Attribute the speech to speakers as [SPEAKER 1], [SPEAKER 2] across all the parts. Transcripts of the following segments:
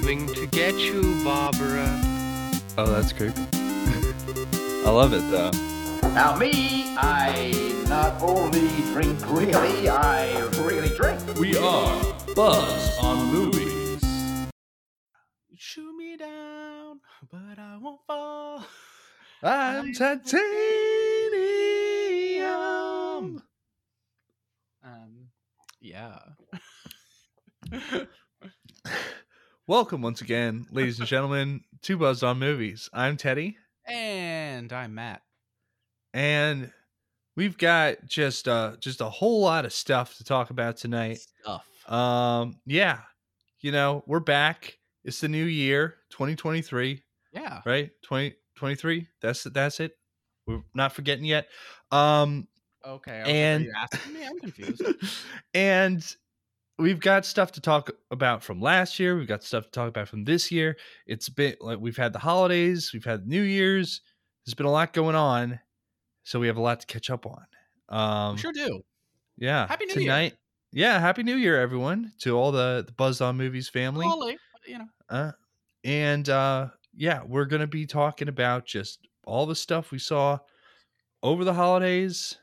[SPEAKER 1] Coming to get you, Barbara.
[SPEAKER 2] Oh, that's creepy. I love it though.
[SPEAKER 3] Now me, I not only drink really, I really drink.
[SPEAKER 2] We are Buzz on Movies.
[SPEAKER 4] Shoot me down, but I won't fall.
[SPEAKER 2] I'm titanium.
[SPEAKER 4] Um, yeah.
[SPEAKER 2] Welcome once again, ladies and gentlemen, to Buzz on Movies. I'm Teddy,
[SPEAKER 4] and I'm Matt.
[SPEAKER 2] and we've got just uh just a whole lot of stuff to talk about tonight.
[SPEAKER 4] Stuff.
[SPEAKER 2] Um, yeah, you know we're back. It's the new year, 2023.
[SPEAKER 4] yeah.
[SPEAKER 2] right 2023 that's that's it we're not forgetting yet um
[SPEAKER 4] Okay. I was like,
[SPEAKER 2] And-
[SPEAKER 4] are you asking me? I'm confused.
[SPEAKER 2] and we've got stuff to talk about from last year we've got stuff to talk about from this year it's been like we've had the holidays we've had new year's there's been a lot going on so we have a lot to catch up on um
[SPEAKER 4] sure do.
[SPEAKER 2] yeah
[SPEAKER 4] Happy New Year.
[SPEAKER 2] yeah happy new year everyone to all the the buzz on movies family
[SPEAKER 4] you know.
[SPEAKER 2] Uh, and uh, yeah, we're going to be talking about just all the stuff we saw over the holidays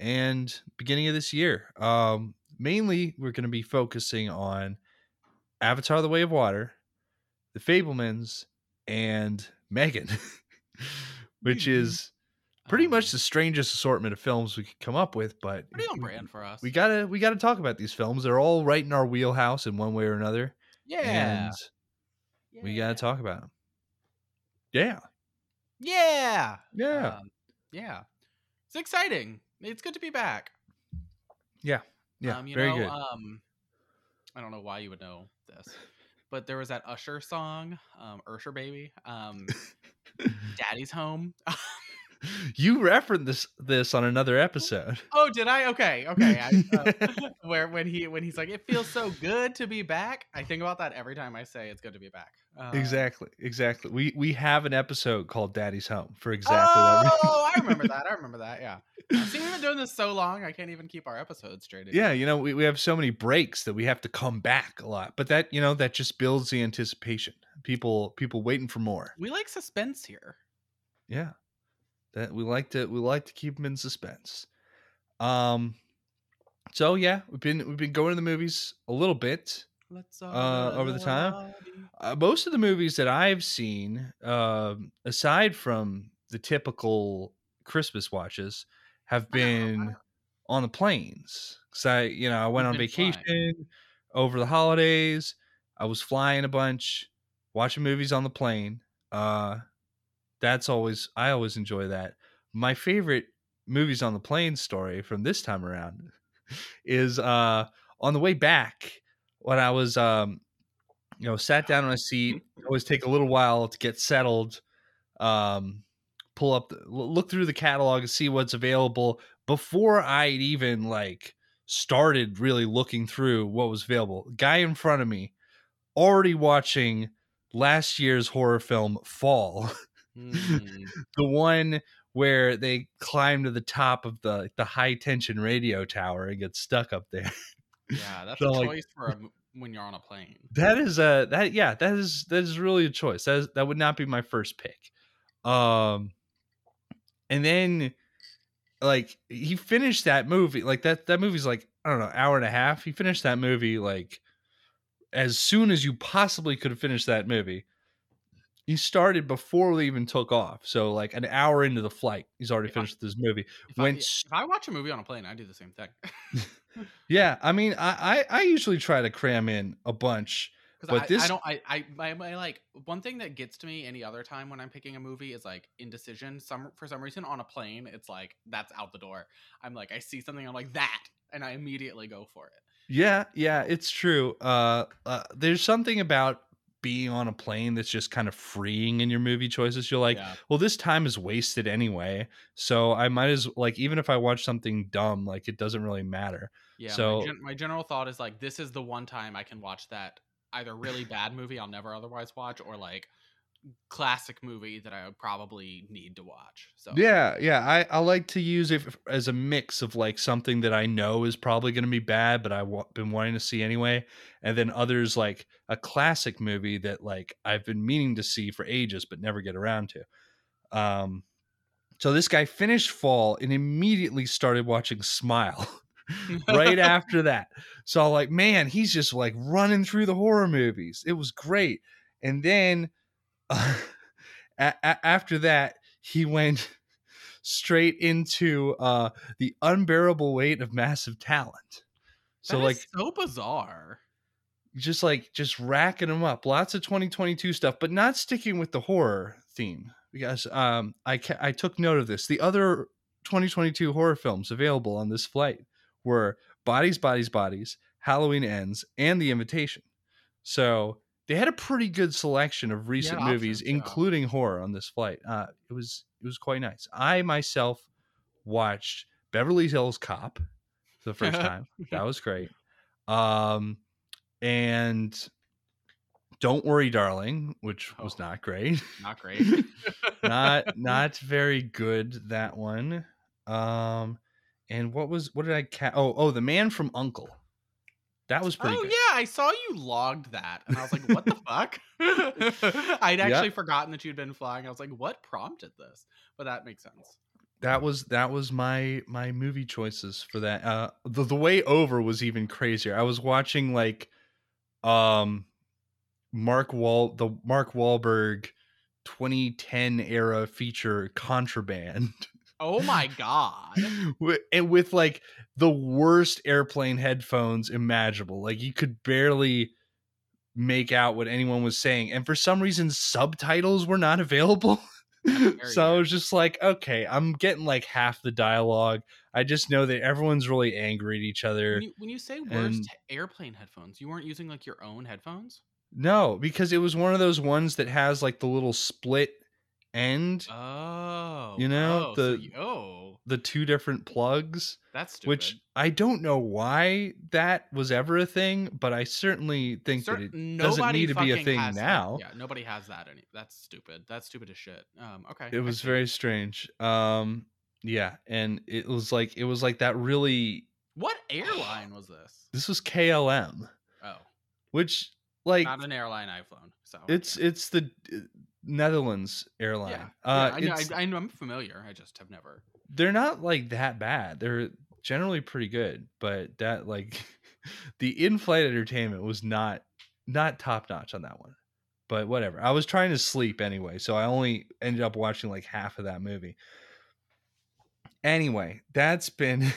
[SPEAKER 2] and beginning of this year. Um, mainly, we're going to be focusing on Avatar The Way of Water, The Fabelmans, and Megan, which is pretty much
[SPEAKER 4] Um,
[SPEAKER 2] the strangest assortment of films we could come up with, but
[SPEAKER 4] pretty on brand for us.
[SPEAKER 2] we gotta we gotta talk about these films. They're all right in our wheelhouse in one way or another.
[SPEAKER 4] yeah.
[SPEAKER 2] And we gotta talk about them. Yeah,
[SPEAKER 4] Yeah.
[SPEAKER 2] yeah,
[SPEAKER 4] Um, yeah. It's exciting. It's good to be back.
[SPEAKER 2] yeah.
[SPEAKER 4] Um, you
[SPEAKER 2] very
[SPEAKER 4] know,
[SPEAKER 2] good.
[SPEAKER 4] Um, I don't know why you would know this, but there was that Usher song, um, Usher Baby, um, Daddy's Home.
[SPEAKER 2] you referenced this this on another episode.
[SPEAKER 4] oh, did I? Okay, okay. I, uh, where when he when he's like, it feels so good to be back. I think about that every time I say it's good to be back. Uh,
[SPEAKER 2] exactly, exactly. We we have an episode called Daddy's Home for exactly that. reason.
[SPEAKER 4] Oh, I remember that. I remember that. Yeah. Uh, See, we've been doing this so long, I can't even keep our episodes straight.
[SPEAKER 2] Yeah, you know, we, we have so many breaks that we have to come back a lot. But that, you know, that just builds the anticipation. People people waiting for more.
[SPEAKER 4] we like suspense here.
[SPEAKER 2] Yeah. That we like to we like to keep them in suspense. Um so yeah, we've been we've been going to the movies a little bit.
[SPEAKER 4] Let's
[SPEAKER 2] Uh, over the time? Uh, most of the movies that I've seen, um, aside from the typical Christmas watches, have
[SPEAKER 4] I know, I
[SPEAKER 2] been on the planes. Cause I, you know, I went on
[SPEAKER 4] been flying.
[SPEAKER 2] vacation over the holidays. I was flying a bunch, watching movies on the plane. Uh, that's always I always enjoy that. My favorite movies on the plane story from this time around is uh on the way back when I was um you know sat down on a seat always take a little while to get settled um pull up the, look through the catalog and see what's available before I'd even like started really looking through what was available guy in front of me already watching last year's horror film Fall
[SPEAKER 4] Mm.
[SPEAKER 2] the one where they climb to the top of the the high tension radio tower and get stuck up there.
[SPEAKER 4] Yeah, that's
[SPEAKER 2] So,
[SPEAKER 4] a
[SPEAKER 2] like-
[SPEAKER 4] choice for a, when you're on a plane.
[SPEAKER 2] That is a that yeah that is that is really a choice. That is, that would not be my first pick. Um, and then like he finished that movie like that that movie's like I don't know hour and a half. He finished that movie like as soon as you possibly could have finished that movie. He started before we even took off. So like an hour into the flight, he's already
[SPEAKER 4] If I-
[SPEAKER 2] finished this movie.
[SPEAKER 4] If I,
[SPEAKER 2] Went s-
[SPEAKER 4] if I watch a movie on a plane, I do the same thing.
[SPEAKER 2] Yeah, I mean, I, I I usually try to cram in a bunch.
[SPEAKER 4] Because
[SPEAKER 2] But
[SPEAKER 4] I,
[SPEAKER 2] this-
[SPEAKER 4] I don't, I, I, my, my, like one thing that gets to me any other time when I'm picking a movie is like indecision. Some for some reason on a plane, it's like that's out the door. I'm like, I see something, I'm like that, and I immediately go for it.
[SPEAKER 2] Yeah, yeah, it's true. Uh, uh, there's something about being on a plane that's just kind of freeing in your movie choices. You're like,
[SPEAKER 4] yeah.
[SPEAKER 2] well, this time is wasted anyway, so I might as like even if I watch something dumb, like it doesn't really matter.
[SPEAKER 4] Yeah,
[SPEAKER 2] So-
[SPEAKER 4] my, gen- my general thought is like this is the one time I can watch that either really bad movie I'll never otherwise watch, or like classic movie that I would probably need to watch. So
[SPEAKER 2] Yeah, yeah. I, I like to use it as a mix of like something that I know is probably going to be bad, but I've been wanting to see anyway. And then others like a classic movie that like I've been meaning to see for ages, but never get around to. Um, so this guy finished Fall and immediately started watching Smile right after that. So I'm like, man, he's just like running through the horror movies. It was great. And then uh, a- a- after that, he went straight into uh, the unbearable weight of massive talent. So like
[SPEAKER 4] so bizarre.
[SPEAKER 2] just like just racking them up. Lots of 2022 stuff, but not sticking with the horror theme because um I ca- I took note of this. The other 2022 horror films available on this flight were Bodies, Bodies, Bodies, Halloween Ends, and The Invitation. So they had a pretty good selection of recent movies,
[SPEAKER 4] options, yeah.
[SPEAKER 2] including horror, on this flight. Uh, it was it was quite nice. I myself watched Beverly Hills Cop for the first time. that was great. Um, and Don't Worry, Darling, which was
[SPEAKER 4] Oh.
[SPEAKER 2] not great.
[SPEAKER 4] Not great.
[SPEAKER 2] not not very good that one. Um, and what was what did I ca- Oh, oh, The Man from Uncle. That was pretty
[SPEAKER 4] oh
[SPEAKER 2] good.
[SPEAKER 4] yeah, I saw you logged that, and I was like, "What the fuck?" I'd actually
[SPEAKER 2] Yeah.
[SPEAKER 4] forgotten that you'd been flying. I was like, "What prompted this?" But that makes sense.
[SPEAKER 2] that was that was my my movie choices for that uh the, the way over was even crazier i was watching like um mark wall the mark Wahlberg 2010 era feature contraband
[SPEAKER 4] Oh my god!
[SPEAKER 2] And with like the worst airplane headphones imaginable like you could barely make out what anyone was saying and for some reason subtitles were not available so i was just like okay i'm getting like half the dialogue i just know that everyone's really angry at each other
[SPEAKER 4] When you, when you say worst
[SPEAKER 2] and-
[SPEAKER 4] airplane headphones, you weren't using like your own headphones.
[SPEAKER 2] no because it was one of those ones that has like the little split end
[SPEAKER 4] Oh,
[SPEAKER 2] You know,
[SPEAKER 4] oh, so
[SPEAKER 2] the-
[SPEAKER 4] you- oh,
[SPEAKER 2] the two different plugs
[SPEAKER 4] that's stupid.
[SPEAKER 2] which i don't know why that was ever a thing but i certainly think that it doesn't need to be a thing
[SPEAKER 4] has that.
[SPEAKER 2] now
[SPEAKER 4] Yeah, nobody has that. Any? That's stupid. That's stupid as shit. Um, okay.
[SPEAKER 2] it was very strange um yeah and it was like it was like that really
[SPEAKER 4] What airline was this?
[SPEAKER 2] this was klm
[SPEAKER 4] Oh,
[SPEAKER 2] which like
[SPEAKER 4] not an airline I've flown. So
[SPEAKER 2] it's
[SPEAKER 4] yeah.
[SPEAKER 2] it's the netherlands airline
[SPEAKER 4] yeah.
[SPEAKER 2] uh
[SPEAKER 4] yeah, I know,
[SPEAKER 2] it's,
[SPEAKER 4] I, I know, I'm familiar. I just have never.
[SPEAKER 2] they're not like that bad they're generally pretty good but that like the in-flight entertainment was not not top notch on that one but whatever i was trying to sleep anyway so i only ended up watching like half of that movie anyway that's been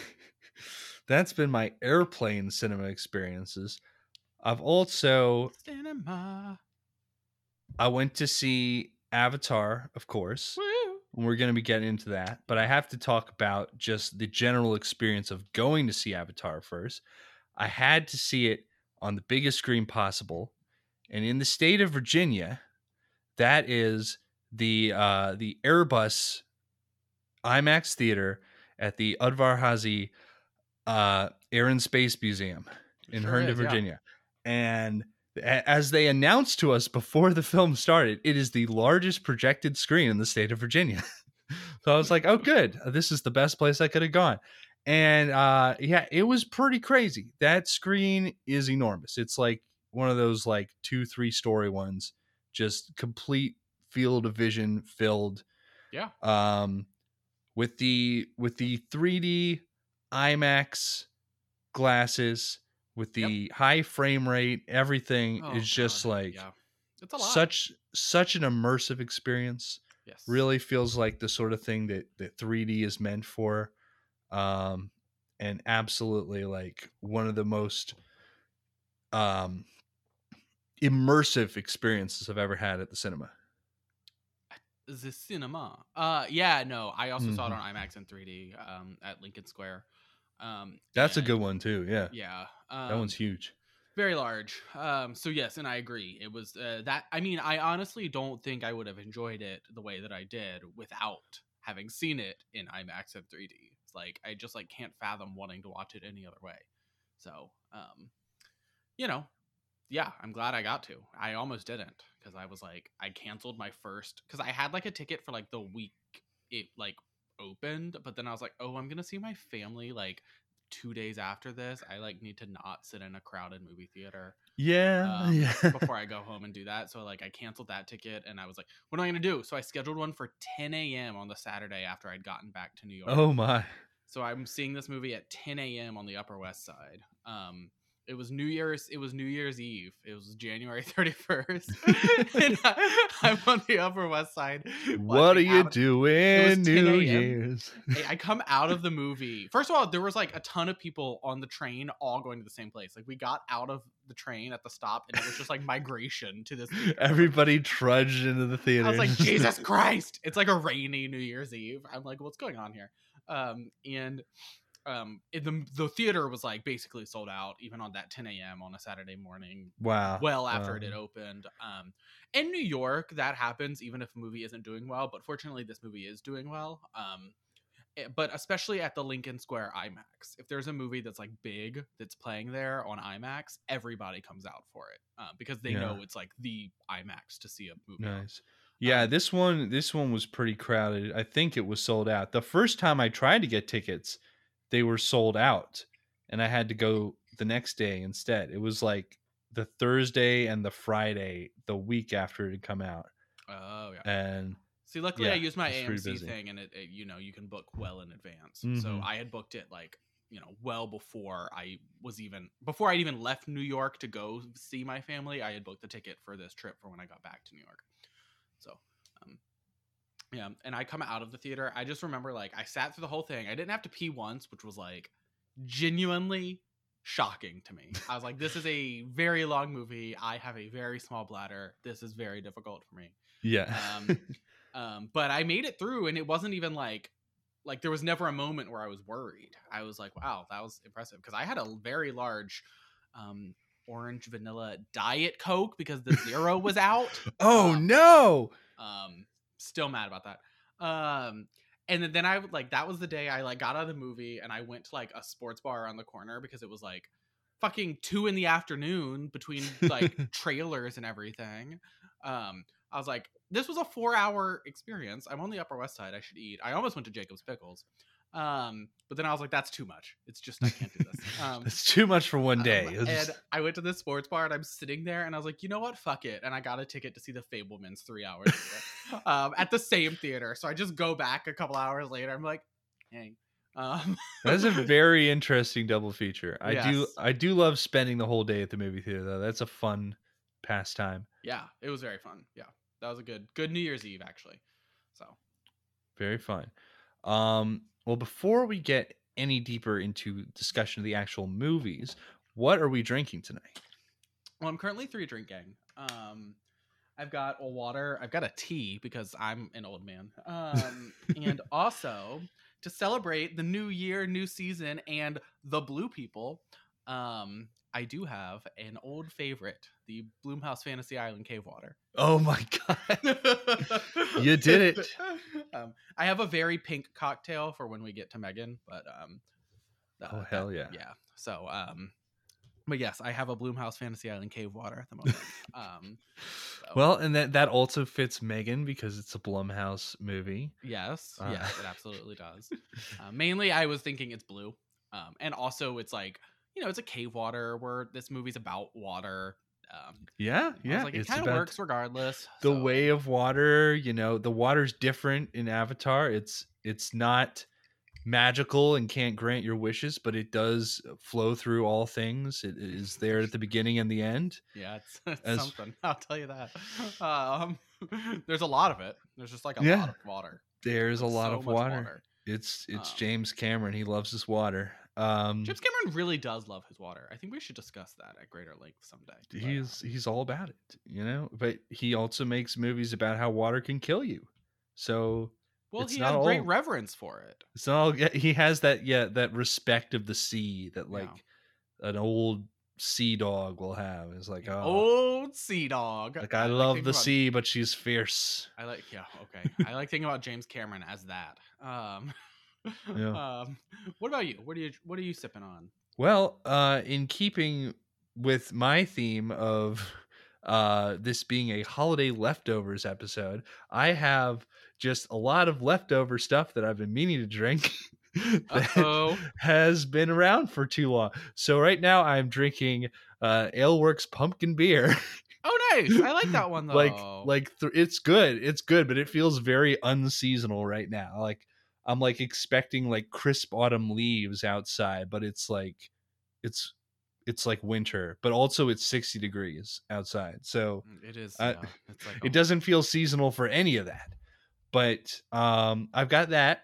[SPEAKER 2] that's been my airplane cinema experiences i've also
[SPEAKER 4] Cinema.
[SPEAKER 2] I went to see avatar of course
[SPEAKER 4] Woo.
[SPEAKER 2] and we're going to be getting into that but i have to talk about just the general experience of going to see avatar first i had to see it on the biggest screen possible and in the state of virginia that is the uh the airbus imax theater at the udvar hazy uh air and space museum in
[SPEAKER 4] Sure
[SPEAKER 2] Herndon,
[SPEAKER 4] is, yeah.
[SPEAKER 2] Virginia. And a- as they announced to us before the film started, it is the largest projected screen in the state of Virginia. so I was like, oh, good. This is the best place I could have gone. And uh, yeah, it was pretty crazy. That screen is enormous. It's like one of those like two, three story ones, just complete field of vision filled.
[SPEAKER 4] Yeah.
[SPEAKER 2] Um, with the with the 3D IMAX glasses with
[SPEAKER 4] Yep.
[SPEAKER 2] the high frame rate, everything
[SPEAKER 4] Oh,
[SPEAKER 2] is just
[SPEAKER 4] God,
[SPEAKER 2] like
[SPEAKER 4] yeah. It's a lot.
[SPEAKER 2] such such an immersive experience.
[SPEAKER 4] yes.
[SPEAKER 2] Really feels like the sort of thing that that 3D is meant for. Um and absolutely like one of the most um immersive experiences I've ever had at the cinema.
[SPEAKER 4] the cinema. Uh, yeah, no, I also saw it
[SPEAKER 2] Mhm.
[SPEAKER 4] on IMAX in 3D um, at Lincoln Square. Um,
[SPEAKER 2] That's a good one too. Yeah.
[SPEAKER 4] Yeah, um,
[SPEAKER 2] that one's huge.
[SPEAKER 4] very large. Um, so yes, and I agree. It was uh, that. I mean, I honestly don't think I would have enjoyed it the way that I did without having seen it in IMAX and 3D. It's like I just like can't fathom wanting to watch it any other way. So, um, you know, yeah, I'm glad I got to. I almost didn't because I was like, I canceled my first because I had like a ticket for like the week it like opened, but then I was like, oh, I'm gonna see my family like two days after this. I like need to not sit in a crowded movie theater
[SPEAKER 2] Yeah,
[SPEAKER 4] um,
[SPEAKER 2] yeah.
[SPEAKER 4] before I go home and do that. So like I canceled that ticket and I was like, what am I gonna do? So I scheduled one for 10 a.m. on the Saturday after I'd gotten back to New York.
[SPEAKER 2] oh my.
[SPEAKER 4] So I'm seeing this movie at 10 a.m. on the Upper West Side. Um, it was New Year's. It was New Year's Eve. It was January 31st, and I, I'm on the Upper West Side.
[SPEAKER 2] What are you doing New Year's?
[SPEAKER 4] Hey, I come out of the movie. First of all, there was like a ton of people on the train, all going to the same place. Like we got out of the train at the stop, and it was just like migration to this. theater.
[SPEAKER 2] Everybody trudged into the theater.
[SPEAKER 4] I was like, Jesus Christ! It's like a rainy New Year's Eve. I'm like, what's going on here? Um, and um, it, the the theater was like basically sold out, even on that 10 a.m. on a Saturday morning.
[SPEAKER 2] wow.
[SPEAKER 4] Well, after it had opened. Um, in New York, that happens even if a movie isn't doing well. But fortunately, this movie is doing well. Um, eh, but especially at the Lincoln Square IMAX, if there's a movie that's like big that's playing there on IMAX, everybody comes out for it uh, because they
[SPEAKER 2] Yeah.
[SPEAKER 4] know it's like the IMAX to see a movie.
[SPEAKER 2] Nice. Yeah,
[SPEAKER 4] Um,
[SPEAKER 2] this one this one was pretty crowded. I think it was sold out. The first time I tried to get tickets, they were sold out and I had to go the next day instead. It was like the Thursday and the Friday the week after it had come out.
[SPEAKER 4] Oh yeah.
[SPEAKER 2] And
[SPEAKER 4] See, luckily I
[SPEAKER 2] yeah,
[SPEAKER 4] used my AMC thing, and it, it you know you can book well in advance. So
[SPEAKER 2] Mhm.
[SPEAKER 4] I had booked it like you know well before I was even before I even left New York to go see my family. I had booked the ticket for this trip for when I got back to New York. So, yeah, and I come out of the theater. I just remember like I sat through the whole thing. I didn't have to pee once, which was like genuinely shocking to me. I was like, this is a very long movie. I have a very small bladder. This is very difficult for me.
[SPEAKER 2] yeah.
[SPEAKER 4] Um, um, but I made it through, and it wasn't even like like there was never a moment where I was worried. I was like, wow, that was impressive because I had a very large um, orange vanilla diet coke because the zero was out.
[SPEAKER 2] oh
[SPEAKER 4] um,
[SPEAKER 2] no.
[SPEAKER 4] Um, still mad about that. Um, and then, then I like that was the day I like got out of the movie and I went to like a sports bar around the corner because it was like fucking two in the afternoon between like trailers and everything. Um, I was like, this was a four hour experience. I'm on the Upper West Side. I should eat. I almost went to Jacob's Pickles. Um, but then I was like, that's too much. It's just I can't do this. Um,
[SPEAKER 2] It's too much for one
[SPEAKER 4] um,
[SPEAKER 2] day. It was
[SPEAKER 4] and I went to this sports bar and I'm sitting there and I was like, you know what? Fuck it. And I got a ticket to see the Fabelmans three hours later, um, at the same theater. So I just go back a couple hours later. I'm like, dang. Um,
[SPEAKER 2] That's a very interesting double feature. I do I do love spending the whole day at the movie theater though. That's a fun pastime.
[SPEAKER 4] yeah, it was very fun. Yeah, that was a good, good New Year's Eve actually. So
[SPEAKER 2] Very fun. Um, well, before we get any deeper into discussion of the actual movies, what are we drinking tonight?
[SPEAKER 4] Well, I'm currently three drinking. Um, I've got a water. I've got a tea because I'm an old man. Um, and also to celebrate the new year, new season, and the Blue People, um, I do have an old favorite, the Blumhouse Fantasy Island Cave Water.
[SPEAKER 2] Oh my god. You did it.
[SPEAKER 4] Um, I have a very pink cocktail for when we get to Megan, but um,
[SPEAKER 2] Oh, hell yeah.
[SPEAKER 4] yeah. So um, but yes, I have a Blumhouse Fantasy Island Cave Water at the moment. um, so,
[SPEAKER 2] Well, and that that also fits Megan because it's a Blumhouse movie.
[SPEAKER 4] yes,
[SPEAKER 2] uh,
[SPEAKER 4] yes, it absolutely does. uh, mainly, I was thinking it's blue, um, and also it's like you know it's a cave water where this movie's about water. Um,
[SPEAKER 2] Yeah, yeah.
[SPEAKER 4] like, it kind of works regardless.
[SPEAKER 2] the
[SPEAKER 4] so-
[SPEAKER 2] way of water. You know, the water's different in Avatar. It's it's not magical and can't grant your wishes, but it does flow through all things. It is there at the beginning and the end.
[SPEAKER 4] Yeah, it's, it's
[SPEAKER 2] As-
[SPEAKER 4] something. I'll tell you that. Um, there's a lot of it. There's just like a
[SPEAKER 2] Yeah.
[SPEAKER 4] lot of water.
[SPEAKER 2] There's a lot
[SPEAKER 4] so
[SPEAKER 2] of
[SPEAKER 4] much
[SPEAKER 2] water. It's it's
[SPEAKER 4] Um,
[SPEAKER 2] James Cameron. He loves his water. Um,
[SPEAKER 4] James Cameron really does love his water. I think we should discuss that at greater length someday.
[SPEAKER 2] he's he's all about it, you know. But he also makes movies about how water can kill you. So
[SPEAKER 4] well, he has great
[SPEAKER 2] all-
[SPEAKER 4] reverence for it.
[SPEAKER 2] it's not all, he has that yeah that respect of the sea that like an old sea dog will have. It's like oh,
[SPEAKER 4] Old sea dog.
[SPEAKER 2] like I,
[SPEAKER 4] like
[SPEAKER 2] love
[SPEAKER 4] thinking
[SPEAKER 2] the
[SPEAKER 4] about-
[SPEAKER 2] sea, but she's fierce.
[SPEAKER 4] I like yeah okay. I like thinking about James Cameron as that. Um,
[SPEAKER 2] Yeah.
[SPEAKER 4] um, what about you? What are you What are you sipping on?
[SPEAKER 2] Well, uh, in keeping with my theme of uh this being a holiday leftovers episode, I have just a lot of leftover stuff that I've been meaning to drink that
[SPEAKER 4] Uh-oh.
[SPEAKER 2] has been around for too long. So right now I'm drinking uh AleWerks pumpkin beer.
[SPEAKER 4] Oh, nice. I like that one though.
[SPEAKER 2] like like th- it's good. It's good, but it feels very unseasonal right now. Like I'm like expecting like crisp autumn leaves outside, but it's like it's it's like winter, but also it's 60 degrees outside. So
[SPEAKER 4] Mm, it is.
[SPEAKER 2] I-
[SPEAKER 4] yeah. It's like
[SPEAKER 2] it doesn't feel seasonal for any of that. But um I've got that.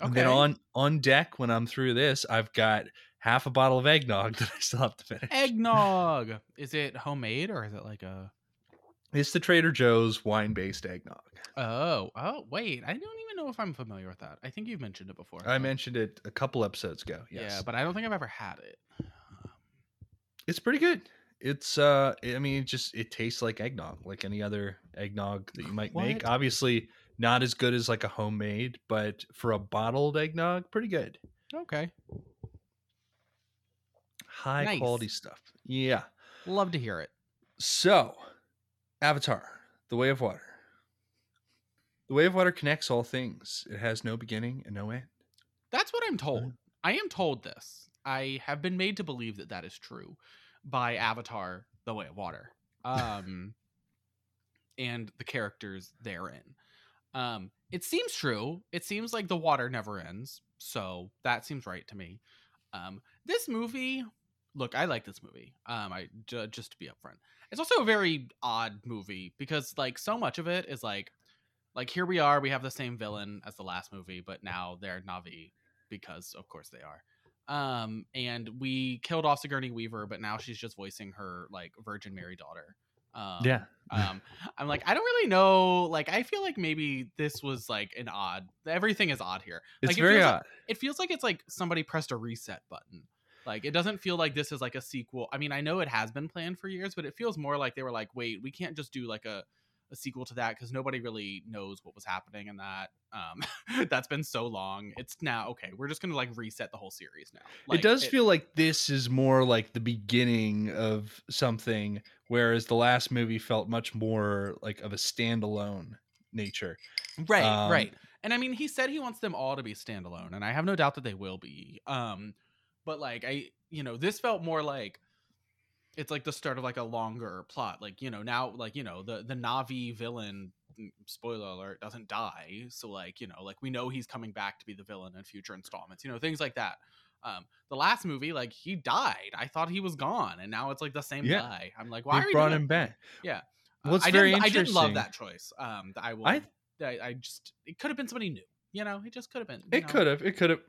[SPEAKER 2] And then on on deck when I'm through this, I've got half a bottle of eggnog that I still have to finish.
[SPEAKER 4] eggnog. Is it homemade or is it like a?
[SPEAKER 2] It's the Trader Joe's wine-based eggnog.
[SPEAKER 4] Oh, oh, wait. I don't even know if I'm familiar with that. I think you've mentioned it before.
[SPEAKER 2] I mentioned it a couple episodes ago. Yes.
[SPEAKER 4] Yeah, but I don't think I've ever had it.
[SPEAKER 2] it's pretty good. It's uh I mean it just it tastes like eggnog, like any other eggnog that you might make. Obviously not as good as like a homemade, but for a bottled eggnog, pretty good.
[SPEAKER 4] Okay,
[SPEAKER 2] High
[SPEAKER 4] Nice.
[SPEAKER 2] quality stuff. Yeah.
[SPEAKER 4] love to hear it.
[SPEAKER 2] So, Avatar, The Way of Water. The Way of Water connects all things. It has no beginning and no end.
[SPEAKER 4] That's what I'm told. I am told this. I have been made to believe that that is true by Avatar: The Way of Water, um, and the characters therein. Um, it seems true. It seems like the water never ends, so that seems right to me. Um, this movie, look, I like this movie. Um, I just to be upfront, it's also a very odd movie because like so much of it is like, like here we are, we have the same villain as the last movie, but now they're Na'vi because of course they are. Um, and we killed off Sigourney Weaver, but now she's just voicing her like Virgin Mary daughter. Um,
[SPEAKER 2] yeah.
[SPEAKER 4] um i'm like i don't really know like i feel like maybe this was like an odd everything is odd here
[SPEAKER 2] It's
[SPEAKER 4] like, it
[SPEAKER 2] very
[SPEAKER 4] feels like-
[SPEAKER 2] odd.
[SPEAKER 4] it feels like it's like somebody pressed a reset button like it doesn't feel like this is like a sequel i mean i know it has been planned for years but it feels more like they were like wait we can't just do like a, a sequel to that because nobody really knows what was happening in that um that's been so long it's now okay we're just gonna like reset the whole series now Like,
[SPEAKER 2] it does feel like this is more like the beginning of something, whereas the last movie felt much more like of a standalone nature.
[SPEAKER 4] right
[SPEAKER 2] Um,
[SPEAKER 4] right and i mean he said he wants them all to be standalone and i have no doubt that they will be um but like i you know this felt more like it's like the start of like a longer plot like you know now like you know the the na'vi villain mm, spoiler alert doesn't die so like you know like we know he's coming back to be the villain in future installments you know things like that um the last movie like he died i thought he was gone and now it's like the same
[SPEAKER 2] Yeah.
[SPEAKER 4] guy i'm like why
[SPEAKER 2] they
[SPEAKER 4] are you
[SPEAKER 2] brought him back.
[SPEAKER 4] uh,
[SPEAKER 2] Well, it's
[SPEAKER 4] I
[SPEAKER 2] very
[SPEAKER 4] didn't, I didn't love that choice. Um, I will.
[SPEAKER 2] I-
[SPEAKER 4] I, I just it could have been somebody new. You know, it just could have been.
[SPEAKER 2] It could have. It could have.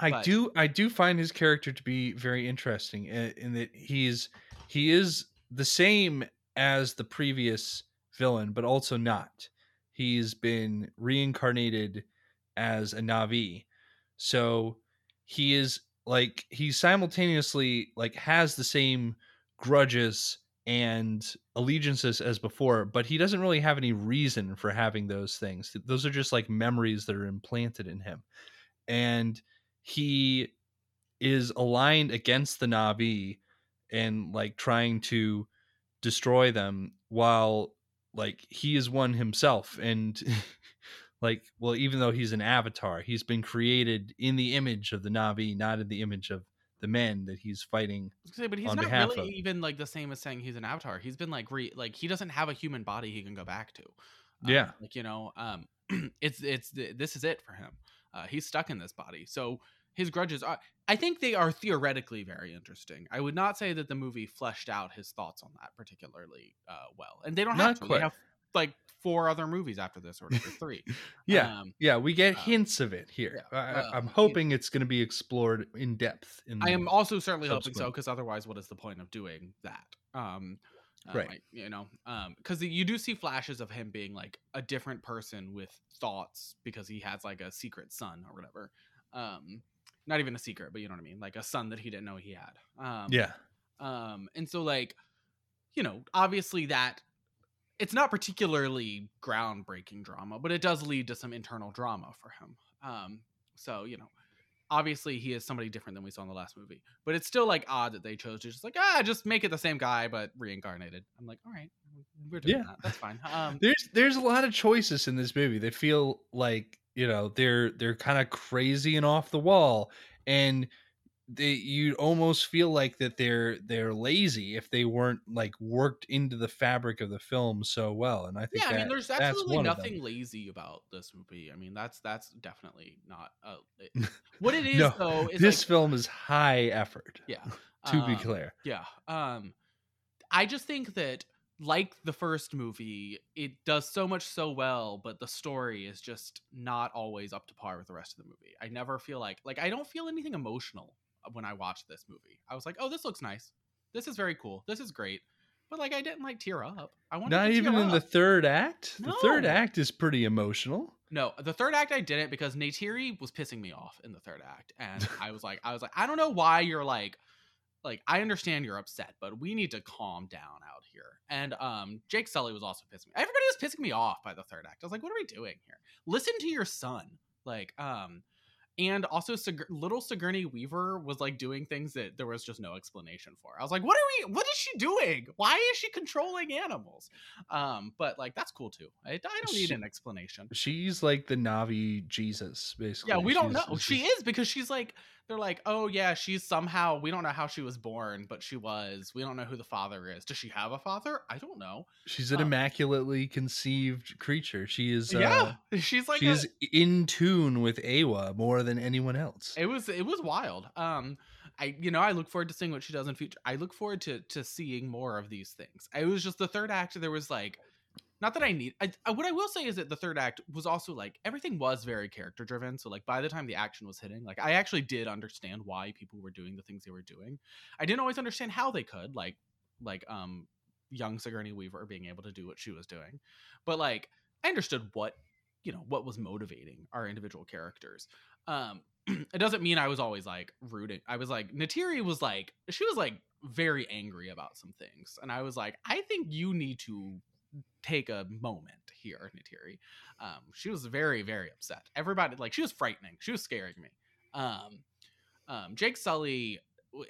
[SPEAKER 2] I
[SPEAKER 4] But-
[SPEAKER 2] do. I do find his character to be very interesting in, in that he's he is the same as the previous villain, but also not. He's been reincarnated as a Na'vi, so he is like he simultaneously like has the same grudges and allegiances as before, but he doesn't really have any reason for having those things. Those are just like memories that are implanted in him. And he is aligned against the Na'vi and like trying to destroy them while like he is one himself and like well even though he's an avatar he's been created in the image of the Na'vi not in the image of the men that he's fighting
[SPEAKER 4] I was gonna say, but he's not really
[SPEAKER 2] of-
[SPEAKER 4] even like the same as saying he's an avatar. He's been like re like he doesn't have a human body he can go back to. Um,
[SPEAKER 2] Yeah.
[SPEAKER 4] like you know, um, it's it's this is it for him. Uh, he's stuck in this body, so his grudges are. I think they are theoretically very interesting. I would not say that the movie fleshed out his thoughts on that particularly uh, well, and they don't have
[SPEAKER 2] Not
[SPEAKER 4] to.
[SPEAKER 2] quite.
[SPEAKER 4] They have like four other movies after this, or three.
[SPEAKER 2] yeah
[SPEAKER 4] Um,
[SPEAKER 2] yeah we get
[SPEAKER 4] uh,
[SPEAKER 2] hints of it here
[SPEAKER 4] yeah,
[SPEAKER 2] I,
[SPEAKER 4] well,
[SPEAKER 2] i'm
[SPEAKER 4] you-
[SPEAKER 2] hoping it's going to be explored in depth in
[SPEAKER 4] I am also certainly hoping so because otherwise, what is the point of doing that? Um, um,
[SPEAKER 2] Right.
[SPEAKER 4] I- you know, because you do see flashes of him being like a different person with thoughts because he has like a secret son or whatever. Not even a secret, but you know what I mean, like a son that he didn't know he had. Um,
[SPEAKER 2] yeah
[SPEAKER 4] um, and so like, you know, obviously that it's not particularly groundbreaking drama, but it does lead to some internal drama for him. Um, so you know, obviously he is somebody different than we saw in the last movie, but it's still like odd that they chose to just like ah just make it the same guy but reincarnated. I'm like, all right, we're doing
[SPEAKER 2] Yeah.
[SPEAKER 4] that. That's fine. Um,
[SPEAKER 2] there's there's a lot of choices in this movie that feel like you know they're they're kind of crazy and off the wall and they you almost feel like that they're they're lazy if they weren't like worked into the fabric of the film so well and i think
[SPEAKER 4] yeah, I mean, there's absolutely nothing lazy about this movie. I mean, that's that's definitely not uh, it- what it is
[SPEAKER 2] No,
[SPEAKER 4] though. Is
[SPEAKER 2] this
[SPEAKER 4] like,
[SPEAKER 2] film is high effort
[SPEAKER 4] yeah,
[SPEAKER 2] to be
[SPEAKER 4] um,
[SPEAKER 2] clear
[SPEAKER 4] Yeah. Um I just think that like the first movie, it does so much so well, but the story is just not always up to par with the rest of the movie. I never feel like like I don't feel anything emotional uh, when I watch this movie. I was like, "Oh, this looks nice. This is very cool. This is great." But like I didn't like tear up. I wanted
[SPEAKER 2] not
[SPEAKER 4] to
[SPEAKER 2] even in the third act the third act is pretty emotional
[SPEAKER 4] No, the third act I didn't because Neytiri was pissing me off in the third act, and I was like, I was like, I don't know why you're like, like I understand you're upset, but we need to calm down out here. And um, Jake Sully was also pissing me. Everybody was pissing me off by the third act. I was like, what are we doing here? Listen to your son, like um. And also, Sig- little Sigourney Weaver was like doing things that there was just no explanation for. I was like, "What are we? What is she doing? Why is she controlling animals?" Um, but like that's cool too. I, I don't need
[SPEAKER 2] She-
[SPEAKER 4] an explanation.
[SPEAKER 2] she's like the na'vi jesus basically
[SPEAKER 4] Yeah, we don't
[SPEAKER 2] She's-
[SPEAKER 4] know. She is because she's like they're like, oh yeah, she's somehow we don't know how she was born, but she was. We don't know who the father is. Does she have a father? I don't know.
[SPEAKER 2] she's an
[SPEAKER 4] uh,
[SPEAKER 2] immaculately conceived creature she is uh,
[SPEAKER 4] yeah, she's like a-
[SPEAKER 2] she's in tune with Eywa more than anyone else.
[SPEAKER 4] it was it was wild. Um, I you know I look forward to seeing what she does in future. I look forward to to seeing more of these things. It was just the third act. There was like. Not that I need. I, I, what I will say is that the third act was also like everything was very character driven. So like by the time the action was hitting, like I actually did understand why people were doing the things they were doing. I didn't always understand how they could, like like um young Sigourney Weaver being able to do what she was doing, but like I understood what you know what was motivating our individual characters. Um, it doesn't mean I was always like rooting. I was like Neytiri was like she was like very angry about some things, and I was like, I think you need to take a moment here, Neytiri. Um, she was very very upset. Everybody like she was frightening. She was scaring me. Um, um, Jake Sully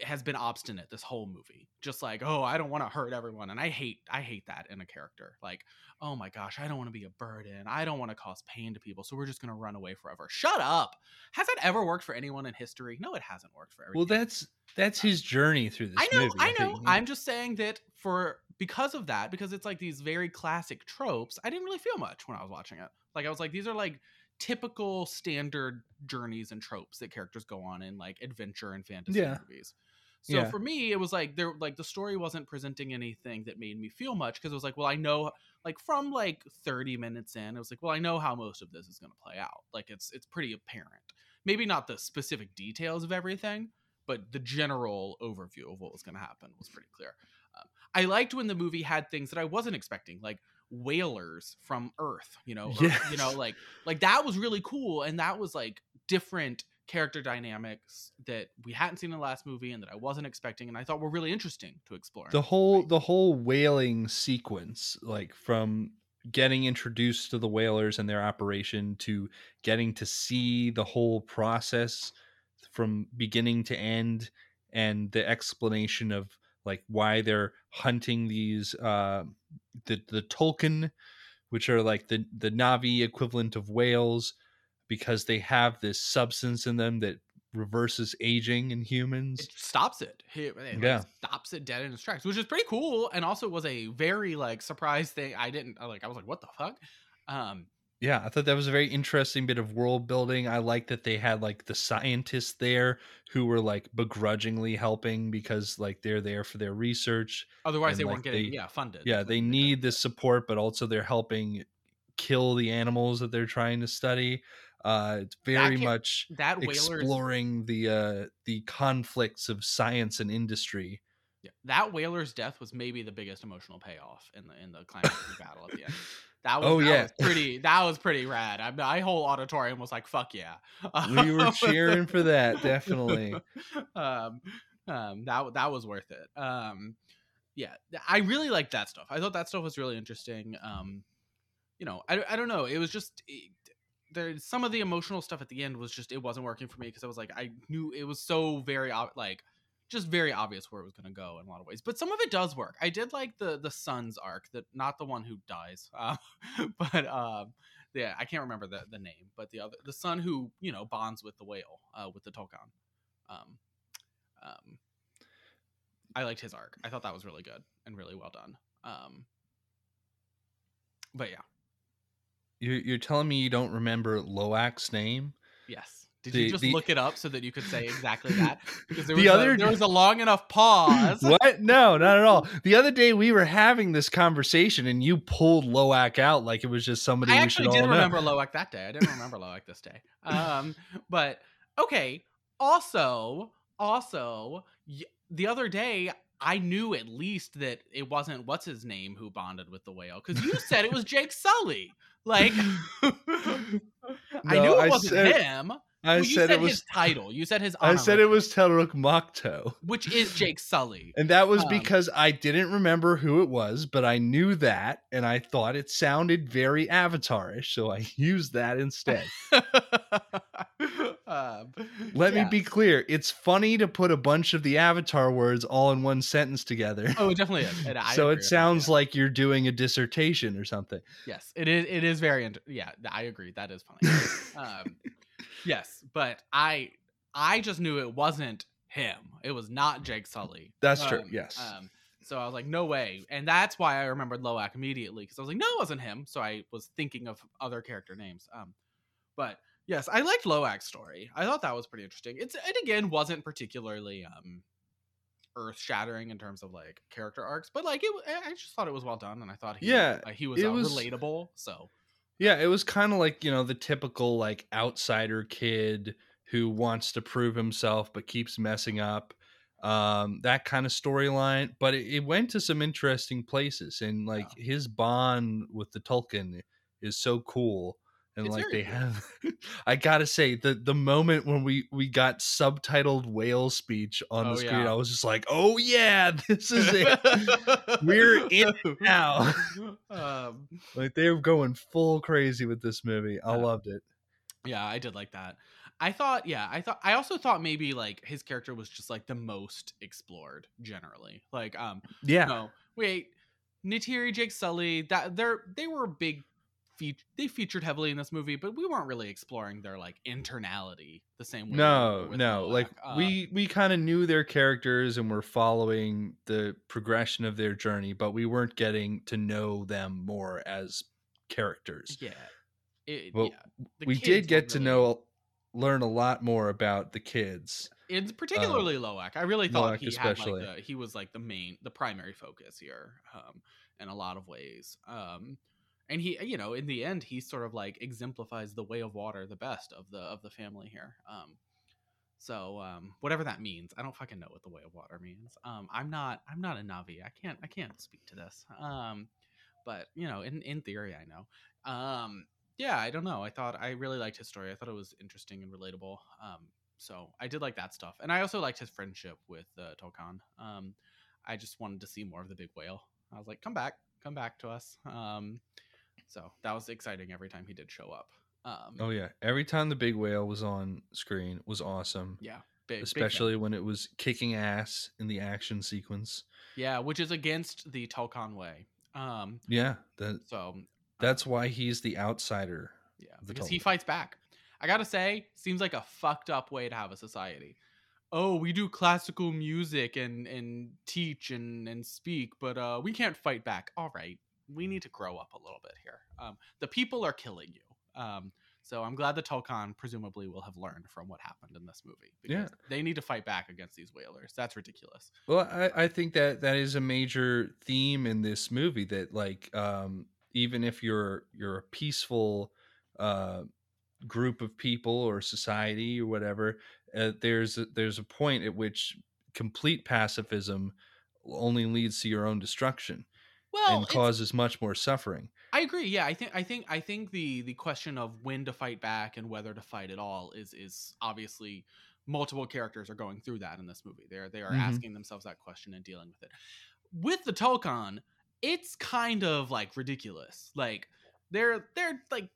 [SPEAKER 4] has been obstinate this whole movie just like oh i don't want to hurt everyone and i hate i hate that in a character like oh my gosh i don't want to be a burden i don't want to cause pain to people so we're just going to run away forever shut up has that ever worked for anyone in history no it hasn't worked for everyone
[SPEAKER 2] Well, that's that's his journey through this
[SPEAKER 4] I know,
[SPEAKER 2] movie.
[SPEAKER 4] I know.
[SPEAKER 2] think.
[SPEAKER 4] I'm just saying that for because of that, because it's like these very classic tropes. I didn't really feel much when I was watching it. Like I was like, these are like typical standard journeys and tropes that characters go on in like adventure and fantasy
[SPEAKER 2] Yeah.
[SPEAKER 4] movies. So
[SPEAKER 2] Yeah.
[SPEAKER 4] for me, it was like there like the story wasn't presenting anything that made me feel much because it was like, well, I know like from like 30 minutes in, it was like, well, I know how most of this is going to play out. Like it's it's pretty apparent. Maybe not the specific details of everything, but the general overview of what was going to happen was pretty clear. Um, I liked when the movie had things that I wasn't expecting, like whalers from Earth. You know, or, you know, like like that was really cool, and that was like different character dynamics that we hadn't seen in the last movie and that I wasn't expecting, and I thought were really interesting to explore.
[SPEAKER 2] the whole the whole whaling sequence, like from getting introduced to the whalers and their operation to getting to see the whole process from beginning to end and the explanation of like why they're hunting these uh the the Tulkun which are like the the Na'vi equivalent of whales because they have this substance in them that reverses aging in humans.
[SPEAKER 4] it stops it. It, it, like,
[SPEAKER 2] Yeah.
[SPEAKER 4] stops it dead in its tracks, which is pretty cool, and also was a very like surprise thing. I didn't like. I was like, what the fuck? Um,
[SPEAKER 2] Yeah, I thought that was a very interesting bit of world building. I like that they had like the scientists there who were like begrudgingly helping because like they're there for their research.
[SPEAKER 4] otherwise,
[SPEAKER 2] And,
[SPEAKER 4] they
[SPEAKER 2] like,
[SPEAKER 4] weren't getting
[SPEAKER 2] they-
[SPEAKER 4] yeah funded.
[SPEAKER 2] Yeah, they need this support, but also they're helping kill the animals that they're trying to study. Uh, it's very
[SPEAKER 4] ca-
[SPEAKER 2] much
[SPEAKER 4] that
[SPEAKER 2] exploring the uh, the conflicts of science and industry.
[SPEAKER 4] Yeah, that whaler's death was maybe the biggest emotional payoff in the in the climactic battle at the end. That was,
[SPEAKER 2] Oh,
[SPEAKER 4] that
[SPEAKER 2] yeah.
[SPEAKER 4] was pretty. That was pretty rad. I, my whole auditorium was like, "Fuck yeah!"
[SPEAKER 2] We were cheering for that, definitely.
[SPEAKER 4] um, um, that that was worth it. Um, yeah, I really liked that stuff. I thought that stuff was really interesting. Um, you know, I, I don't know. It was just. It, there's some of the emotional stuff at the end was just it wasn't working for me because I was like I knew it was so very like just very obvious where it was going to go in a lot of ways. But some of it does work. I did like the the son's arc, that not the one who dies, uh, but um, yeah, I can't remember the the name, but the other the son who you know bonds with the whale, uh, with the Tulkun. Um, um, I liked his arc. I thought that was really good and really well done. Um, but yeah,
[SPEAKER 2] You're, you're telling me you don't remember Loak's name?
[SPEAKER 4] yes. Did
[SPEAKER 2] The-
[SPEAKER 4] you just
[SPEAKER 2] the-
[SPEAKER 4] look it up so that you could say exactly that? Because there
[SPEAKER 2] The
[SPEAKER 4] was,
[SPEAKER 2] other
[SPEAKER 4] a, there was a long enough pause.
[SPEAKER 2] What? No, not at all. The other day we were having this conversation and you pulled Loak out like it was just somebody
[SPEAKER 4] I
[SPEAKER 2] we
[SPEAKER 4] actually
[SPEAKER 2] should
[SPEAKER 4] did
[SPEAKER 2] all know.
[SPEAKER 4] remember Loak that day. I didn't remember Loak this day. Um, but okay. Also, also, the other day I knew at least that it wasn't what's his name who bonded with the whale because you said it was Jake Sully. Like, I knew it
[SPEAKER 2] I
[SPEAKER 4] wasn't
[SPEAKER 2] said-
[SPEAKER 4] him.
[SPEAKER 2] I
[SPEAKER 4] Well,
[SPEAKER 2] said
[SPEAKER 4] said
[SPEAKER 2] it was
[SPEAKER 4] his title. You said his.
[SPEAKER 2] I said it was Toruk Makto.
[SPEAKER 4] which is Jake Sully.
[SPEAKER 2] And that was
[SPEAKER 4] Um,
[SPEAKER 2] because I didn't remember who it was, but I knew that and I thought it sounded very avatarish, so I used that instead.
[SPEAKER 4] um,
[SPEAKER 2] Let
[SPEAKER 4] yeah.
[SPEAKER 2] me be clear. It's funny to put a bunch of the avatar words all in one sentence together.
[SPEAKER 4] Oh, it definitely is.
[SPEAKER 2] So it
[SPEAKER 4] with that,
[SPEAKER 2] sounds
[SPEAKER 4] yeah.
[SPEAKER 2] like you're doing a dissertation or something.
[SPEAKER 4] Yes, it is. It is very. Int- yeah, I agree. That is funny. um, yes, but I I just knew it wasn't him. It was not Jake Sully.
[SPEAKER 2] That's true,
[SPEAKER 4] Um,
[SPEAKER 2] yes.
[SPEAKER 4] Um, so I was like, no way, and that's why I remembered Loak immediately because I was like, no, it wasn't him. So I was thinking of other character names. Um, but yes, I liked Loak's story. I thought that was pretty interesting. It's it again wasn't particularly um earth shattering in terms of like character arcs, but like it, I just thought it was well done, and I thought he,
[SPEAKER 2] Yeah,
[SPEAKER 4] uh, he was, uh,
[SPEAKER 2] was-
[SPEAKER 4] relatable. So
[SPEAKER 2] Yeah, it was kind of like, you know, the typical like outsider kid who wants to prove himself but keeps messing up. Um, that kind of storyline, but it, it went to some interesting places and like his bond with the Tulkun is so cool. And
[SPEAKER 4] It's
[SPEAKER 2] like they
[SPEAKER 4] cool.
[SPEAKER 2] have I gotta say, the the moment when we we got subtitled whale speech on
[SPEAKER 4] Oh,
[SPEAKER 2] the screen,
[SPEAKER 4] yeah.
[SPEAKER 2] I was just like, Oh yeah, this is it. We're in it now.
[SPEAKER 4] um,
[SPEAKER 2] like they're going full crazy with this movie. I
[SPEAKER 4] Yeah.
[SPEAKER 2] loved it.
[SPEAKER 4] yeah, I did like that. I thought, yeah, I thought, I also thought maybe like his character was just like the most explored generally. Like, um,
[SPEAKER 2] Yeah.
[SPEAKER 4] no, wait, Neytiri, Jake Sully, that they're they were big. Fe- they featured heavily in this movie, but we weren't really exploring their like internality the same way.
[SPEAKER 2] No, no. Like
[SPEAKER 4] Uh,
[SPEAKER 2] we we kind of knew their characters and were following the progression of their journey, but we weren't getting to know them more as characters.
[SPEAKER 4] yeah, it,
[SPEAKER 2] Well,
[SPEAKER 4] yeah.
[SPEAKER 2] We did get to know learn a lot more about the kids.
[SPEAKER 4] it's particularly Loak. I really thought
[SPEAKER 2] Loak
[SPEAKER 4] he
[SPEAKER 2] especially.
[SPEAKER 4] had like the, he was like the main, the primary focus here, um, in a lot of ways. Um, and he, you know, in the end, he sort of like exemplifies the way of water the best of the of the family here. Um, so um, whatever that means, I don't fucking know what the way of water means. Um, I'm not, I'm not a Na'vi. I can't, I can't speak to this. Um, but you know, in in theory, I know. Um, yeah, I don't know. I thought I really liked his story. I thought it was interesting and relatable. Um, so I did like that stuff, and I also liked his friendship with uh, Tulkun. Um, I just wanted to see more of the big whale. I was like, "Come back, come back to us." Um, so that was exciting every time he did show up. Um,
[SPEAKER 2] Oh yeah, every time the big whale was on screen was awesome.
[SPEAKER 4] yeah, big, big.
[SPEAKER 2] Especially when it was kicking ass in the action sequence.
[SPEAKER 4] yeah, which is against the Tulkun way. Um,
[SPEAKER 2] Yeah, that
[SPEAKER 4] so
[SPEAKER 2] that's why he's the outsider.
[SPEAKER 4] Yeah,
[SPEAKER 2] the
[SPEAKER 4] because he fights back. I gotta say, seems like a fucked up way to have a society. Oh, we do classical music and and teach and and speak, but uh, we can't fight back. All right, we need to grow up a little bit here. Um, the people are killing you. Um, so I'm glad the Tulkun presumably will have learned from what happened in this movie because
[SPEAKER 2] Yeah.
[SPEAKER 4] they need to fight back against these whalers. That's ridiculous.
[SPEAKER 2] Well, I, I think that that is a major theme in this movie that like um even if you're you're a peaceful uh group of people or society or whatever, uh, there's a, there's a point at which complete pacifism only leads to your own destruction
[SPEAKER 4] Well,
[SPEAKER 2] and causes much more suffering.
[SPEAKER 4] I agree. Yeah, I think I think I think the the question of when to fight back and whether to fight at all is is obviously multiple characters are going through that in this movie. They're they are
[SPEAKER 2] Mhm.
[SPEAKER 4] asking themselves that question and dealing with it. With the Tulkun, it's kind of like ridiculous. Like they're they're like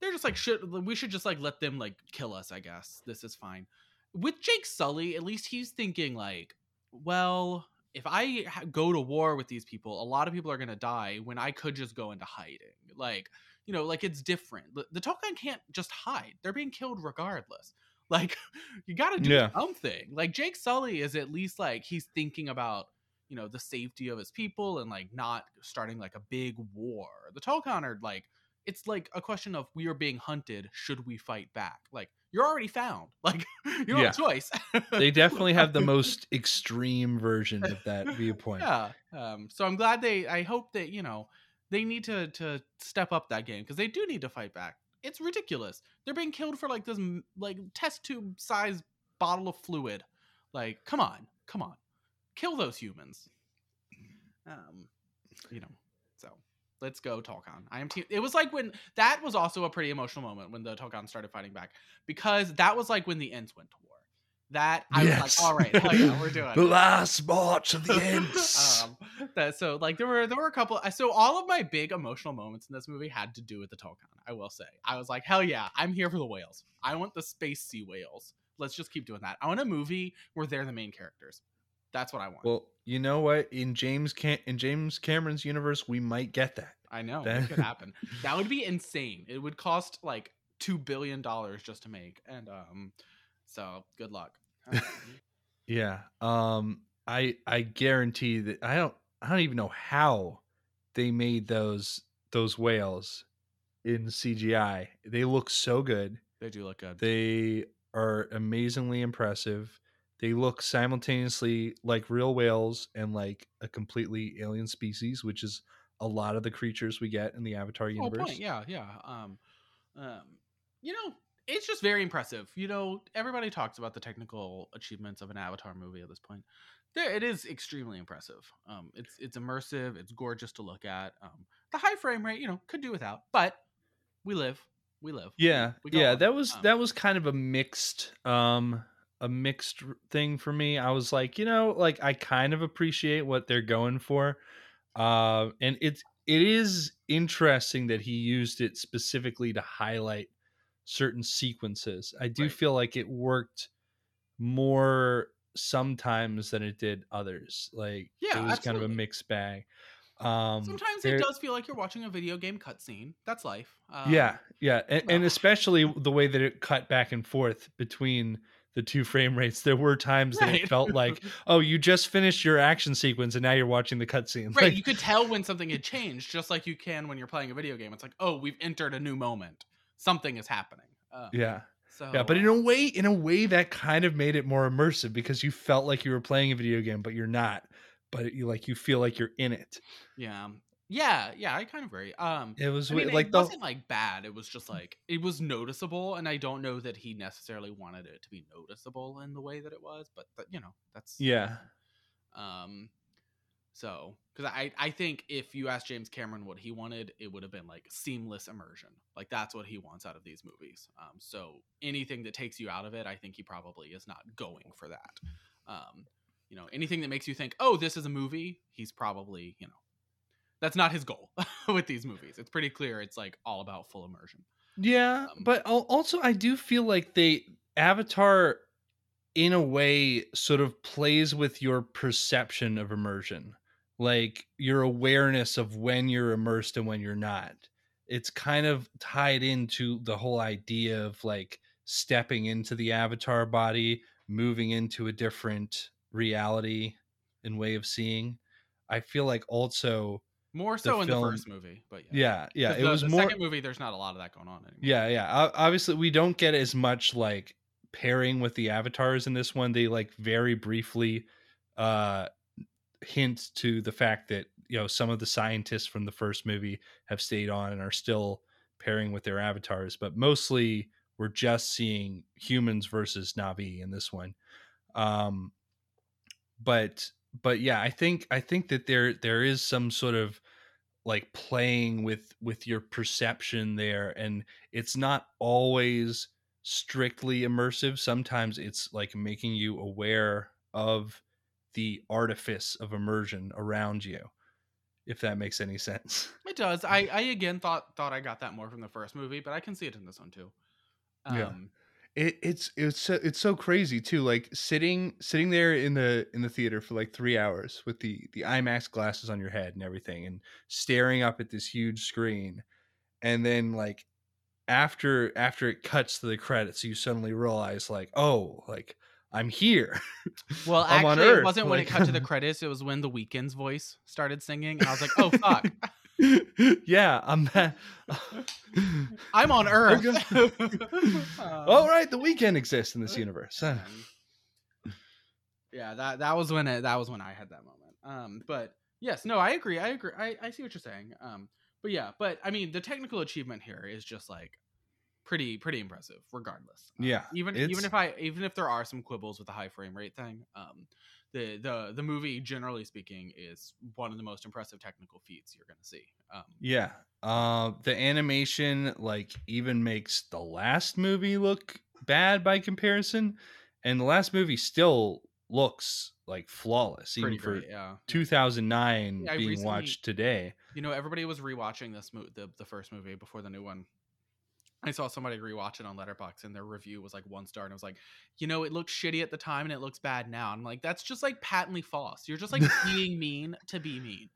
[SPEAKER 4] they're just like should we should just like let them like kill us i guess this is fine with jake sully at least he's thinking like well if i ha- go to war with these people a lot of people are gonna die when i could just go into hiding like you know like it's different. The, the Tulkun can't just hide they're being killed regardless. Like you gotta do
[SPEAKER 2] Yeah.
[SPEAKER 4] something. Like jake sully is at least like he's thinking about you know the safety of his people and like not starting like a big war. The Tulkun are like it's like a question of we are being hunted should we fight back? Like you're already found. Like you don't have a choice.
[SPEAKER 2] They definitely have the most extreme version of that viewpoint.
[SPEAKER 4] yeah um so i'm glad they i hope that you know they need to to step up that game because they do need to fight back. It's ridiculous. They're being killed for like this like test tube size bottle of fluid. Like come on come on. Kill those humans. Um you know let's go Tulkun. I am team. It was like when that was also a pretty emotional moment when the Tulkun started fighting back because that was like when the Ents went to war. That I
[SPEAKER 2] Yes.
[SPEAKER 4] was like, all right, hell yeah, we're doing
[SPEAKER 2] The
[SPEAKER 4] it.
[SPEAKER 2] last march of the Ents.
[SPEAKER 4] um, that so like there were there were a couple. So all of my big emotional moments in this movie had to do with the Tulkun. I will say, I was like, hell yeah, I'm here for the whales. I want the space sea whales. Let's just keep doing that. I want a movie where they're the main characters. That's what I want.
[SPEAKER 2] well, you know what? In James Cam- in James Cameron's universe, we might get that.
[SPEAKER 4] I know
[SPEAKER 2] That-
[SPEAKER 4] it could happen. that would be insane. It would cost like two billion dollars just to make, and um, so good luck.
[SPEAKER 2] Yeah. Um I I guarantee that I don't I don't even know how they made those those whales in CGI. They look so good.
[SPEAKER 4] they do look good.
[SPEAKER 2] They are amazingly impressive. They look simultaneously like real whales and like a completely alien species, which is a lot of the creatures we get in the Avatar universe.
[SPEAKER 4] point. Yeah, yeah. Um, um, you know, it's just very impressive. You know, everybody talks about the technical achievements of an Avatar movie at this point. There, it is extremely impressive. Um, it's it's immersive. It's gorgeous to look at. Um, the high frame rate, you know, could do without, but we live. We live.
[SPEAKER 2] Yeah,
[SPEAKER 4] We
[SPEAKER 2] yeah, that was
[SPEAKER 4] Um,
[SPEAKER 2] that was kind of a mixed um a mixed thing for me. I was like, you know, like I kind of appreciate what they're going for. Uh and it's it is interesting that he used it specifically to highlight certain sequences. I do
[SPEAKER 4] Right.
[SPEAKER 2] feel like it worked more sometimes than it did others. Like
[SPEAKER 4] Yeah,
[SPEAKER 2] it was kind of a mixed bag. Um
[SPEAKER 4] Sometimes it does feel like you're watching a video game cutscene. That's life. Um,
[SPEAKER 2] yeah, yeah, and, and especially the way that it cut back and forth between the two frame rates. There were times that it felt like, oh, you just finished your action sequence and now you're watching the cutscene.
[SPEAKER 4] Right,
[SPEAKER 2] Like,
[SPEAKER 4] you could tell when something had changed, just like you can when you're playing a video game. It's like, oh, we've entered a new moment. Something is happening. Uh,
[SPEAKER 2] yeah,
[SPEAKER 4] So
[SPEAKER 2] yeah, but in a way, in a way, that kind of made it more immersive because you felt like you were playing a video game, but you're not. But you like you feel like you're in it.
[SPEAKER 4] yeah, yeah, yeah. I kind of agree. Um,
[SPEAKER 2] It was
[SPEAKER 4] I mean,
[SPEAKER 2] like
[SPEAKER 4] it
[SPEAKER 2] the
[SPEAKER 4] wasn't like bad. It was just like it was noticeable, and I don't know that he necessarily wanted it to be noticeable in the way that it was. But you know, that's
[SPEAKER 2] yeah,
[SPEAKER 4] Um, so because I I think if you asked James Cameron what he wanted, it would have been like seamless immersion. Like that's what he wants out of these movies. Um, so anything that takes you out of it, I think he probably is not going for that. Um, you know, anything that makes you think, oh, this is a movie, he's probably you know, that's not his goal with these movies. It's pretty clear. It's like all about full immersion.
[SPEAKER 2] Yeah,
[SPEAKER 4] Um,
[SPEAKER 2] but also I do feel like they Avatar in a way sort of plays with your perception of immersion. Like your awareness of when you're immersed and when you're not. It's kind of tied into the whole idea of like stepping into the avatar body, moving into a different reality and way of seeing. I feel like also
[SPEAKER 4] More so in
[SPEAKER 2] film-
[SPEAKER 4] the first movie, but yeah,
[SPEAKER 2] yeah, yeah, it
[SPEAKER 4] the,
[SPEAKER 2] was
[SPEAKER 4] the
[SPEAKER 2] more
[SPEAKER 4] second movie. There's not a lot of that going on anymore.
[SPEAKER 2] yeah, yeah. Obviously, we don't get as much like pairing with the avatars in this one. They like very briefly uh hint to the fact that you know some of the scientists from the first movie have stayed on and are still pairing with their avatars, but mostly we're just seeing humans versus Na'vi in this one. Um but but yeah, I think I think that there there is some sort of like playing with with your perception there and it's not always strictly immersive sometimes it's like making you aware of the artifice of immersion around you if that makes any sense.
[SPEAKER 4] It does. I, I again thought thought I got that more from the first movie, but I can see it in this one too. Um,
[SPEAKER 2] Yeah. It, it's it's so, it's so crazy too. Like sitting sitting there in the in the theater for like three hours with the the IMAX glasses on your head and everything, and staring up at this huge screen, and then like after after it cuts to the credits, you suddenly realize like, oh, like I'm here.
[SPEAKER 4] Well,
[SPEAKER 2] I'm
[SPEAKER 4] actually, it wasn't when it cut to the credits. It was when the Weeknd's voice started singing, and I was like, "Oh fuck,
[SPEAKER 2] yeah, I'm.
[SPEAKER 4] I'm on Earth."
[SPEAKER 2] All right, the Weeknd exists in this universe.
[SPEAKER 4] Yeah, that that was when it, that was when I had that moment. Um, but yes, no, I agree. I agree. I, I see what you're saying. Um, but yeah, but I mean, the technical achievement here is just like pretty pretty impressive, regardless. Um,
[SPEAKER 2] Yeah,
[SPEAKER 4] even even if I even if there are some quibbles with the high frame rate thing, um, the the the movie generally speaking is one of the most impressive technical feats you're gonna see. Um,
[SPEAKER 2] Yeah. Uh, the animation like even makes the last movie look bad by comparison, and the last movie still looks like flawless even
[SPEAKER 4] pretty
[SPEAKER 2] for
[SPEAKER 4] yeah.
[SPEAKER 2] 2009
[SPEAKER 4] Yeah,
[SPEAKER 2] being
[SPEAKER 4] recently-
[SPEAKER 2] watched today.
[SPEAKER 4] You know, everybody was rewatching this mo- the the first movie before the new one. I saw somebody rewatch it on Letterboxd, and their review was like one star, and it was like, you know, it looked shitty at the time, and it looks bad now. I'm like, that's just like patently false. You're just like being mean to be mean.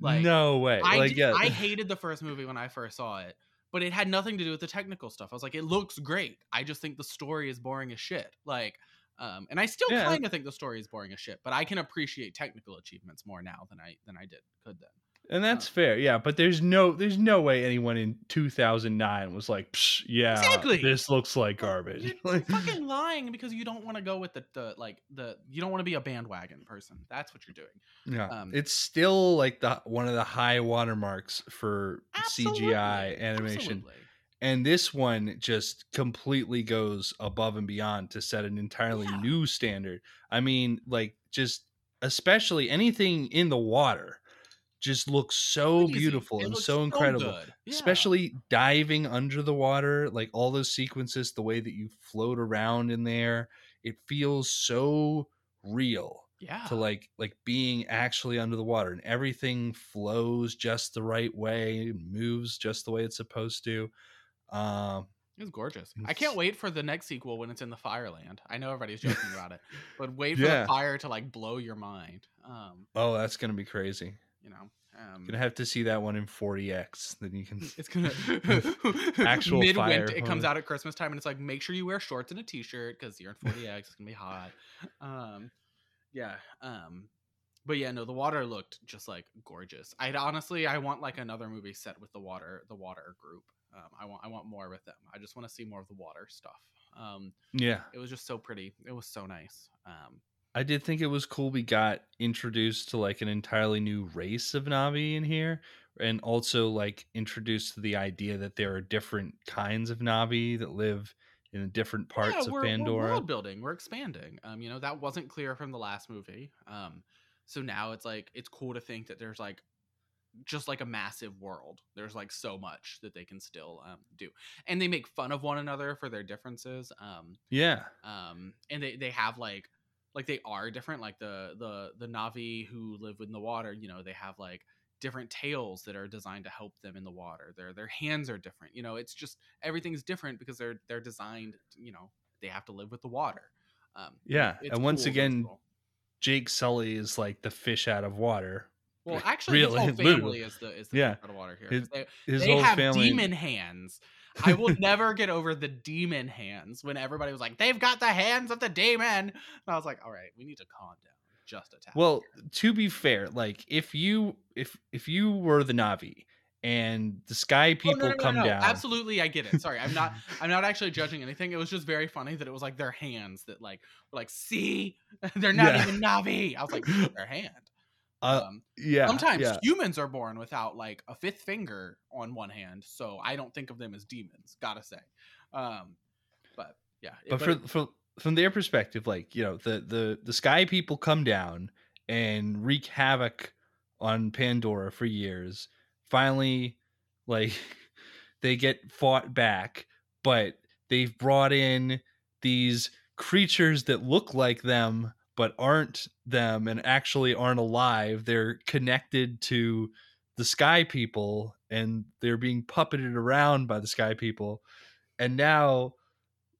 [SPEAKER 4] Like,
[SPEAKER 2] no way.
[SPEAKER 4] I
[SPEAKER 2] like yeah.
[SPEAKER 4] I hated the first movie when I first saw it, but it had nothing to do with the technical stuff. I was like, it looks great. I just think the story is boring as shit. Like, um, and I still
[SPEAKER 2] Yeah.
[SPEAKER 4] kind of think the story is boring as shit, but I can appreciate technical achievements more now than I than I did could then.
[SPEAKER 2] And that's
[SPEAKER 4] uh,
[SPEAKER 2] fair. Yeah, but there's no there's no way anyone in 2009 was like, Psh, yeah,
[SPEAKER 4] Exactly.
[SPEAKER 2] this looks like garbage.
[SPEAKER 4] You're, you're fucking lying because you don't want to go with the, the like the you don't want to be a bandwagon person. That's what you're doing.
[SPEAKER 2] Yeah,
[SPEAKER 4] Um,
[SPEAKER 2] it's still like the one of the high watermarks for
[SPEAKER 4] Absolutely.
[SPEAKER 2] CGI animation.
[SPEAKER 4] Absolutely.
[SPEAKER 2] and this one just completely goes above and beyond to set an entirely
[SPEAKER 4] Yeah.
[SPEAKER 2] new standard i mean like just especially anything in the water just looks so
[SPEAKER 4] Crazy.
[SPEAKER 2] beautiful
[SPEAKER 4] It
[SPEAKER 2] and so incredible
[SPEAKER 4] good. Yeah.
[SPEAKER 2] especially diving under the water like all those sequences the way that you float around in there it feels so real
[SPEAKER 4] yeah.
[SPEAKER 2] to like like being actually under the water and everything flows just the right way moves just the way it's supposed to um
[SPEAKER 4] It was gorgeous. I can't wait for the next sequel when it's in the Fireland. I know everybody's joking about it, but wait for
[SPEAKER 2] Yeah.
[SPEAKER 4] the fire to like blow your mind. Um,
[SPEAKER 2] oh that's gonna be crazy
[SPEAKER 4] you know, um,
[SPEAKER 2] gonna have to see that one in 4DX then you can
[SPEAKER 4] it's gonna
[SPEAKER 2] Actual
[SPEAKER 4] midwinter.
[SPEAKER 2] fire,
[SPEAKER 4] It comes out at Christmas time, and it's like make sure you wear shorts and a t-shirt because you're in 4DX. It's gonna be hot. Um, yeah. Um, but yeah, no, the water looked just like gorgeous. I'd honestly, I want like another movie set with the water, the water group. Um, I want, I want more with them. I just want to see more of the water stuff. Um,
[SPEAKER 2] yeah
[SPEAKER 4] it was just so pretty. It was so nice. Um,
[SPEAKER 2] i did think it was cool we got introduced to like an entirely new race of na'vi in here and also like introduced to the idea that there are different kinds of na'vi that live in different parts
[SPEAKER 4] yeah,
[SPEAKER 2] of
[SPEAKER 4] we're, we're
[SPEAKER 2] pandora
[SPEAKER 4] world building. We're expanding. Um, you know that wasn't clear from the last movie. Um, so now it's like it's cool to think that there's like just like a massive world. There's like so much that they can still um, do, and they make fun of one another for their differences. Um,
[SPEAKER 2] yeah
[SPEAKER 4] um, and they they have like like they are different. Like the the the Na'vi who live in the water, you know, they have like different tails that are designed to help them in the water. Their their hands are different. You know, it's just everything's different because they're they're designed. You know, they have to live with the water. Um,
[SPEAKER 2] Yeah, and once
[SPEAKER 4] cool, it's
[SPEAKER 2] again,
[SPEAKER 4] cool.
[SPEAKER 2] Jake Sully is like the fish out of water.
[SPEAKER 4] well, actually, his
[SPEAKER 2] really,
[SPEAKER 4] whole
[SPEAKER 2] literally.
[SPEAKER 4] family is the is the
[SPEAKER 2] Yeah.
[SPEAKER 4] fish out of water here.
[SPEAKER 2] His-
[SPEAKER 4] 'cause
[SPEAKER 2] His
[SPEAKER 4] they they
[SPEAKER 2] whole
[SPEAKER 4] have
[SPEAKER 2] family.
[SPEAKER 4] demon hands. I will never get over the demon hands when everybody was like, "They've got the hands of the demon," and I was like, "All right, we need to calm down just a tad."
[SPEAKER 2] Well,
[SPEAKER 4] here."
[SPEAKER 2] to be fair, like if you if if you were the Na'vi and the sky
[SPEAKER 4] Oh,
[SPEAKER 2] people
[SPEAKER 4] no, no, no,
[SPEAKER 2] come
[SPEAKER 4] no.
[SPEAKER 2] down,
[SPEAKER 4] Absolutely, I get it. Sorry, I'm not. I'm not actually judging anything. It was just very funny that it was like their hands that like were like, "See, they're not
[SPEAKER 2] Yeah.
[SPEAKER 4] even Na'vi." I was like, "Their hand."
[SPEAKER 2] Uh,
[SPEAKER 4] um,
[SPEAKER 2] yeah,
[SPEAKER 4] sometimes
[SPEAKER 2] yeah.
[SPEAKER 4] humans are born without like a fifth finger on one hand, so I don't think of them as demons. Gotta say, um, but yeah. it-
[SPEAKER 2] but for for from their perspective, like you know, the the the sky people come down and wreak havoc on Pandora for years. Finally, like they get fought back, but they've brought in these creatures that look like them but aren't them and actually aren't alive. They're connected to the sky people and they're being puppeted around by the sky people and now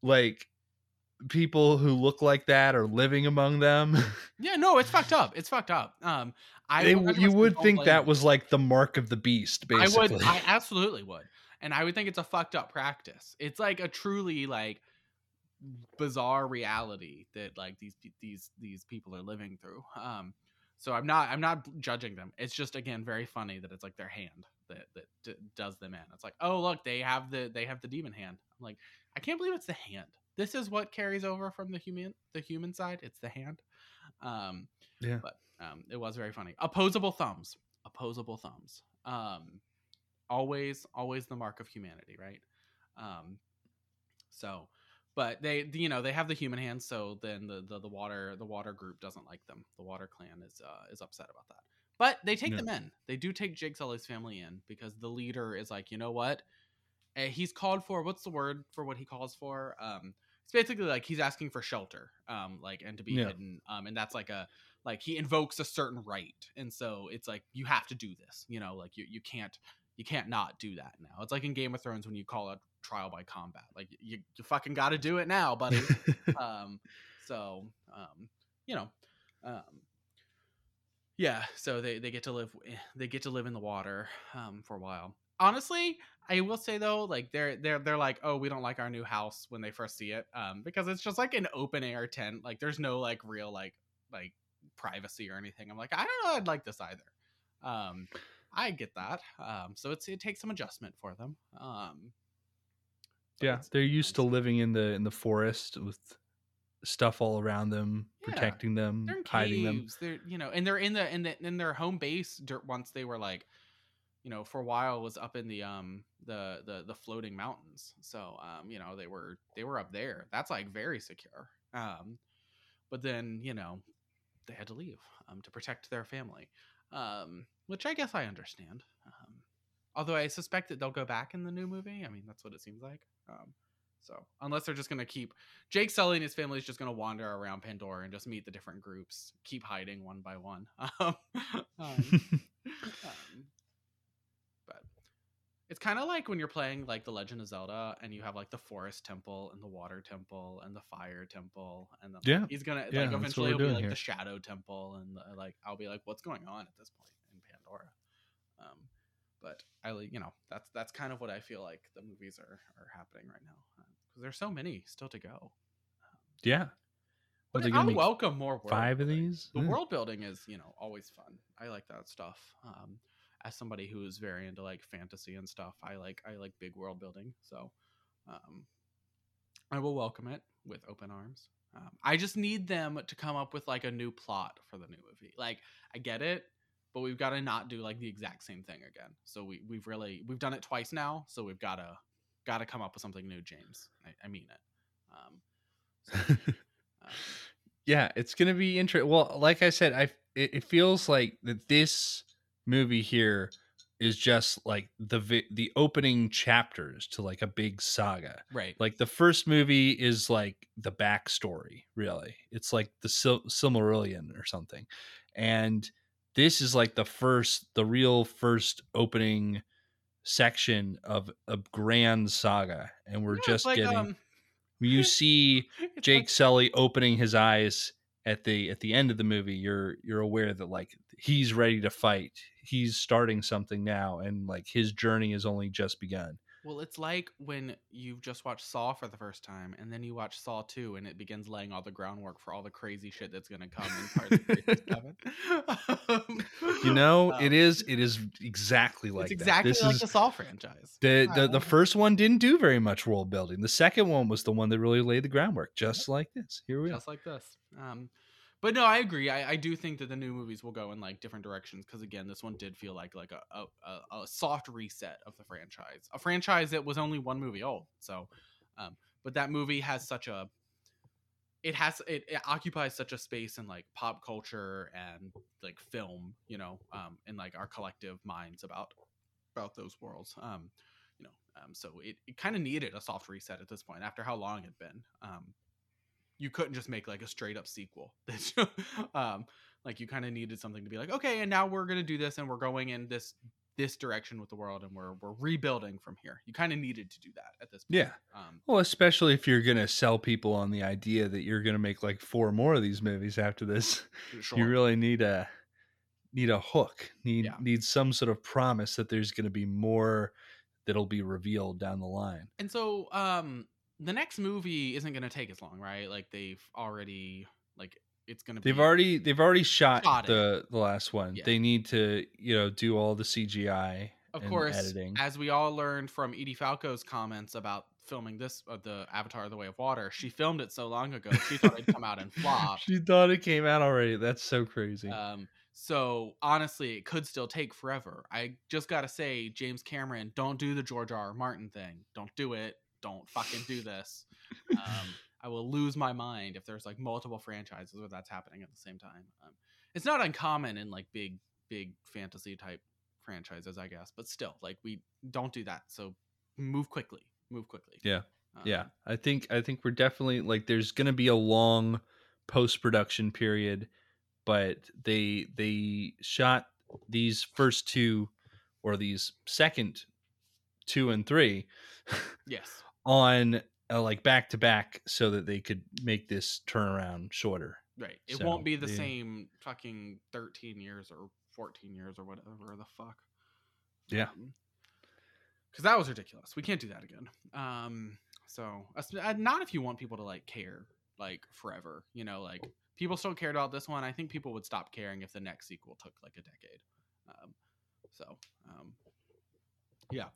[SPEAKER 2] like people who look like that are living among them
[SPEAKER 4] Yeah, no, it's fucked up. It's fucked up. Um, I
[SPEAKER 2] They- you would think that was like the mark of the beast Basically, I
[SPEAKER 4] would. I absolutely would, and I would think it's a fucked up practice. It's like a truly like bizarre reality that like these these these people are living through. Um, so I'm not I'm not judging them. It's just again very funny that it's like their hand that that d- does them in. It's like oh look they have the they have the demon hand. I'm like I can't believe it's the hand. This is what carries over from the human the human side. It's the hand. Um,
[SPEAKER 2] Yeah.
[SPEAKER 4] but um, it was very funny. Opposable thumbs. Opposable thumbs. Um, always always the mark of humanity, right? Um, so but they you know they have the human hands so then the, the the water the water group doesn't like them. The water clan is uh is upset about that. But they take
[SPEAKER 2] Yeah.
[SPEAKER 4] them in they do take jake sully's family in because the leader is like you know what? Eh, he's called for what's the word for what he calls for? Um it's basically like he's asking for shelter um like and to be
[SPEAKER 2] Yeah.
[SPEAKER 4] hidden um and that's like a like he invokes a certain right and so it's like you have to do this you know like you you can't you can't not do that now. It's like in game of thrones when you call a trial by combat like you, you fucking got to do it now buddy. Um so um you know um yeah so they they get to live eh, they get to live in the water um for a while. Honestly i will say though like they're they're they're like oh we don't like our new house when they first see it um because it's just like an open air tent like there's no like real like like privacy or anything. I'm like i don't know i'd like this either. Um i get that um so it's it takes some adjustment for them um
[SPEAKER 2] yeah
[SPEAKER 4] it's-
[SPEAKER 2] they're used to living in the in the forest with stuff all around them
[SPEAKER 4] Yeah.
[SPEAKER 2] protecting them hiding them.
[SPEAKER 4] They're you know, and they're in the in the in their home base. Once they were like, you know, for a while was up in the um the the the floating mountains. So um you know they were they were up there. That's like very secure. Um, but then you know they had to leave um to protect their family. Um, which I guess I understand. Um, although I suspect that they'll go back in the new movie. I mean, that's what it seems like. Um, so unless they're just gonna keep Jake Sully and his family is just gonna wander around Pandora and just meet the different groups, keep hiding one by one. Um, um, um, but it's kind of like when you're playing like the Legend of Zelda and you have like the forest temple and the water temple and the fire temple, and then like,
[SPEAKER 2] Yeah.
[SPEAKER 4] he's gonna
[SPEAKER 2] Yeah,
[SPEAKER 4] like eventually it'll be like
[SPEAKER 2] here.
[SPEAKER 4] the shadow temple and the, like I'll be like, what's going on at this point in Pandora? Um, but I you know that's that's kind of what I feel like the movies are are happening right now because there's so many still to go.
[SPEAKER 2] yeah
[SPEAKER 4] But I welcome more world
[SPEAKER 2] five of these
[SPEAKER 4] The world building is you know always fun. I like that stuff. Um, as somebody who is very into like fantasy and stuff, I like I like big world building. So, um, I will welcome it with open arms. Um, I just need them to come up with like a new plot for the new movie. Like I get it, but we've got to not do like the exact same thing again. So we we've really we've done it twice now. So we've got to got to come up with something new, James. I, I mean it. Um, so, um,
[SPEAKER 2] yeah it's gonna be interesting well like i said i it, it feels like that this movie here is just like the vi- the opening chapters to like a big saga
[SPEAKER 4] right.
[SPEAKER 2] like the first movie is like the backstory really it's like the Sil- silmarillion or something and this is like the first the real first opening section of a grand saga and we're
[SPEAKER 4] Yeah,
[SPEAKER 2] just
[SPEAKER 4] like,
[SPEAKER 2] getting
[SPEAKER 4] um,
[SPEAKER 2] you see Jake
[SPEAKER 4] like-
[SPEAKER 2] Sully opening his eyes at the at the end of the movie, you're you're aware that like he's ready to fight. He's starting something now, and like his journey has only just begun.
[SPEAKER 4] Well, it's like when you've just watched Saw for the first time, and then you watch Saw 2, and it begins laying all the groundwork for all the crazy shit that's going to come in parts three and seven. Um,
[SPEAKER 2] You know,
[SPEAKER 4] um,
[SPEAKER 2] it is it is exactly like
[SPEAKER 4] it's
[SPEAKER 2] that.
[SPEAKER 4] exactly
[SPEAKER 2] This
[SPEAKER 4] like
[SPEAKER 2] is
[SPEAKER 4] the Saw franchise.
[SPEAKER 2] the
[SPEAKER 4] I
[SPEAKER 2] the, the first one didn't do very much world building. The second one was the one that really laid the groundwork, just like this. Here we are.
[SPEAKER 4] just like this. Um, but no, I agree. I, I do think that the new movies will go in like different directions because again, this one did feel like like a, a, a, soft reset of the franchise, a franchise that was only one movie old. So, um, but that movie has such a it has it, it occupies such a space in like pop culture and like film, you know, um, in like our collective minds about about those worlds. Um, you know, um, so it, it kind of needed a soft reset at this point after how long it'd been. Um, you couldn't just make like a straight up sequel. um, like you kind of needed something to be like, okay, and now we're gonna do this, and we're going in this this direction with the world and we're we're rebuilding from here. You kind of needed to do that at this point.
[SPEAKER 2] Yeah.
[SPEAKER 4] Um,
[SPEAKER 2] Well, especially if you're gonna sell people on the idea that you're gonna make like four more of these movies after this,
[SPEAKER 4] sure.
[SPEAKER 2] you really need a need a hook. Need
[SPEAKER 4] Yeah.
[SPEAKER 2] need some sort of promise that there's gonna be more that'll be revealed down the line.
[SPEAKER 4] And so um the next movie isn't going to take as long, right? Like they've already like it's going to be
[SPEAKER 2] They've already they've already shot,
[SPEAKER 4] Shot it.
[SPEAKER 2] the the last one.
[SPEAKER 4] Yeah.
[SPEAKER 2] They need to you know do all the CGI
[SPEAKER 4] of course
[SPEAKER 2] editing.
[SPEAKER 4] as we all learned from Edie Falco's comments about filming this uh, the Avatar the Way of Water, she filmed it so long ago. She thought it'd come out and flop.
[SPEAKER 2] she thought it came out already. That's so crazy.
[SPEAKER 4] Um, so honestly, it could still take forever. I just gotta say, James Cameron, don't do the George R. R. Martin thing. Don't do it. Don't fucking do this. Um, I will lose my mind if there's like multiple franchises where that's happening at the same time. Um, it's not uncommon in like big, big fantasy type franchises, I guess, but still, like we don't do that. So move quickly. Move quickly.
[SPEAKER 2] Yeah.
[SPEAKER 4] Um,
[SPEAKER 2] yeah i think i think we're definitely like there's gonna be a long post-production period but they they shot these first two or these second two and three
[SPEAKER 4] Yes.
[SPEAKER 2] On uh, like back to back so that they could make this turnaround shorter
[SPEAKER 4] Right. It
[SPEAKER 2] So,
[SPEAKER 4] won't be the
[SPEAKER 2] yeah.
[SPEAKER 4] same fucking 13 years or 14 years or whatever the fuck.
[SPEAKER 2] Yeah.
[SPEAKER 4] Because that was ridiculous. We can't do that again. Um. So, uh, not if you want people to like care like forever. You know, like people still cared about this one. I think people would stop caring if the next sequel took like a decade. Um. So. Um. Yeah.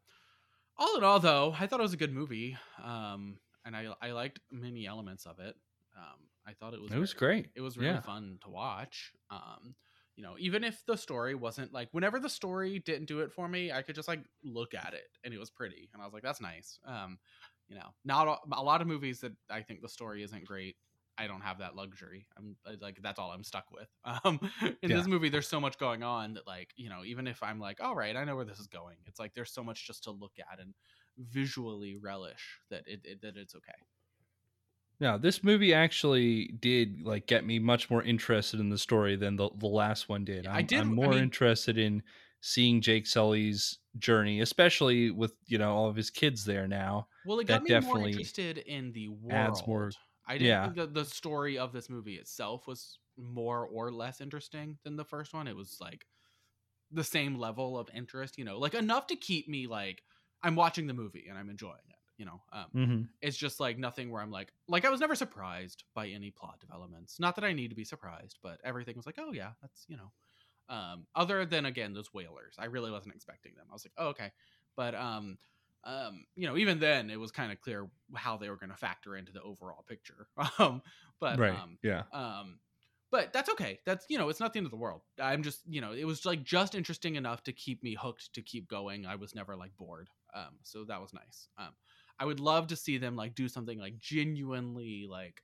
[SPEAKER 4] All in all, though, I thought it was a good movie. Um. And I I liked many elements of it. Um. I thought it was
[SPEAKER 2] it was great
[SPEAKER 4] it was really
[SPEAKER 2] Yeah.
[SPEAKER 4] fun to watch um you know even if the story wasn't like whenever the story didn't do it for me i could just like look at it and it was pretty and i was like that's nice um you know not a, a lot of movies that i think the story isn't great i don't have that luxury i'm like that's all i'm stuck with um in
[SPEAKER 2] Yeah.
[SPEAKER 4] this movie there's so much going on that like you know even if i'm like all right i know where this is going it's like there's so much just to look at and visually relish that it, it that it's okay
[SPEAKER 2] Now, this movie actually did like get me much more interested in the story than the, the last one did. I'm,
[SPEAKER 4] I did-
[SPEAKER 2] I'm
[SPEAKER 4] I
[SPEAKER 2] more
[SPEAKER 4] mean-
[SPEAKER 2] interested in seeing Jake Sully's journey, especially with you know all of his kids there now.
[SPEAKER 4] Well, it
[SPEAKER 2] that
[SPEAKER 4] got me more
[SPEAKER 2] definitely
[SPEAKER 4] interested in the world.
[SPEAKER 2] adds more-
[SPEAKER 4] I didn't
[SPEAKER 2] yeah.
[SPEAKER 4] think that the story of this movie itself was more or less interesting than the first one. It was like the same level of interest, you know, like enough to keep me like I'm watching the movie and I'm enjoying it. You know, um,
[SPEAKER 2] Mm-hmm.
[SPEAKER 4] it's just like nothing where I'm like, like I was never surprised by any plot developments. Not that I need to be surprised, but everything was like, oh yeah, that's you know. Um, other than again those whalers, I really wasn't expecting them. I was like, oh okay, but um, um, you know, even then it was kind of clear how they were going to factor into the overall picture. Um, but
[SPEAKER 2] right.
[SPEAKER 4] um,
[SPEAKER 2] yeah.
[SPEAKER 4] um, but that's okay. That's you know, it's not the end of the world. I'm just you know, it was like just interesting enough to keep me hooked to keep going. I was never like bored. Um, so that was nice. Um, I would love to see them like do something like genuinely like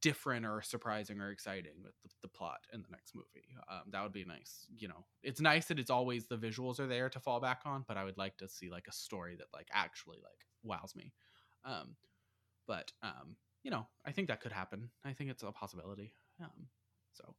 [SPEAKER 4] different or surprising or exciting with the, the plot in the next movie. Um, that would be nice. You know, it's nice that it's always the visuals are there to fall back on, but I would like to see like a story that like actually like wows me. Um, but um, you know, I think that could happen. I think it's a possibility. Um, so,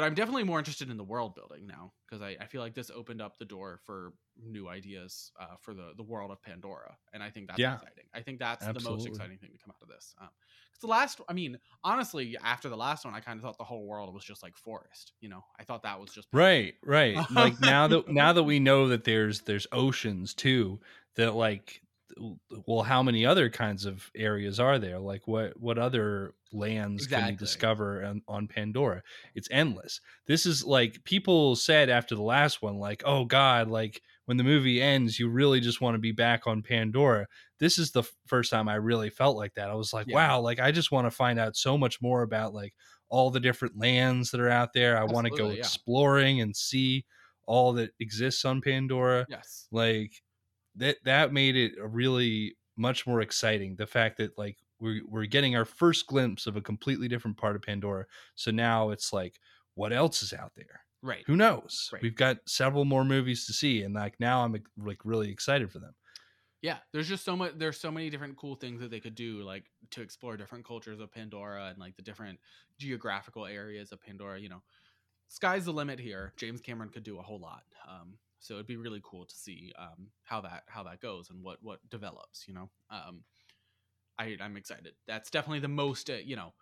[SPEAKER 4] but I'm definitely more interested in the world building now because I, I feel like this opened up the door for new ideas uh, for the the world of Pandora, and I think that's
[SPEAKER 2] Yeah.
[SPEAKER 4] exciting. I think that's the most exciting thing to come out of this. Um, 'cause the last, I mean, honestly, after the last one, I kind of thought the whole world was just like forest. You know, I thought that was just
[SPEAKER 2] Right, right. like now that now that we know that there's there's oceans too, that like well how many other kinds of areas are there? Like what what other lands can you discover on, on Pandora? It's endless. This is like people said after the last one like, "Oh god, like when the movie ends, you really just want to be back on Pandora." This is the first time I really felt like that. I was like,
[SPEAKER 4] Yeah.
[SPEAKER 2] "Wow, like I just want to find out so much more about like all the different lands that are out there. I want to go
[SPEAKER 4] yeah.
[SPEAKER 2] exploring and see all that exists on Pandora.
[SPEAKER 4] yes,
[SPEAKER 2] Like that that made it a really much more exciting. The fact that like we're we're getting our first glimpse of a completely different part of Pandora. So now it's like what else is out there?
[SPEAKER 4] right.
[SPEAKER 2] Who knows?
[SPEAKER 4] Right.
[SPEAKER 2] We've got several more movies to see and like now I'm like really excited for them.
[SPEAKER 4] yeah there's just so much there's so many different cool things that they could do like to explore different cultures of pandora and like the different geographical areas of pandora you know sky's the limit here. James Cameron could do a whole lot. Um, so it'd be really cool to see um, how that how that goes and what what develops. You know, um, I I'm excited. That's definitely the most uh, you know.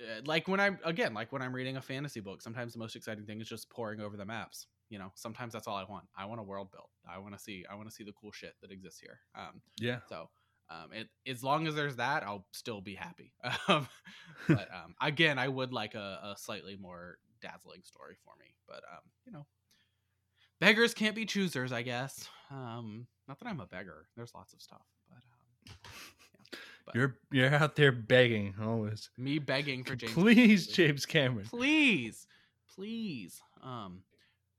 [SPEAKER 4] Uh, like when I'm again, like when I'm reading a fantasy book, sometimes the most exciting thing is just pouring over the maps. You know, sometimes that's all I want. I want a world built. I want to see. I want to see the cool shit that exists here. Um,
[SPEAKER 2] Yeah.
[SPEAKER 4] so, um, it as long as there's that, I'll still be happy. Um, but um, again, I would like a, a slightly more dazzling story for me. But um, you know, beggars can't be choosers, I guess. Um, not that I'm a beggar. There's lots of stuff, but um, yeah. But
[SPEAKER 2] You're you're out there begging always.
[SPEAKER 4] me begging for James.
[SPEAKER 2] Please,
[SPEAKER 4] Cameron.
[SPEAKER 2] James Cameron.
[SPEAKER 4] please, please. Um,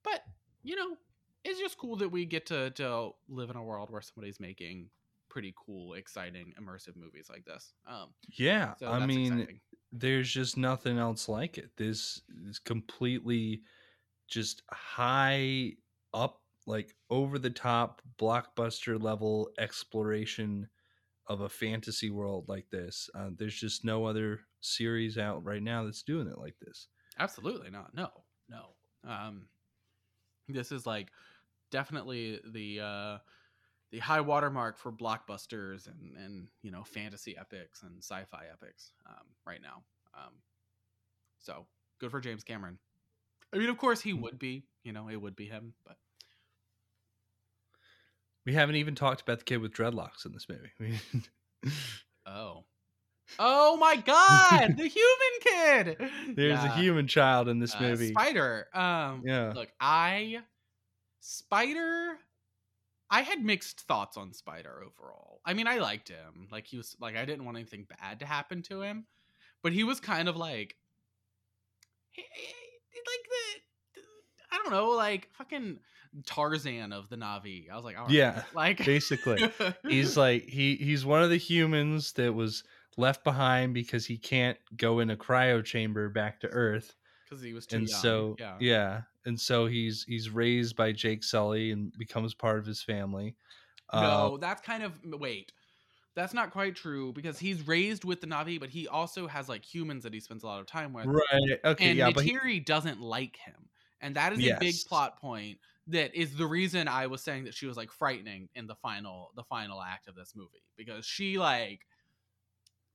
[SPEAKER 4] but you know, it's just cool that we get to to live in a world where somebody's making pretty cool, exciting, immersive movies like this. Um,
[SPEAKER 2] Yeah,
[SPEAKER 4] so
[SPEAKER 2] I mean,
[SPEAKER 4] exciting.
[SPEAKER 2] there's just nothing else like it. This is completely just high up, like over the top blockbuster level exploration of a fantasy world like this. Uh, there's just no other series out right now that's doing it like this.
[SPEAKER 4] Absolutely not. No, no. Um, this is like definitely the uh, the high watermark for blockbusters and and you know fantasy epics and sci-fi epics um, right now. Um, so good for James Cameron. I mean, of course he would be. You know, it would be him. But
[SPEAKER 2] We haven't even talked about the kid with dreadlocks in this movie.
[SPEAKER 4] Oh, oh my God, the human kid.
[SPEAKER 2] There's
[SPEAKER 4] Yeah.
[SPEAKER 2] a human child in this
[SPEAKER 4] Uh,
[SPEAKER 2] movie.
[SPEAKER 4] Spider. Um,
[SPEAKER 2] Yeah.
[SPEAKER 4] Look, I Spider. I had mixed thoughts on Spider overall. I mean, I liked him. Like he was like I didn't want anything bad to happen to him, but he was kind of like, he- he- like the I don't know, like fucking Tarzan of the Na'vi. I was like, all right,
[SPEAKER 2] Yeah,
[SPEAKER 4] like
[SPEAKER 2] basically. he's like he he's one of the humans that was left behind because he can't go in a cryo chamber back to earth
[SPEAKER 4] because he was too
[SPEAKER 2] and
[SPEAKER 4] young.
[SPEAKER 2] so
[SPEAKER 4] yeah.
[SPEAKER 2] and so he's he's raised by jake sully and becomes part of his family
[SPEAKER 4] No,
[SPEAKER 2] Uh,
[SPEAKER 4] that's kind of wait. That's not quite true because he's raised with the Na'vi, but he also has like humans that he spends a lot of time with.
[SPEAKER 2] right okay
[SPEAKER 4] and
[SPEAKER 2] yeah but he-
[SPEAKER 4] doesn't like him, and that is a big plot point. That is the reason I was saying that she was like frightening in the final the final act of this movie because she like.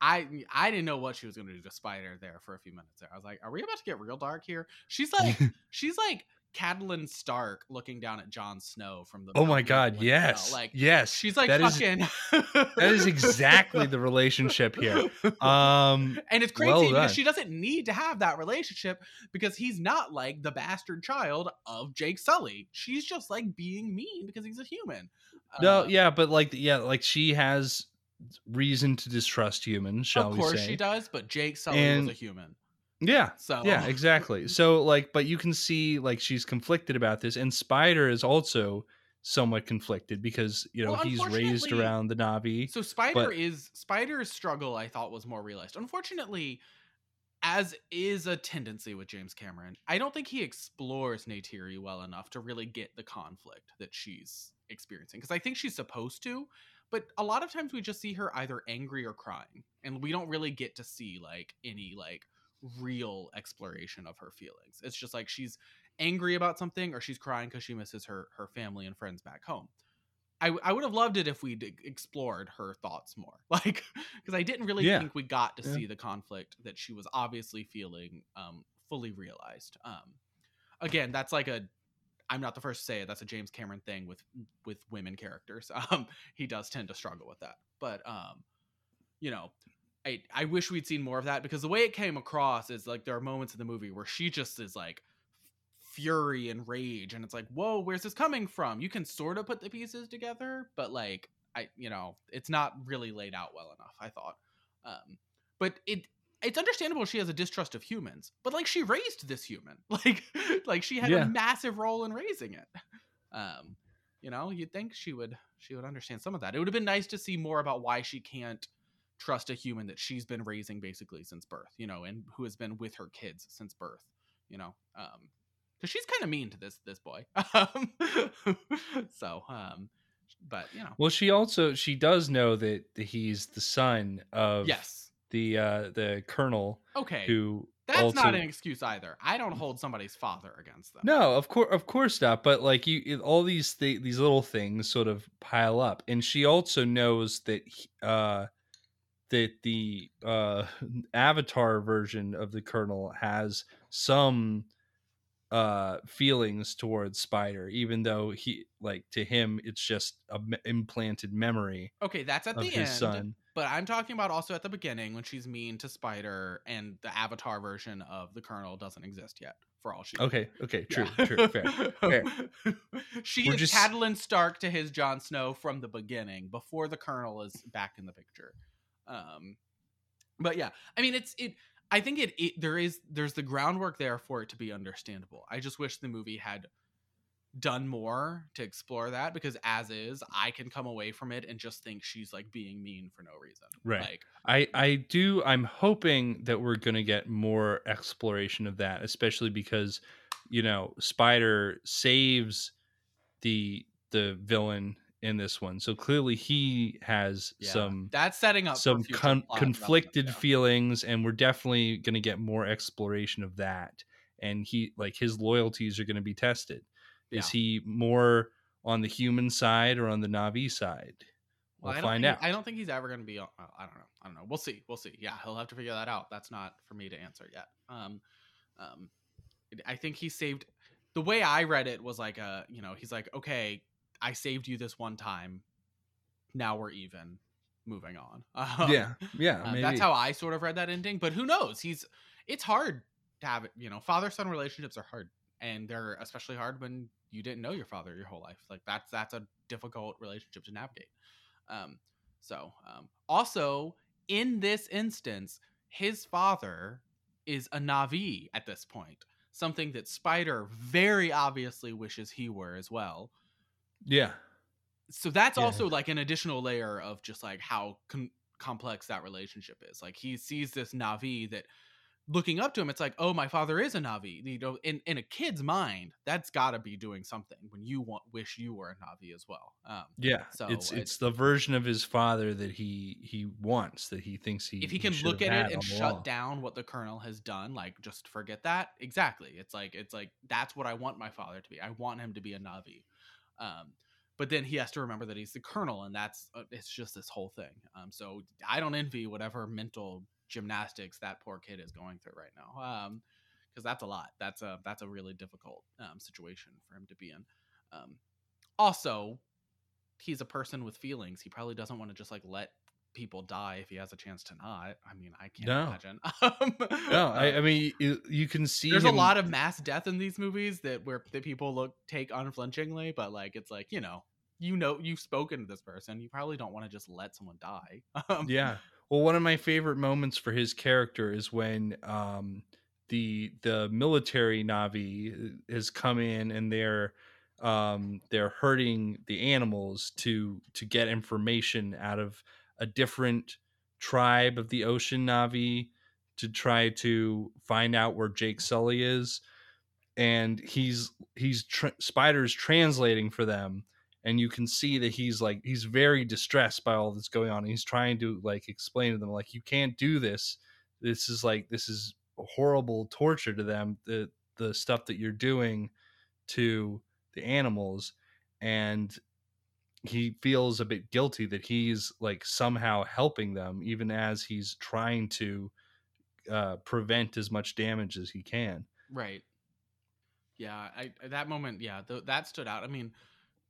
[SPEAKER 4] I I didn't know what she was going to do to Spider there for a few minutes there. I was like, "Are we about to get real dark here?" She's like, she's like Catelyn Stark looking down at Jon Snow from the.
[SPEAKER 2] oh my god yes
[SPEAKER 4] like
[SPEAKER 2] yes
[SPEAKER 4] She's like
[SPEAKER 2] that is
[SPEAKER 4] fucking.
[SPEAKER 2] that is exactly the relationship here um
[SPEAKER 4] and it's crazy
[SPEAKER 2] well
[SPEAKER 4] because she doesn't need to have that relationship because he's not like the bastard child of Jake Sully. She's just like being mean because he's a human.
[SPEAKER 2] no
[SPEAKER 4] Uh,
[SPEAKER 2] yeah but like yeah like she has reason to distrust humans shall
[SPEAKER 4] of
[SPEAKER 2] we
[SPEAKER 4] course
[SPEAKER 2] say
[SPEAKER 4] she does, but Jake Sully
[SPEAKER 2] And-
[SPEAKER 4] was a human.
[SPEAKER 2] Yeah
[SPEAKER 4] So
[SPEAKER 2] yeah exactly so like but you can see like she's conflicted about this and spider is also somewhat conflicted because you know
[SPEAKER 4] Well,
[SPEAKER 2] he's raised around the na'vi
[SPEAKER 4] So Spider
[SPEAKER 2] But-
[SPEAKER 4] is Spider's struggle. I thought was more realized. Unfortunately, as is a tendency with James Cameron, I don't think he explores Neytiri well enough to really get the conflict that she's experiencing. Because I think she's supposed to, but a lot of times we just see her either angry or crying, and we don't really get to see like any like real exploration of her feelings. It's just like she's angry about something or she's crying because she misses her her family and friends back home. I, I would have loved it if we'd explored her thoughts more. Like, because I didn't really
[SPEAKER 2] Yeah.
[SPEAKER 4] think we got to
[SPEAKER 2] Yeah.
[SPEAKER 4] see the conflict that she was obviously feeling um, fully realized. Um, again, that's like a, I'm not the first to say it. That's a James Cameron thing with with women characters. Um, he does tend to struggle with that. But um, you know, I I wish we'd seen more of that because the way it came across is like there are moments in the movie where she just is like fury and rage and it's like whoa where's this coming from? You can sort of put the pieces together but like i you know it's not really laid out well enough i thought. Um but it it's understandable she has a distrust of humans but like she raised this human. Like like she had
[SPEAKER 2] Yeah.
[SPEAKER 4] a massive role in raising it. Um you know you'd think she would she would understand some of that. It would have been nice to see more about why she can't trust a human that she's been raising basically since birth you know and who has been with her kids since birth you know um because she's kind of mean to this this boy um so um but you know
[SPEAKER 2] well she also she does know that he's the son of
[SPEAKER 4] yes
[SPEAKER 2] the uh the colonel
[SPEAKER 4] okay
[SPEAKER 2] who
[SPEAKER 4] That's
[SPEAKER 2] also
[SPEAKER 4] not an excuse either. I don't hold somebody's father against them.
[SPEAKER 2] No, of course, of course not. But like you, all these th- these little things sort of pile up, and she also knows that he- uh, that the uh, Avatar version of the Colonel has some uh feelings towards Spider, even though he like to him it's just a me- implanted memory
[SPEAKER 4] Okay, that's at the
[SPEAKER 2] his
[SPEAKER 4] end.
[SPEAKER 2] son.
[SPEAKER 4] But I'm talking about also at the beginning when she's mean to Spider and the Avatar version of the Colonel doesn't exist yet. For all she.
[SPEAKER 2] Okay, okay, true,
[SPEAKER 4] Yeah.
[SPEAKER 2] true, fair. fair.
[SPEAKER 4] she
[SPEAKER 2] We're
[SPEAKER 4] is
[SPEAKER 2] just-
[SPEAKER 4] Catelyn Stark to his Jon Snow from the beginning, before the Colonel is back in the picture. Um, but yeah, I mean, it's it. I think it, it there is there's the groundwork there for it to be understandable. I just wish the movie had done more to explore that because as is, I can come away from it and just think she's like being mean for no reason.
[SPEAKER 2] Right.
[SPEAKER 4] Like,
[SPEAKER 2] I I do I'm hoping that we're going to get more exploration of that especially because you know Spider saves the the villain in this one. So clearly he has
[SPEAKER 4] yeah,
[SPEAKER 2] some
[SPEAKER 4] that's setting up
[SPEAKER 2] some con- conflicted feelings and we're definitely going to get more exploration of that and he like his loyalties are going to be tested. Is he more on the human side or on the Na'vi side?
[SPEAKER 4] Well,
[SPEAKER 2] We'll find
[SPEAKER 4] think,
[SPEAKER 2] out.
[SPEAKER 4] I don't think he's ever going to be. on- I don't know. I don't know. We'll see. We'll see. Yeah, he'll have to figure that out. That's not for me to answer yet. Um, um, I think he saved. The way I read it was like a, you know, he's like, okay, I saved you this one time. Now we're even. Moving on. Um,
[SPEAKER 2] yeah. Yeah,
[SPEAKER 4] uh, that's how I sort of read that ending. But who knows? He's. It's hard to have it. You know, father son relationships are hard, and they're especially hard when you didn't know your father your whole life. Like that's that's a difficult relationship to navigate. Um, so um, also in this instance, his father is a Na'vi at this point, something that Spider very obviously wishes he were as well.
[SPEAKER 2] Yeah.
[SPEAKER 4] So that's
[SPEAKER 2] Yeah.
[SPEAKER 4] also like an additional layer of just like how com- complex that relationship is. Like he sees this Na'vi that looking up to him, it's like, oh, my father is a Na'vi. You know, in, in a kid's mind, that's got to be doing something when you want wish you were a Na'vi as well. Um,
[SPEAKER 2] Yeah,
[SPEAKER 4] So
[SPEAKER 2] it's
[SPEAKER 4] it-
[SPEAKER 2] it's the version of his father that he he wants that he thinks he
[SPEAKER 4] if he
[SPEAKER 2] he
[SPEAKER 4] can
[SPEAKER 2] should
[SPEAKER 4] look at it and shut
[SPEAKER 2] along.
[SPEAKER 4] down what the colonel has done like just forget that exactly it's like it's like that's what i want my father to be i want him to be a na'vi um but then he has to remember that he's the colonel and that's uh, it's just this whole thing. Um so i don't envy whatever mental gymnastics that poor kid is going through right now um because that's a lot. That's a that's a really difficult um, situation for him to be in. Um also he's a person with feelings. He probably doesn't want to just like let people die if he has a chance to not i mean i can't
[SPEAKER 2] No.
[SPEAKER 4] imagine um,
[SPEAKER 2] No, I, I
[SPEAKER 4] um,
[SPEAKER 2] mean you, you can see
[SPEAKER 4] there's a lot of mass death in these movies that where that people look take unflinchingly but like it's like you know you know you've spoken to this person you probably don't want to just let someone die um,
[SPEAKER 2] Yeah. Well, one of my favorite moments for his character is when um the the military Na'vi has come in and they're um they're hurting the animals to to get information out of a different tribe of the ocean Na'vi to try to find out where Jake Sully is. And he's he's spiders translating for them. And you can see that he's like he's very distressed by all that's going on. He's trying to like explain to them like you can't do this. This is like this is horrible torture to them the the stuff that you're doing to the animals. And he feels a bit guilty that he's like somehow helping them even as he's trying to uh, prevent as much damage as he can.
[SPEAKER 4] Right. Yeah i that moment yeah th- that stood out. I mean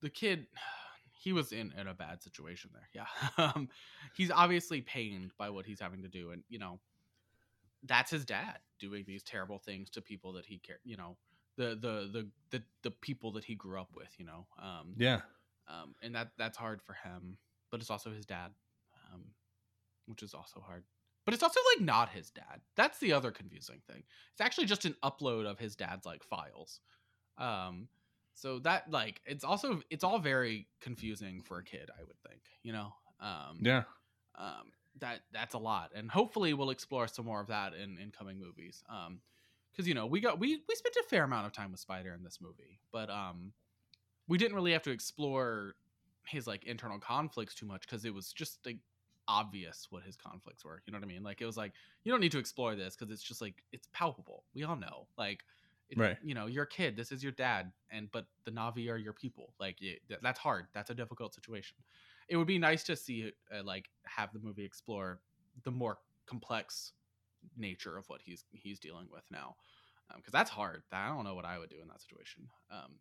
[SPEAKER 4] the kid he was in in a bad situation there yeah. Um he's obviously pained by what he's having to do and you know that's his dad doing these terrible things to people that he care you know the the the the, the people that he grew up with you know um
[SPEAKER 2] yeah
[SPEAKER 4] um, and that that's hard for him. But it's also his dad, um, which is also hard. But it's also like not his dad. That's the other confusing thing. It's actually just an upload of his dad's like files. Um, so that like it's also it's all very confusing for a kid. I would think, you know. Um,
[SPEAKER 2] yeah
[SPEAKER 4] um, that that's a lot, and hopefully we'll explore some more of that in in coming movies. Um, because you know we got we we spent a fair amount of time with Spider in this movie, but um, we didn't really have to explore his like internal conflicts too much because it was just like obvious what his conflicts were. You know what I mean? Like it was like you don't need to explore this because it's just like it's palpable. We all know. Like it,
[SPEAKER 2] Right.
[SPEAKER 4] you know, you're a kid. This is your dad, and but the Na'vi are your people. Like it, that's hard. That's a difficult situation. It would be nice to see uh, like have the movie explore the more complex nature of what he's he's dealing with now, because that's hard. I don't know what I would do in that situation. Um,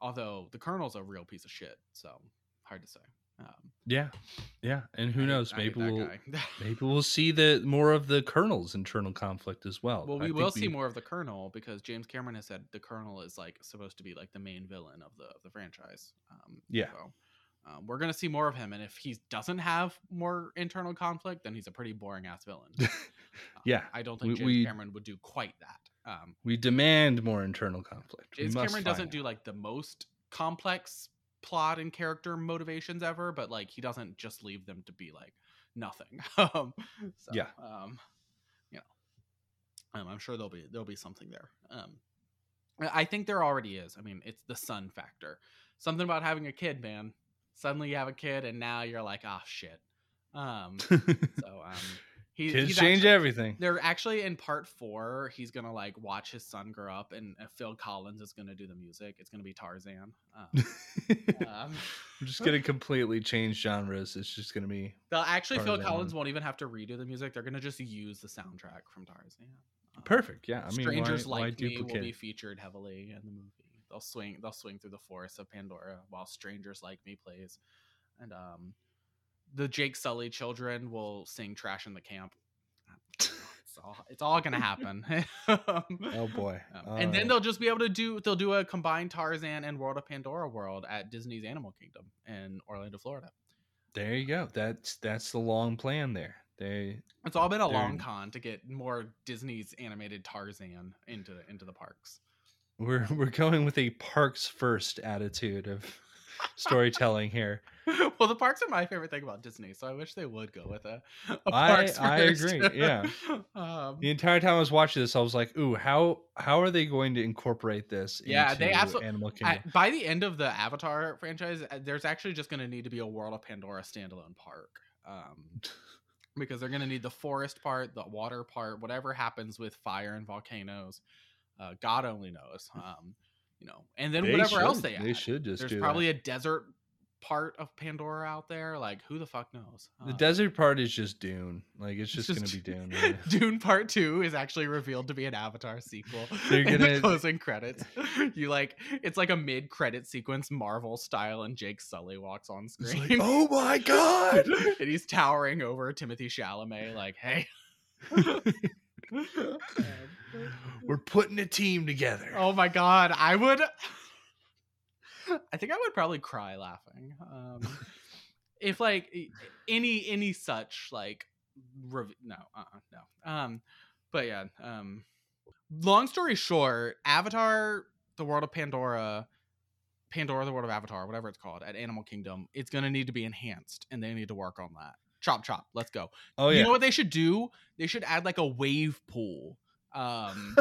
[SPEAKER 4] although the Colonel's a real piece of shit, so hard to say. Um,
[SPEAKER 2] Yeah, yeah, and who
[SPEAKER 4] I
[SPEAKER 2] knows?
[SPEAKER 4] I hate
[SPEAKER 2] Maybe we'll maybe we'll see the more of the Colonel's internal conflict as well.
[SPEAKER 4] Well, we
[SPEAKER 2] think
[SPEAKER 4] will see more of the Colonel because James Cameron has said the Colonel is like supposed to be like the main villain of the of the franchise. Um,
[SPEAKER 2] Yeah.
[SPEAKER 4] So, um, we're gonna see more of him, and if he doesn't have more internal conflict, then he's a pretty boring ass villain.
[SPEAKER 2] Yeah,
[SPEAKER 4] I don't think
[SPEAKER 2] we-
[SPEAKER 4] James
[SPEAKER 2] we-
[SPEAKER 4] Cameron would do quite that. Um,
[SPEAKER 2] We demand more internal conflict.
[SPEAKER 4] James Cameron doesn't do like the most complex plot and character motivations ever, but like he doesn't just leave them to be like nothing. um, so,
[SPEAKER 2] Yeah.
[SPEAKER 4] Um, you know, um, I'm sure there'll be there'll be something there. Um, I I think there already is. I mean, it's the son factor. Something about having a kid, man. Suddenly you have a kid, and now you're like, ah, shit. Um, so um, he,
[SPEAKER 2] Kids
[SPEAKER 4] he's
[SPEAKER 2] change
[SPEAKER 4] actually-
[SPEAKER 2] everything.
[SPEAKER 4] they're actually in part four. He's gonna like watch his son grow up, and uh, Phil Collins is gonna do the music. It's gonna be Tarzan. Um, um,
[SPEAKER 2] We're just gonna completely change genres. It's just gonna be
[SPEAKER 4] they'll actually Phil Collins won't even have to redo the music. They're gonna just use the soundtrack from Tarzan. Um,
[SPEAKER 2] perfect. Yeah, I mean,
[SPEAKER 4] Strangers
[SPEAKER 2] why, why
[SPEAKER 4] Like Me will be featured heavily in the movie. They'll swing. They'll swing through the forests of Pandora while Strangers Like Me plays, and um, the Jake Sully children will sing "Trashin' the Camp." It's all. It's all gonna happen.
[SPEAKER 2] Oh boy!
[SPEAKER 4] Um, and then they'll just be able to do they'll do a combined Tarzan and World of Pandora world at Disney's Animal Kingdom in Orlando, Florida.
[SPEAKER 2] there you go. That's that's the long plan there. They
[SPEAKER 4] It's all been a long con to get more Disney's animated Tarzan into into the parks.
[SPEAKER 2] we're we're going with a parks first attitude of storytelling here.
[SPEAKER 4] well, the parks are my favorite thing about Disney, so I wish they would go with a. a
[SPEAKER 2] I-
[SPEAKER 4] parks
[SPEAKER 2] I agree, yeah.
[SPEAKER 4] um,
[SPEAKER 2] The entire time I was watching this, I was like, "Ooh, how how are they going to incorporate this?"
[SPEAKER 4] Yeah, they
[SPEAKER 2] into
[SPEAKER 4] absolute-
[SPEAKER 2] Animal Kingdom.
[SPEAKER 4] by the end of the Avatar franchise, uh, there's actually just going to need to be a World of Pandora standalone park. Um, because they're going to need the forest part, the water part, whatever happens with fire and volcanoes. Uh, God only knows. Um, you know, and then
[SPEAKER 2] They
[SPEAKER 4] whatever else they add.
[SPEAKER 2] they should just
[SPEAKER 4] There's probably
[SPEAKER 2] that.
[SPEAKER 4] a desert part of Pandora out there. Like, who the fuck knows?
[SPEAKER 2] The
[SPEAKER 4] Uh,
[SPEAKER 2] desert part is just Dune. Like it's just,
[SPEAKER 4] just
[SPEAKER 2] gonna be Dune.
[SPEAKER 4] Dune Part Two is actually revealed to be an Avatar sequel.
[SPEAKER 2] They're
[SPEAKER 4] in the
[SPEAKER 2] gonna-
[SPEAKER 4] closing credits. You like it's like a mid credit sequence, Marvel style, and Jake Sully walks on screen.
[SPEAKER 2] like, oh my god!
[SPEAKER 4] and he's towering over Timothée Chalamet, like, hey.
[SPEAKER 2] We're putting a team together.
[SPEAKER 4] oh my god, I would. I think I would probably cry laughing. Um, if like any any such like rev- no uh-uh, no um but yeah um long story short avatar the world of pandora pandora the world of avatar whatever it's called at animal kingdom it's going to need to be enhanced and they need to work on that chop chop let's go
[SPEAKER 2] oh yeah.
[SPEAKER 4] you know what they should do they should add like a wave pool um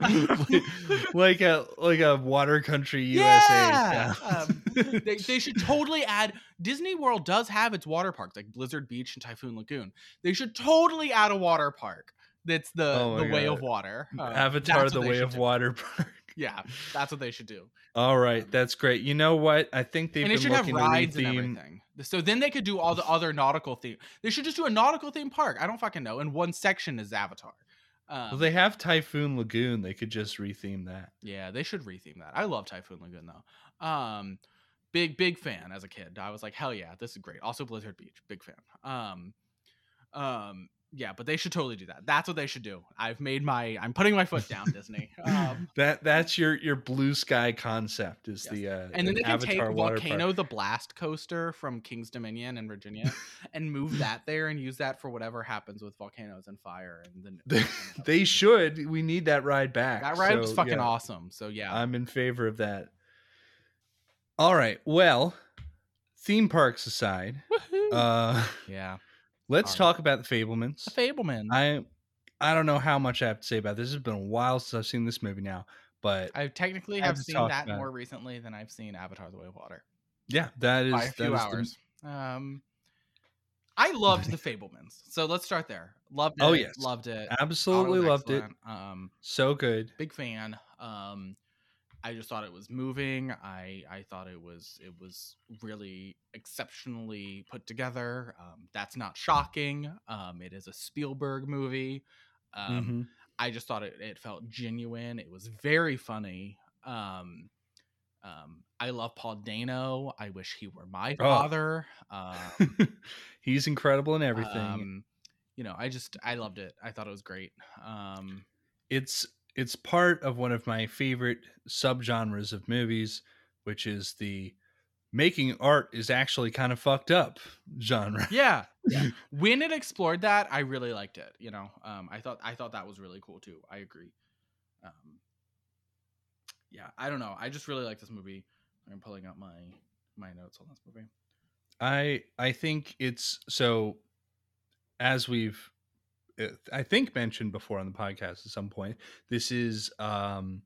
[SPEAKER 2] like a like a water country USA.
[SPEAKER 4] Yeah!
[SPEAKER 2] style.
[SPEAKER 4] Um, they, they should totally add Disney World does have its water parks like Blizzard Beach and Typhoon Lagoon. They should totally add a water park that's the
[SPEAKER 2] Oh
[SPEAKER 4] the way of water. Uh,
[SPEAKER 2] Avatar: The Way of
[SPEAKER 4] do.
[SPEAKER 2] Water Park.
[SPEAKER 4] Yeah, that's what they should do.
[SPEAKER 2] All right, that's great. You know what? I think they've
[SPEAKER 4] and it should have rides and everything. So then they could do all the other nautical theme. They should just do a nautical theme park. I don't fucking know. And one section is Avatar. Um,
[SPEAKER 2] Well, they have Typhoon Lagoon. They could just retheme that.
[SPEAKER 4] Yeah, they should retheme that. I love Typhoon Lagoon though. Um, big big fan as a kid. I was like, hell yeah, this is great. Also Blizzard Beach, big fan. Um, um, yeah, but they should totally do that. That's what they should do. I've made my. I'm putting my foot down, Disney. Um,
[SPEAKER 2] That that's your your blue sky concept is
[SPEAKER 4] Yes.
[SPEAKER 2] the uh,
[SPEAKER 4] and then they can
[SPEAKER 2] Avatar
[SPEAKER 4] take Volcano the Blast Coaster from King's Dominion in Virginia and move that there and use that for whatever happens with volcanoes and fire and then
[SPEAKER 2] They, they should. We need that ride back.
[SPEAKER 4] That ride was fucking
[SPEAKER 2] yeah,
[SPEAKER 4] awesome. So yeah,
[SPEAKER 2] I'm in favor of that. All right. Well, theme parks aside,
[SPEAKER 4] Woohoo!
[SPEAKER 2] uh,
[SPEAKER 4] yeah.
[SPEAKER 2] Let's talk about the Fabelmans.
[SPEAKER 4] The Fabelman.
[SPEAKER 2] I I don't know how much I have to say about this. It's been a while since I've seen this movie now, but
[SPEAKER 4] I technically
[SPEAKER 2] Have
[SPEAKER 4] have seen that
[SPEAKER 2] about it.
[SPEAKER 4] more recently than I've seen Avatar: The Way of Water
[SPEAKER 2] yeah, that is
[SPEAKER 4] by a
[SPEAKER 2] that
[SPEAKER 4] few
[SPEAKER 2] is the-
[SPEAKER 4] hours. Um, I loved the Fabelmans. So let's start there. Loved it.
[SPEAKER 2] Oh, yes.
[SPEAKER 4] loved it.
[SPEAKER 2] Absolutely loved it.
[SPEAKER 4] Um,
[SPEAKER 2] So good.
[SPEAKER 4] big fan. Um, I just thought it was moving. I I thought it was it was really exceptionally put together. Um, that's not shocking. Um, it is a Spielberg movie. Um,
[SPEAKER 2] Mhm.
[SPEAKER 4] I just thought it, it felt genuine. It was very funny. Um, um, I love Paul Dano. I wish he were my
[SPEAKER 2] Oh.
[SPEAKER 4] father. Uh,
[SPEAKER 2] He's incredible in everything.
[SPEAKER 4] um, you know, I just I loved it. I thought it was great. Um,
[SPEAKER 2] it's it's part of one of my favorite subgenres of movies, which is the making art is actually kind of fucked up genre.
[SPEAKER 4] yeah, yeah. when it explored that, I really liked it. You know, um, I thought I thought that was really cool too. I agree. Um, yeah, I don't know. I just really like this movie. I'm pulling up my my notes on this movie.
[SPEAKER 2] I I think it's so as we've I think mentioned before on the podcast at some point. This is um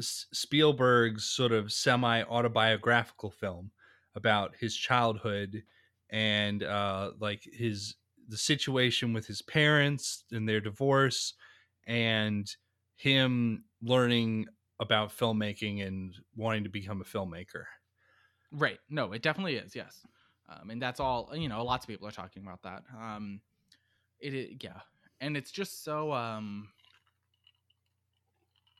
[SPEAKER 2] Spielberg's sort of semi autobiographical film about his childhood and uh like his the situation with his parents and their divorce and him learning about filmmaking and wanting to become a filmmaker.
[SPEAKER 4] Right. No, it definitely is. Yes. Um, and that's all, you know, lots of people are talking about that. Um, it, yeah. And it's just so, um,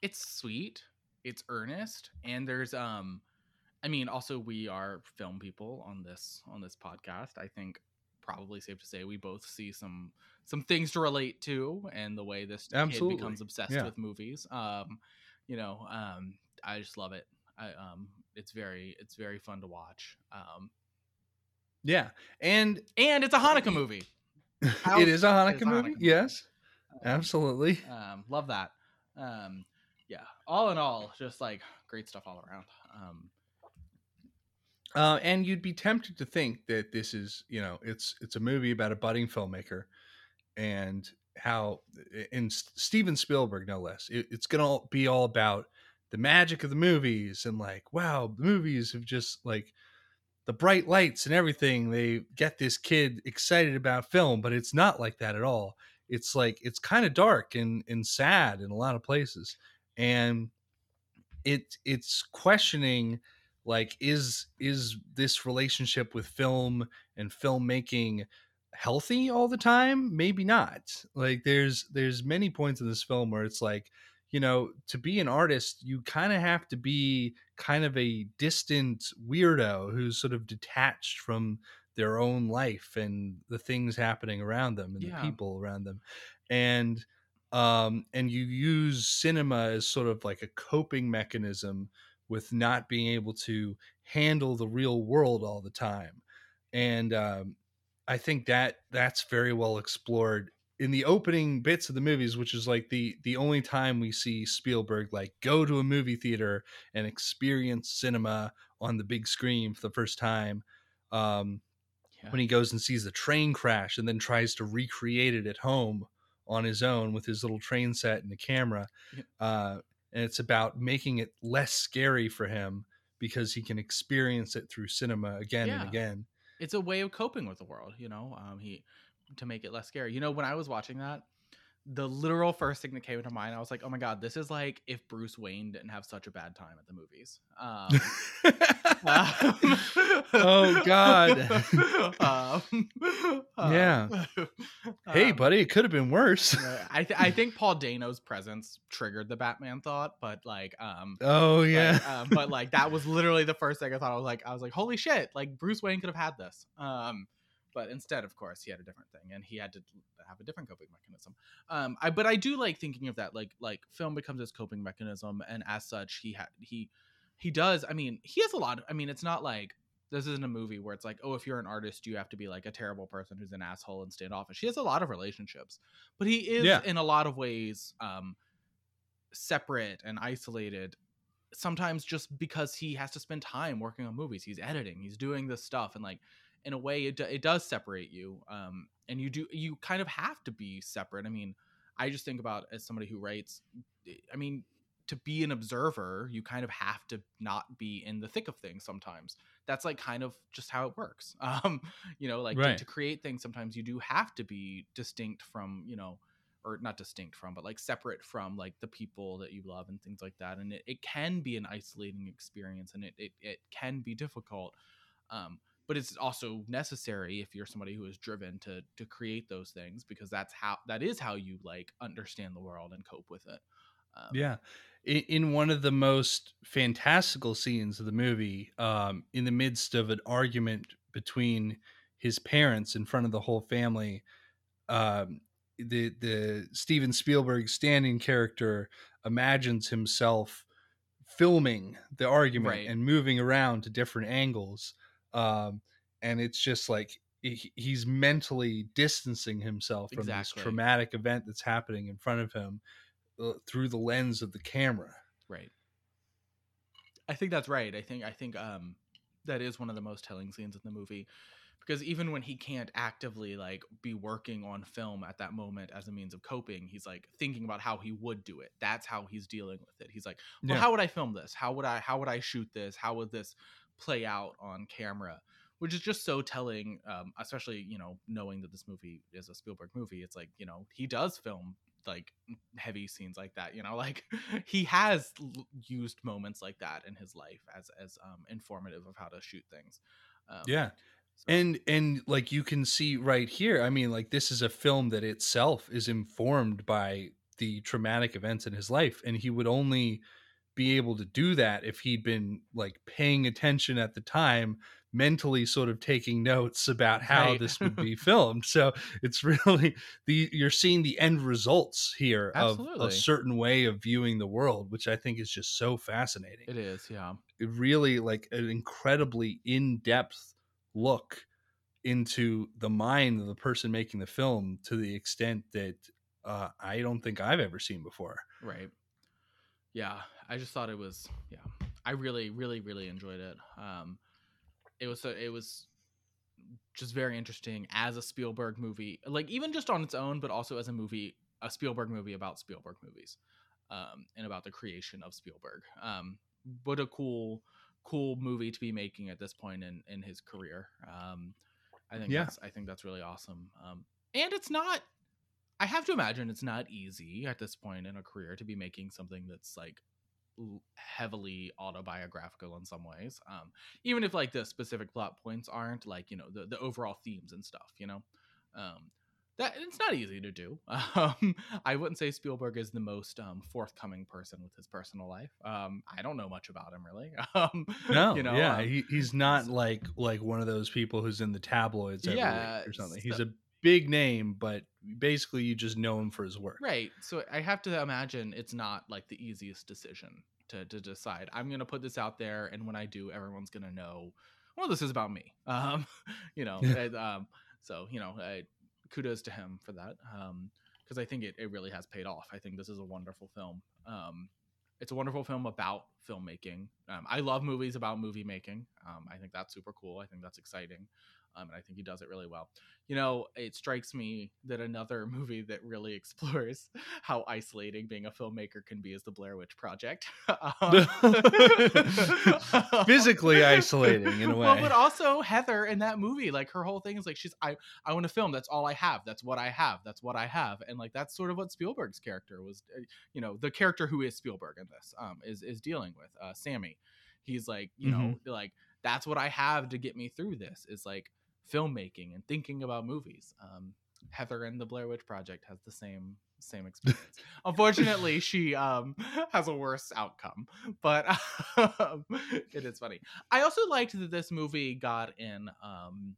[SPEAKER 4] it's sweet, it's earnest, and there's, um, I mean, also we are film people on this, on this podcast. I think probably safe to say we both see some, some things to relate to and the way this
[SPEAKER 2] Absolutely.
[SPEAKER 4] kid becomes obsessed
[SPEAKER 2] Yeah.
[SPEAKER 4] with movies. Um, you know, um, I just love it. I, um, it's very, it's very fun to watch. Um,
[SPEAKER 2] Yeah. And
[SPEAKER 4] and it's a Hanukkah movie. How-
[SPEAKER 2] it is a Hanukkah
[SPEAKER 4] is a
[SPEAKER 2] movie.
[SPEAKER 4] Hanukkah movie.
[SPEAKER 2] Yes,
[SPEAKER 4] Um,
[SPEAKER 2] absolutely.
[SPEAKER 4] Um, love that. Um, yeah. All in all, just like great stuff all around. Um,
[SPEAKER 2] Uh, and you'd be tempted to think that this is, you know, it's it's a movie about a budding filmmaker, and how, and Steven Spielberg no less. It, it's gonna be all about the magic of the movies and like, wow, the movies have just like the bright lights and everything. They get this kid excited about film, but it's not like that at all. It's like it's kind of dark and and sad in a lot of places, and it it's questioning like is is this relationship with film and filmmaking healthy all the time maybe not like there's there's many points in this film where it's like you know to be an artist you kind of have to be kind of a distant weirdo who's sort of detached from their own life and the things happening around them and
[SPEAKER 4] Yeah.
[SPEAKER 2] the people around them and um and you use cinema as sort of like a coping mechanism with not being able to handle the real world all the time and um i think that that's very well explored in the opening bits of the movies which is like the the only time we see spielberg like go to a movie theater and experience cinema on the big screen for the first time um
[SPEAKER 4] yeah.
[SPEAKER 2] when he goes and sees the train crash and then tries to recreate it at home on his own with his little train set and the camera.
[SPEAKER 4] Yep.
[SPEAKER 2] Uh, and it's about making it less scary for him because he can experience it through cinema again and again.
[SPEAKER 4] it's a way of coping with the world, you know. Um, he to make it less scary. You know, when I was watching that, the literal first thing that came into mind, I was like, "Oh my god, this is like if Bruce Wayne didn't have such a bad time at the movies." Um, um,
[SPEAKER 2] Oh, God.
[SPEAKER 4] um,
[SPEAKER 2] Yeah. hey,
[SPEAKER 4] um,
[SPEAKER 2] buddy, it could have been worse.
[SPEAKER 4] I th- I think Paul Dano's presence triggered the Batman thought, but like um
[SPEAKER 2] Oh
[SPEAKER 4] but,
[SPEAKER 2] yeah.
[SPEAKER 4] um, but like that was literally the first thing I thought. I was like, I was like, holy shit! Like Bruce Wayne could have had this. Um, but instead, of course, he had a different thing, and he had to have a different coping mechanism. Um, I but I do like thinking of that. Like like film becomes his coping mechanism, and as such, he had he he does. I mean, he has a lot. Of, I mean, it's not like this isn't a movie where it's like, oh, if you're an artist, you have to be like a terrible person who's an asshole and standoffish. He has a lot of relationships, but he is
[SPEAKER 2] Yeah.
[SPEAKER 4] in a lot of ways um, separate and isolated sometimes just because he has to spend time working on movies he's editing he's doing this stuff and like in a way it, do- it does separate you um and you do you kind of have to be separate i mean i just think about as somebody who writes i mean to be an observer you kind of have to not be in the thick of things sometimes that's like kind of just how it works. Um, you know, like to- to, create things, sometimes you do have to be distinct from, you know, or not distinct from, but like separate from like the people that you love and things like that. And it, it can be an isolating experience and it, it, it can be difficult. Um, but it's also necessary if you're somebody who is driven to to create those things because that's how that is how you like understand the world and cope with it. Um,
[SPEAKER 2] Yeah. In, in one of the most fantastical scenes of the movie, um, in the midst of an argument between his parents in front of the whole family, um, the the Steven Spielberg standing character imagines himself filming the argument
[SPEAKER 4] Right.
[SPEAKER 2] and moving around to different angles, um, and it's just like he- he's mentally distancing himself from
[SPEAKER 4] Exactly.
[SPEAKER 2] this traumatic event that's happening in front of him uh, through the lens of the camera.
[SPEAKER 4] Right. I think that's right. I think I think um that is one of the most telling scenes in the movie because even when he can't actively like be working on film at that moment as a means of coping, he's like thinking about how he would do it. That's how he's dealing with it. He's like, "Well,
[SPEAKER 2] Yeah.
[SPEAKER 4] how would I film this? How would I how would I shoot this? How would this play out on camera?" Which is just so telling, um, especially you know knowing that this movie is a Spielberg movie. It's like you know he does film like heavy scenes like that you know like he has l- used moments like that in his life as as um informative of how to shoot things um,
[SPEAKER 2] Yeah.
[SPEAKER 4] so-
[SPEAKER 2] And and like you can see right here, I mean, like this is a film that itself is informed by the traumatic events in his life, and he would only be able to do that if he'd been like paying attention at the time, mentally sort of taking notes about how
[SPEAKER 4] Right.
[SPEAKER 2] this would be filmed. So it's really the you're seeing the end results here of a certain way of viewing the world, which I think is just so fascinating
[SPEAKER 4] it is yeah
[SPEAKER 2] it really like an incredibly in-depth look into the mind of the person making the film to the extent that uh, I don't think I've ever seen before.
[SPEAKER 4] right yeah i just thought it was yeah i really really really enjoyed it. Um it was a, it was just very interesting as a spielberg movie like even just on its own but also as a movie a spielberg movie about spielberg movies um and about the creation of spielberg. Um what a cool cool movie to be making at this point in in his career. Um i think
[SPEAKER 2] Yeah.
[SPEAKER 4] that's i think that's really awesome. Um and it's not I have to imagine it's not easy at this point in a career to be making something that's like heavily autobiographical in some ways. Um, even if like the specific plot points aren't like you know the the overall themes and stuff. You know, um, that it's not easy to do. Um, I wouldn't say Spielberg is the most um, forthcoming person with his personal life. Um, I don't know much about him really. Um,
[SPEAKER 2] No,
[SPEAKER 4] you know,
[SPEAKER 2] yeah, he, he's not like like one of those people who's in the tabloids every
[SPEAKER 4] Yeah,
[SPEAKER 2] week or something.
[SPEAKER 4] so-
[SPEAKER 2] He's a big name, but basically you just know him for his work.
[SPEAKER 4] Right. So I have to imagine it's not like the easiest decision to, to decide. I'm gonna put this out there, and when I do, everyone's gonna know. Well, this is about me. Um, you know. And, um, so you know, uh, kudos to him for that. Um, because I think it, it really has paid off. I think this is a wonderful film. Um, it's a wonderful film about filmmaking. Um, I love movies about movie making. Um, I think that's super cool. I think that's exciting. Um, and I think he does it really well. You know, it strikes me that another movie that really explores how isolating being a filmmaker can be is the Blair Witch Project. Um,
[SPEAKER 2] Physically isolating in a way.
[SPEAKER 4] Well, but also Heather in that movie, like her whole thing is like she's I I want to film. That's all I have. That's what I have. That's what I have. And like that's sort of what Spielberg's character was. uh, You know, the character who is Spielberg in this um is is dealing with uh Sammy. He's like you know like that's what I have to get me through this. Is like filmmaking and thinking about movies. Um, Heather and the Blair Witch Project has the same same experience. Unfortunately, she um has a worse outcome, but um, it is funny. I also liked that this movie got in um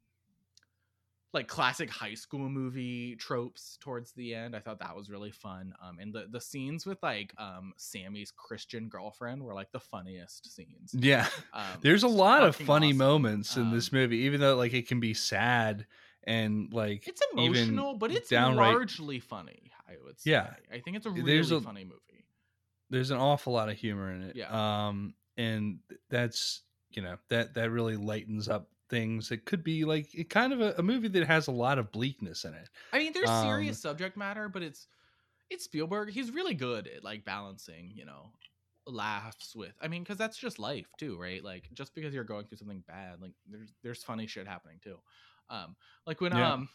[SPEAKER 4] like classic high school movie tropes towards the end. I thought that was really fun. Um, and the the scenes with like um Sammy's Christian girlfriend were like the funniest scenes.
[SPEAKER 2] yeah.
[SPEAKER 4] Um,
[SPEAKER 2] There's a lot of funny
[SPEAKER 4] awesome.
[SPEAKER 2] moments in this
[SPEAKER 4] Um,
[SPEAKER 2] movie, even though like it can be sad and like
[SPEAKER 4] It's emotional, but it's
[SPEAKER 2] downright-
[SPEAKER 4] largely funny. I would say.
[SPEAKER 2] Yeah.
[SPEAKER 4] I think it's a really
[SPEAKER 2] There's a-
[SPEAKER 4] funny movie.
[SPEAKER 2] there's an awful lot of humor in it.
[SPEAKER 4] Yeah.
[SPEAKER 2] Um, and that's you know that that really lightens up things. It could be like it kind of a, a movie that has a lot of bleakness in it.
[SPEAKER 4] I mean, there's
[SPEAKER 2] Um,
[SPEAKER 4] serious subject matter, but it's it's Spielberg. He's really good at like balancing, you know, laughs with. I mean, because that's just life too, right? Like just because you're going through something bad, like there's there's funny shit happening too. Um, like when
[SPEAKER 2] Yeah.
[SPEAKER 4] um,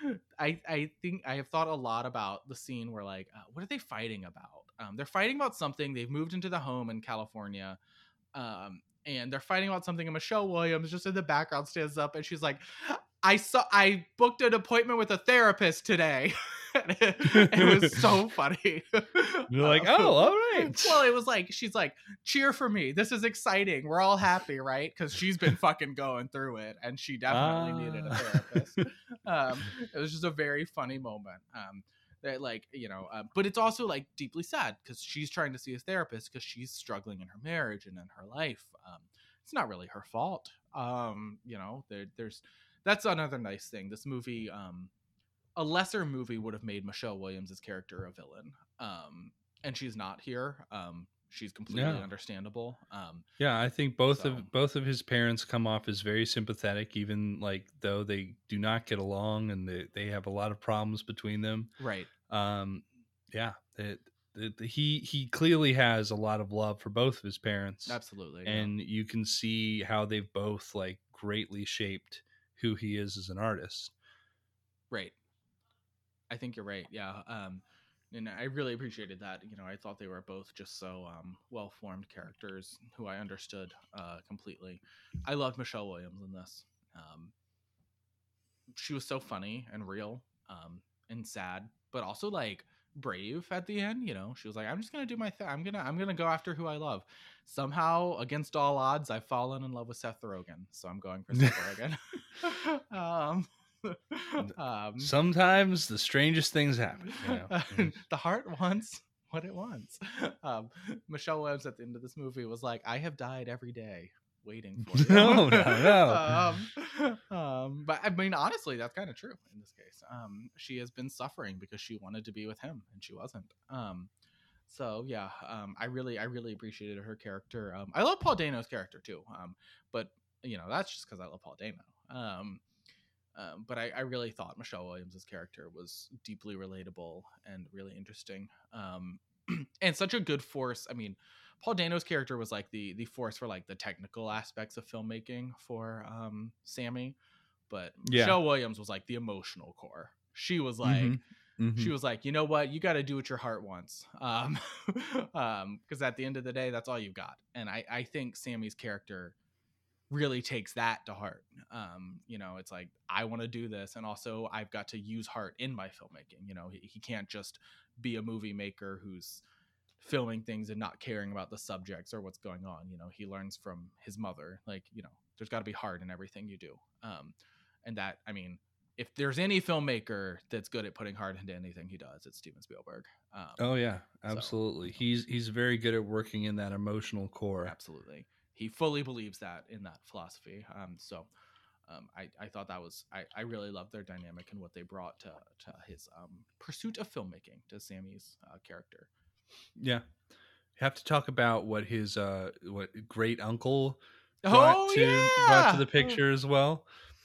[SPEAKER 4] I I think I have thought a lot about the scene where like uh, what are they fighting about? Um, they're fighting about something. They've moved into the home in California. Um, and they're fighting about something and Michelle Williams just in the background stands up and she's like I saw I booked an appointment with a therapist today. it, it was so funny.
[SPEAKER 2] You're like,
[SPEAKER 4] Um,
[SPEAKER 2] oh, all right.
[SPEAKER 4] well, it was like she's like, cheer for me. This is exciting. We're all happy, right? Because she's been fucking going through it, and she definitely needed a
[SPEAKER 2] Ah.
[SPEAKER 4] therapist. um, it was just a very funny moment. Um, that like you know, uh, but it's also like deeply sad because she's trying to see a therapist because she's struggling in her marriage and in her life. Um, it's not really her fault. Um, you know, there, there's that's another nice thing. This movie, um, a lesser movie would have made Michelle Williams' character a villain. Um, and she's not here. She's completely
[SPEAKER 2] Yeah.
[SPEAKER 4] understandable. Um,
[SPEAKER 2] Yeah, I think both
[SPEAKER 4] So-
[SPEAKER 2] of both of his parents come off as very sympathetic, even like though they do not get along and they, they have a lot of problems between them.
[SPEAKER 4] right.
[SPEAKER 2] Um, yeah, it, it, he he clearly has a lot of love for both of his parents,
[SPEAKER 4] Absolutely. yeah.
[SPEAKER 2] and you can see how they've both like greatly shaped who he is as an artist.
[SPEAKER 4] Right. I think you're right. Yeah. Um, and I really appreciated that. You know, I thought they were both just so um, well formed characters who I understood uh, completely. I loved Michelle Williams in this. Um, she was so funny and real um, and sad, but also like brave at the end. You know, she was like, "I'm just gonna do my thing. I'm gonna I'm gonna go after who I love." Somehow, against all odds, I've fallen in love with Seth Rogen, so I'm going for Seth Rogen. um,
[SPEAKER 2] Sometimes the strangest things happen. You know?
[SPEAKER 4] the heart wants what it wants. Um, Michelle Williams at the end of this movie was like, "I have died every day waiting for you."
[SPEAKER 2] No, no,
[SPEAKER 4] um, um, but I mean, honestly, that's kind of true in this case. Um, she has been suffering because she wanted to be with him and she wasn't. Um, so yeah, um, I really, I really appreciated her character. Um, I love Paul Dano's character too. Um, but you know, that's just because I love Paul Dano. Um, um, but I, I really thought Michelle Williams' character was deeply relatable and really interesting. Um, and such a good force. I mean, Paul Dano's character was like the the force for like the technical aspects of filmmaking for um, Sammy, but
[SPEAKER 2] Yeah.
[SPEAKER 4] Michelle Williams was like the emotional core. She was like,
[SPEAKER 2] Mhm. Mhm.
[SPEAKER 4] she was like, you know what, you got to do what your heart wants, um, um, because at the end of the day, that's all you've got. And I I think Sammy's character really takes that to heart. Um, you know, it's like I want to do this, and also I've got to use heart in my filmmaking. You know, he, he can't just be a movie maker who's filming things and not caring about the subjects or what's going on. You know, he learns from his mother. Like, you know, there's got to be heart in everything you do. Um, and that, I mean, if there's any filmmaker that's good at putting heart into anything he does, it's Steven Spielberg. Um,
[SPEAKER 2] Oh yeah,
[SPEAKER 4] So-
[SPEAKER 2] absolutely. He's he's very good at working in that emotional core.
[SPEAKER 4] absolutely he fully believes that in that philosophy um so um i i thought that was i i really loved their dynamic and what they brought to to his um pursuit of filmmaking to sammy's uh, character
[SPEAKER 2] Yeah. You have to talk about what his uh what great uncle brought
[SPEAKER 4] oh
[SPEAKER 2] to
[SPEAKER 4] yeah
[SPEAKER 2] brought to the picture as well.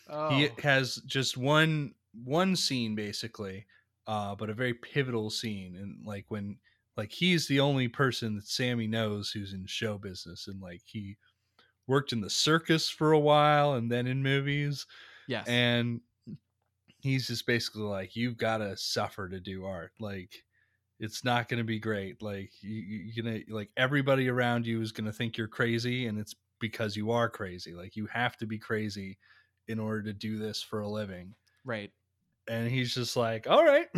[SPEAKER 4] oh.
[SPEAKER 2] He has just one one scene basically, uh, but a very pivotal scene and like when like he's the only person that Sammy knows who's in show business and like he worked in the circus for a while and then in movies
[SPEAKER 4] yes.
[SPEAKER 2] and he's just basically like you've got to suffer to do art like it's not going to be great like you, you- you're gonna like everybody around you is going to think you're crazy and it's because you are crazy like you have to be crazy in order to do this for a living.
[SPEAKER 4] Right
[SPEAKER 2] and he's just like all right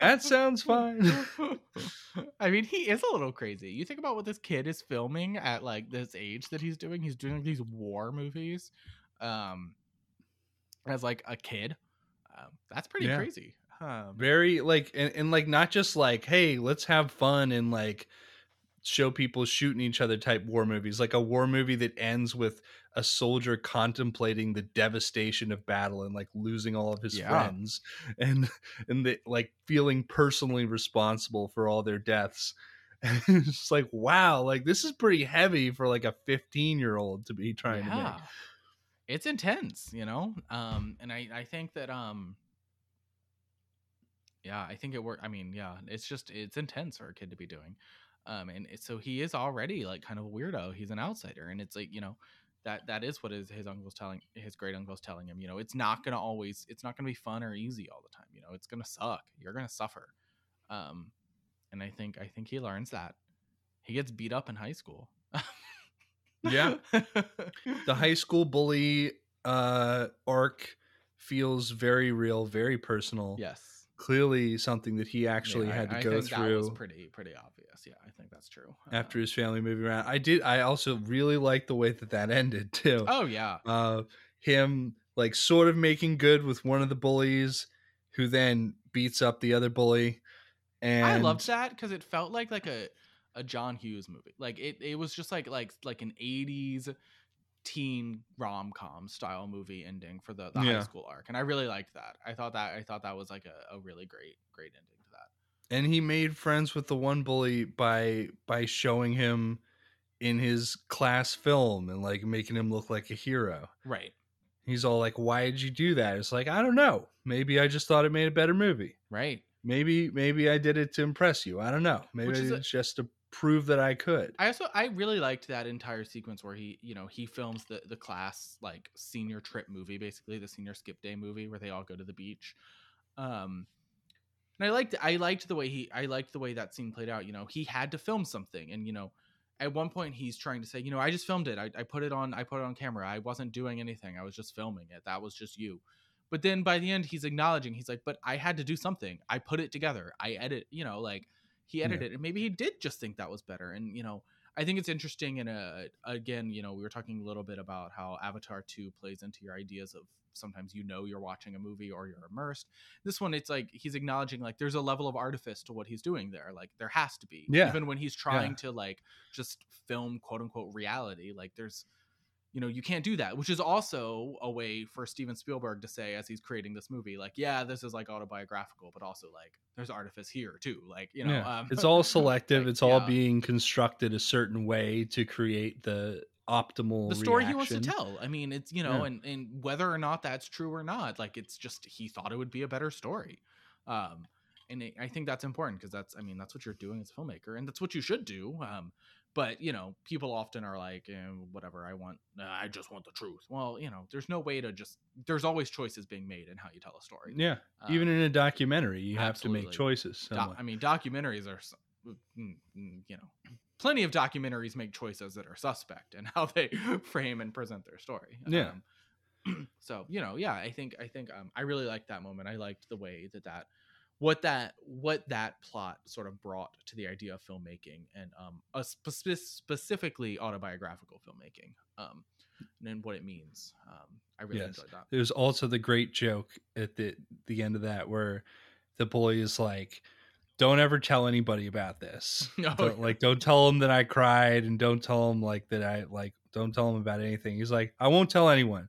[SPEAKER 2] that sounds fine
[SPEAKER 4] I mean, he is a little crazy. You think about what this kid is filming at like this age that he's doing. He's doing these war movies, um, as like a kid. Um, that's pretty
[SPEAKER 2] Yeah.
[SPEAKER 4] crazy. Um,
[SPEAKER 2] very like and, and like not just like hey let's have fun and like show people shooting each other type war movies like a war movie that ends with a soldier contemplating the devastation of battle and like losing all of his
[SPEAKER 4] Yeah.
[SPEAKER 2] friends and and the, like feeling personally responsible for all their deaths and it's just like wow like this is pretty heavy for like a 15 year old to be trying to make
[SPEAKER 4] it's intense, you know. Um, and I I think that um, yeah, I think it worked. I mean, yeah, it's just it's intense for a kid to be doing. Um, and so he is already like kind of a weirdo. He's an outsider, and it's like you know that that is what his his uncle's telling his great uncle's telling him. You know, it's not gonna always it's not gonna be fun or easy all the time. You know, it's gonna suck. You're gonna suffer. Um, and I think I think he learns that. He gets beat up in high school.
[SPEAKER 2] Yeah. the high school bully uh arc feels very real, very personal.
[SPEAKER 4] yes.
[SPEAKER 2] Clearly something that he actually
[SPEAKER 4] Yeah, I-
[SPEAKER 2] had to
[SPEAKER 4] I
[SPEAKER 2] go
[SPEAKER 4] think That was
[SPEAKER 2] through
[SPEAKER 4] pretty pretty obvious. Yeah, I think that's true.
[SPEAKER 2] after
[SPEAKER 4] Um,
[SPEAKER 2] his family moving around. I did I also really liked the way that that ended too.
[SPEAKER 4] oh yeah,
[SPEAKER 2] Uh him like sort of making good with one of the bullies who then beats up the other bully. And
[SPEAKER 4] I loved that because it felt like like a a John Hughes movie. Like it, it was just like like like an eighties teen rom com style movie ending for the, the high school arc, and I really liked that. I thought that I thought that was like a, a really great great ending.
[SPEAKER 2] And he made friends with the one bully by by showing him in his class film and like making him look like a hero.
[SPEAKER 4] Right,
[SPEAKER 2] He's all like, "Why did you do that?" It's like, "I don't know. Maybe I just thought it made a better movie.
[SPEAKER 4] right.
[SPEAKER 2] Maybe maybe I did it to impress you. I don't know. Maybe
[SPEAKER 4] Which
[SPEAKER 2] I did
[SPEAKER 4] a-
[SPEAKER 2] just to prove that I could."
[SPEAKER 4] I also I really liked that entire sequence where he you know he films the the class like senior trip movie basically the senior skip day movie where they all go to the beach. Um and I liked I liked the way he I liked the way that scene played out. You know, he had to film something and you know at one point he's trying to say, you know, I just filmed it. I, I put it on I put it on camera. I wasn't doing anything. I was just filming it. That was just you. But then by the end he's acknowledging, he's like, but I had to do something. I put it together. I edit, you know, like he
[SPEAKER 2] Yeah.
[SPEAKER 4] edited and maybe he did just think that was better. And you know, I think it's interesting. And uh, again, you know, we were talking a little bit about how Avatar 2 plays into your ideas of sometimes you know you're watching a movie or you're immersed. This one, it's like he's acknowledging like there's a level of artifice to what he's doing there. Like there has to be.
[SPEAKER 2] Yeah.
[SPEAKER 4] Even when he's trying to like just film quote unquote reality, like there's you know you can't do that which is also a way for steven spielberg to say as he's creating this movie like yeah this is like autobiographical but also like there's artifice here too like you know
[SPEAKER 2] Yeah.
[SPEAKER 4] um,
[SPEAKER 2] it's all selective.
[SPEAKER 4] like,
[SPEAKER 2] it's all
[SPEAKER 4] yeah.
[SPEAKER 2] being constructed a certain way to create the optimal
[SPEAKER 4] the story he wants to tell. I mean, it's you know,
[SPEAKER 2] Yeah.
[SPEAKER 4] and and whether or not that's true or not, like it's just he thought it would be a better story. Um, and it, I think that's important because that's I mean that's what you're doing as a filmmaker, and that's what you should do. Um, but you know, people often are like, eh, whatever I want, uh, I just want the truth. Well, you know, there's no way to just. There's always choices being made in how you tell a story.
[SPEAKER 2] Yeah.
[SPEAKER 4] Um,
[SPEAKER 2] Even in a documentary, you have to make choices. somewhat.
[SPEAKER 4] I mean, documentaries are, s- mm, mm, you know, plenty of documentaries make choices that are suspect and how they frame and present their story.
[SPEAKER 2] Yeah.
[SPEAKER 4] Um, so you know, yeah, I think I think um, I really liked that moment. I liked the way that that what that what that plot sort of brought to the idea of filmmaking and um a spe- specifically autobiographical filmmaking um and what it means. Um, I really
[SPEAKER 2] Yes.
[SPEAKER 4] enjoyed that.
[SPEAKER 2] There's also the great joke at the the end of that where the bully is like, "Don't ever tell anybody about this.
[SPEAKER 4] Oh,
[SPEAKER 2] Don't-. Like, don't tell them that I cried, and don't tell them like that I like. Don't tell them about anything." He's like, "I won't tell anyone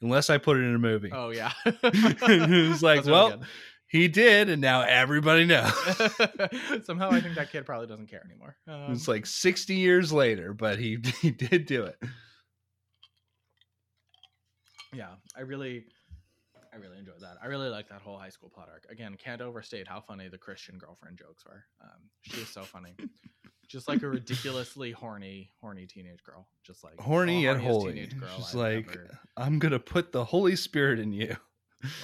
[SPEAKER 2] unless I put it in a movie."
[SPEAKER 4] Oh yeah.
[SPEAKER 2] It's like, well,
[SPEAKER 4] good.
[SPEAKER 2] He did, and now everybody knows.
[SPEAKER 4] Somehow, I think that kid probably doesn't care anymore. Um,
[SPEAKER 2] it's like 60 years later, but he he did do it.
[SPEAKER 4] yeah, I really, I really enjoyed that. I really like that whole high school plot arc. Again, can't overstate how funny the Christian girlfriend jokes were. Um, she is so funny, just like a ridiculously horny, horny teenage girl, just like
[SPEAKER 2] Horny
[SPEAKER 4] horniest
[SPEAKER 2] holy.
[SPEAKER 4] teenage girl
[SPEAKER 2] She's
[SPEAKER 4] I've
[SPEAKER 2] like,
[SPEAKER 4] ever-
[SPEAKER 2] I'm gonna put the Holy Spirit in you.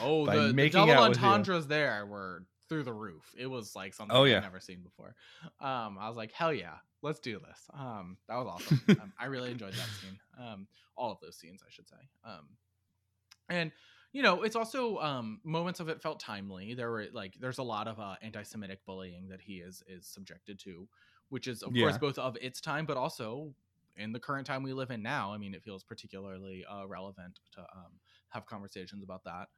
[SPEAKER 4] Oh, the, the double
[SPEAKER 2] out with you.
[SPEAKER 4] entendres there were through the roof. It was like something
[SPEAKER 2] Oh, yeah.
[SPEAKER 4] I've never seen before. Um, I was like, hell yeah, let's do this. Um, that was awesome. um, I really enjoyed that scene. Um, all of those scenes, I should say. Um, and you know, it's also um, moments of it felt timely. There were like, there's a lot of uh, anti-Semitic bullying that he is is subjected to, which is of course both of its time, but also in the current time we live in now. I mean, it feels particularly uh, relevant to um, have conversations about that.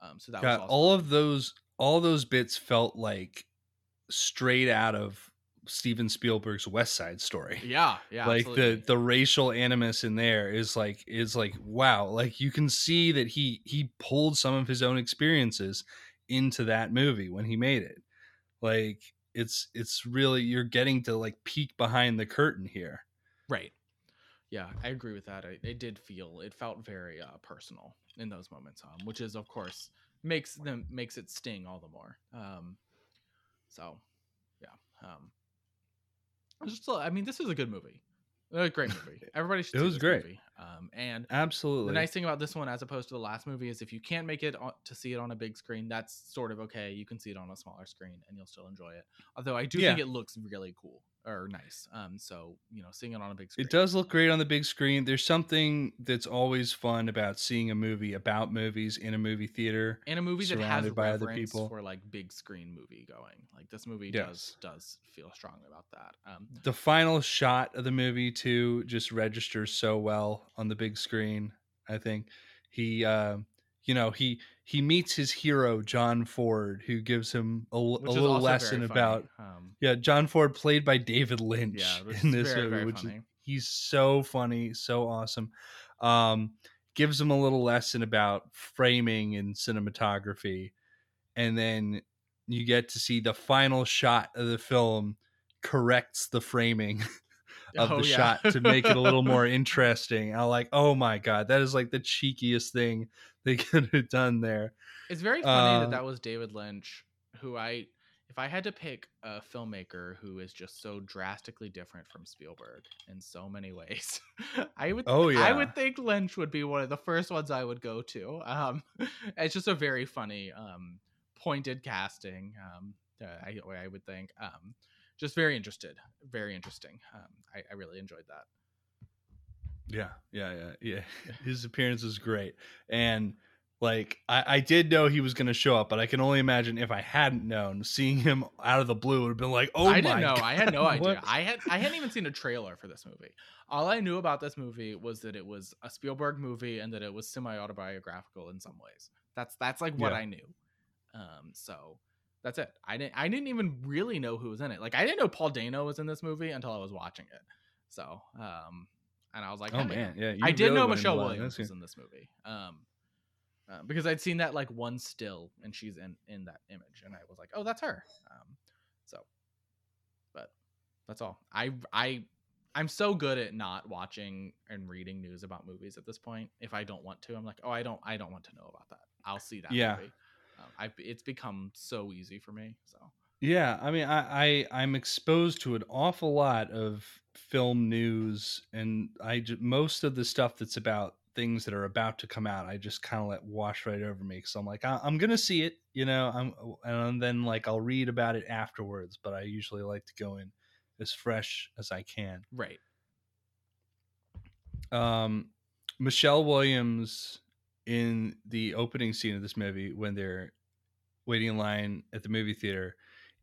[SPEAKER 4] Um, so that was
[SPEAKER 2] God,
[SPEAKER 4] awesome.
[SPEAKER 2] all of those all those bits felt like straight out of Steven Spielberg's West Side Story.
[SPEAKER 4] yeah, yeah,
[SPEAKER 2] like
[SPEAKER 4] absolutely.
[SPEAKER 2] the the racial animus in there is like is like wow like you can see that he he pulled some of his own experiences into that movie when he made it like it's it's really you're getting to like peek behind the curtain here
[SPEAKER 4] right. Yeah, I agree with that. I, it did feel it felt very uh, personal in those moments, um, which is of course makes them makes it sting all the more. Um, so yeah, um, just, I mean, this is a good movie. A great movie. Everybody should.
[SPEAKER 2] It was great.
[SPEAKER 4] Movie. Um, and
[SPEAKER 2] Absolutely.
[SPEAKER 4] the nice thing about this one, as opposed to the last movie, is if you can't make it on, to see it on a big screen, that's sort of okay. You can see it on a smaller screen, and you'll still enjoy it. Although I do think it looks really cool or nice. Um, so you know, seeing it on a big screen,
[SPEAKER 2] It does look great on the big screen. There's something that's always fun about seeing a movie about movies in a movie theater.
[SPEAKER 4] and a movie that has
[SPEAKER 2] by other people.
[SPEAKER 4] for like big screen movie going. Like this movie
[SPEAKER 2] Yes.
[SPEAKER 4] does does feel strongly about that. Um,
[SPEAKER 2] The final shot of the movie too just registers so well on the big screen. I think he, uh, you know, he he meets his hero John Ford, who gives him a,
[SPEAKER 4] is
[SPEAKER 2] little lesson about
[SPEAKER 4] um,
[SPEAKER 2] yeah John Ford played by David Lynch
[SPEAKER 4] Yeah,
[SPEAKER 2] in this
[SPEAKER 4] very,
[SPEAKER 2] movie,
[SPEAKER 4] very
[SPEAKER 2] which is he's so funny, so awesome. Um, gives him a little lesson about framing and cinematography, and then you get to see the final shot of the film corrects the framing of
[SPEAKER 4] Oh,
[SPEAKER 2] the
[SPEAKER 4] yeah.
[SPEAKER 2] shot to make it a little more interesting. I'm like, oh my god, that is like the cheekiest thing they could have done there.
[SPEAKER 4] It's very funny
[SPEAKER 2] Uh,
[SPEAKER 4] that that was David Lynch, who I, if I had to pick a filmmaker who is just so drastically different from Spielberg in so many ways, I would,
[SPEAKER 2] Oh, yeah, I
[SPEAKER 4] would think Lynch would be one of the first ones I would go to. Um, it's just a very funny, um, pointed casting. Um, I, I would think, um, just very interested, very interesting. Um, I, I really enjoyed that.
[SPEAKER 2] Yeah, yeah, yeah, yeah. His appearance was great, and like I, I did know he was going to show up, but I can only imagine if I hadn't known, seeing him out of the blue would have been like, oh
[SPEAKER 4] I didn't know. I had no
[SPEAKER 2] God,
[SPEAKER 4] idea. I had I hadn't even seen a trailer for this movie. All I knew about this movie was that it was a Spielberg movie and that it was semi autobiographical in some ways. That's that's like what
[SPEAKER 2] Yeah.
[SPEAKER 4] I knew. Um, so that's it. I didn't I didn't even really know who was in it. Like I didn't know Paul Dano was in this movie until I was watching it. So um, and I was like,
[SPEAKER 2] Oh
[SPEAKER 4] "Hell
[SPEAKER 2] man,
[SPEAKER 4] yeah." I did
[SPEAKER 2] really
[SPEAKER 4] know Michelle. Williams was in this movie. Um, uh, because I'd seen that like one still, and she's in in that image, and I was like, oh, that's her. Um, so, but that's all. I I I'm so good at not watching and reading news about movies at this point. If I don't want to, I'm like, oh, I don't I don't want to know about that. I'll see that
[SPEAKER 2] Yeah.
[SPEAKER 4] movie. Um, I it's become so easy for me. So
[SPEAKER 2] Yeah, I mean, I, I I'm exposed to an awful lot of film news, and I most of the stuff that's about things that are about to come out, I just kind of let wash right over me. So I'm like, I, I'm gonna see it, you know, I'm, and then like I'll read about it afterwards. But I usually like to go in as fresh as I can.
[SPEAKER 4] right,
[SPEAKER 2] um Michelle Williams in the opening scene of this movie when they're waiting in line at the movie theater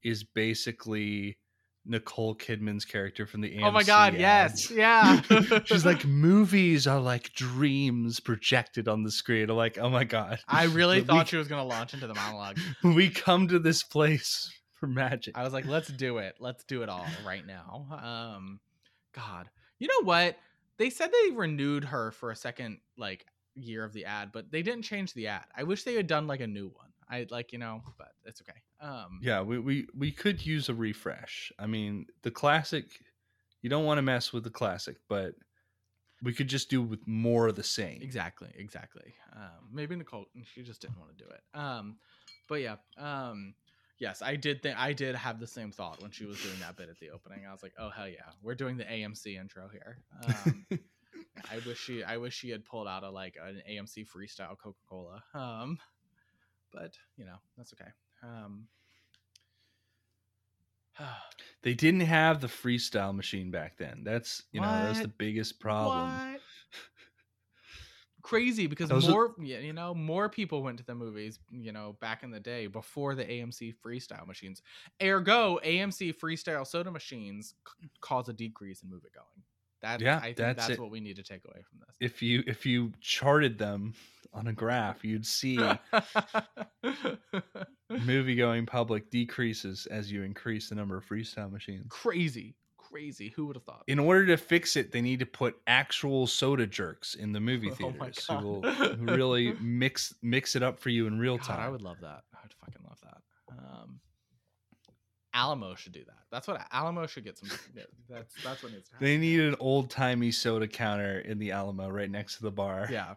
[SPEAKER 2] is basically Nicole Kidman's character from the AMC
[SPEAKER 4] oh my god,
[SPEAKER 2] ads.
[SPEAKER 4] yes, yeah.
[SPEAKER 2] She's like movies are like dreams projected on the screen. I'm like, oh my god.
[SPEAKER 4] I really
[SPEAKER 2] We-
[SPEAKER 4] thought she was gonna launch into the monologue.
[SPEAKER 2] we come to this place for magic.
[SPEAKER 4] I was like, let's do it. Let's do it all right now. Um, God, you know what? They said they renewed her for a second, like year of the ad, but they didn't change the ad. I wish they had done like a new one. I like, you know, but it's okay. Um,
[SPEAKER 2] Yeah, we, we we could use a refresh. I mean, the classic you don't want to mess with the classic, but we could just do with more of the same.
[SPEAKER 4] exactly, exactly. Um, maybe Nicole, and she just didn't want to do it. Um, but yeah, um, yes, I did think I did have the same thought when she was doing that bit at the opening. I was like, oh hell yeah, we're doing the AMC intro here. Um, I wish she I wish she had pulled out a like an AMC freestyle Coca Cola. Um, but you know that's okay. Um,
[SPEAKER 2] They didn't have the freestyle machine back then. That's you know that's the biggest problem.
[SPEAKER 4] What? Crazy because more yeah, you know more people went to the movies you know back in the day before the AMC freestyle machines. Ergo, AMC freestyle soda machines c- cause a decrease in movie going. That
[SPEAKER 2] Yeah,
[SPEAKER 4] I think
[SPEAKER 2] that's
[SPEAKER 4] that's, what we need to take away from this.
[SPEAKER 2] If you if you charted them on a graph, you'd see movie going public decreases as you increase the number of freestyle machines.
[SPEAKER 4] crazy, crazy. Who would have thought?
[SPEAKER 2] In order to fix it, they need to put actual soda jerks in the movie
[SPEAKER 4] Oh
[SPEAKER 2] theaters who will who really mix mix it up for you in real
[SPEAKER 4] God,
[SPEAKER 2] time.
[SPEAKER 4] I would love that. I would fucking love that. Um, Alamo should do that. That's what Alamo should get some. That's that's what needs to happen.
[SPEAKER 2] They need an old timey soda counter in the Alamo right next to the bar.
[SPEAKER 4] Yeah.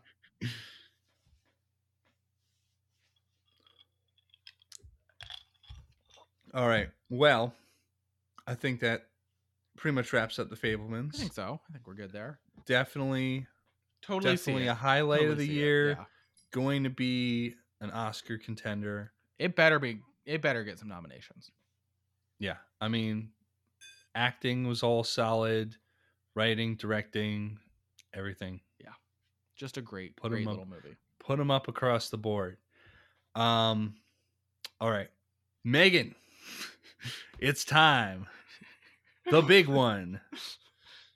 [SPEAKER 2] All right. Well, I think that pretty much wraps up the
[SPEAKER 4] Fabelmans.
[SPEAKER 2] I
[SPEAKER 4] think so. I think we're good there.
[SPEAKER 2] Definitely,
[SPEAKER 4] Totally,
[SPEAKER 2] definitely a highlight
[SPEAKER 4] Totally
[SPEAKER 2] of the year.
[SPEAKER 4] yeah.
[SPEAKER 2] Going to be an Oscar contender.
[SPEAKER 4] It better be. It better get some nominations.
[SPEAKER 2] Yeah, I mean, acting was all solid, writing, directing, everything. Yeah.
[SPEAKER 4] Just a great,
[SPEAKER 2] Put
[SPEAKER 4] great
[SPEAKER 2] up.
[SPEAKER 4] little movie.
[SPEAKER 2] Put them up across the board. Um, all right, Megan, it's time. The big one.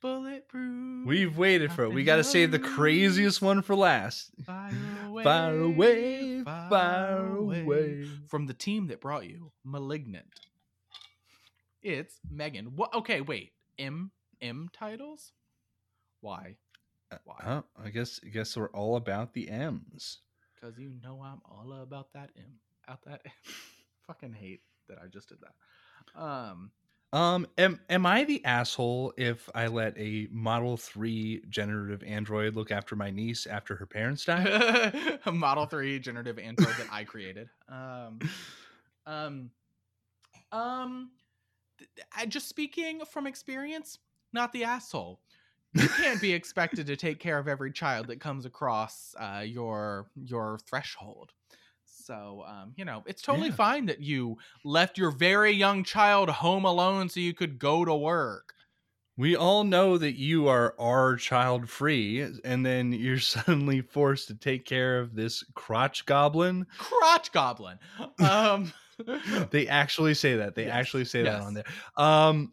[SPEAKER 4] Bulletproof.
[SPEAKER 2] We've waited for it. We got to save the craziest one for last.
[SPEAKER 4] far away,
[SPEAKER 2] Far away, far away.
[SPEAKER 4] from the team that brought you Malignant. It's Megan. What? Okay, wait. M M titles? Why? Why?
[SPEAKER 2] Oh, I guess I guess we're all about the M's.
[SPEAKER 4] Because you know I'm all about that M. Out that M. Fucking hate that I just did that. Um.
[SPEAKER 2] Um, am am I the asshole if I let a Model Three generative android look after my niece after her parents died?
[SPEAKER 4] a Model 3 generative android that I created. Um, um, um, I just speaking from experience, not the asshole. You can't be expected to take care of every child that comes across uh, your your threshold. So, um, you know, it's totally
[SPEAKER 2] Yeah.
[SPEAKER 4] fine that you left your very young child home alone so you could go to work.
[SPEAKER 2] We all know that you are our child free, and then you're suddenly forced to take care of this crotch goblin.
[SPEAKER 4] Crotch goblin. Um,
[SPEAKER 2] They actually say that. They
[SPEAKER 4] Yes,
[SPEAKER 2] actually say that on there. Um,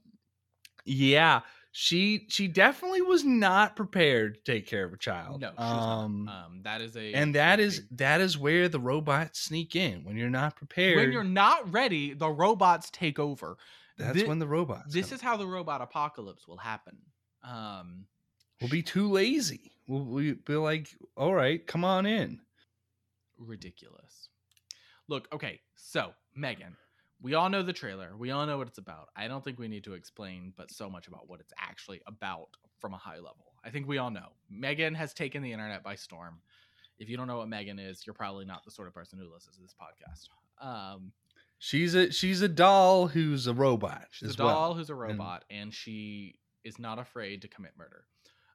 [SPEAKER 2] yeah, she she definitely was not prepared to take care of a child.
[SPEAKER 4] No, she's
[SPEAKER 2] um.
[SPEAKER 4] Um, that is a
[SPEAKER 2] and that is that is where the robots sneak in when you're not prepared.
[SPEAKER 4] when you're not ready, the robots take over.
[SPEAKER 2] that's
[SPEAKER 4] thi-
[SPEAKER 2] when the robots.
[SPEAKER 4] This
[SPEAKER 2] come.
[SPEAKER 4] is how the robot apocalypse will happen. Um,
[SPEAKER 2] we'll be too lazy. We'll, we'll be like, all right, come on in.
[SPEAKER 4] ridiculous. Look, okay, so Megan, we all know the trailer. We all know what it's about. I don't think we need to explain, but so much about what it's actually about from a high level. I think we all know. Megan has taken the internet by storm. If you don't know what Megan is, you're probably not the sort of person who listens to this podcast. Um,
[SPEAKER 2] She's a she's a doll who's a robot.
[SPEAKER 4] She's a doll
[SPEAKER 2] well.
[SPEAKER 4] who's a
[SPEAKER 2] And-
[SPEAKER 4] robot, and she is not afraid to commit murder.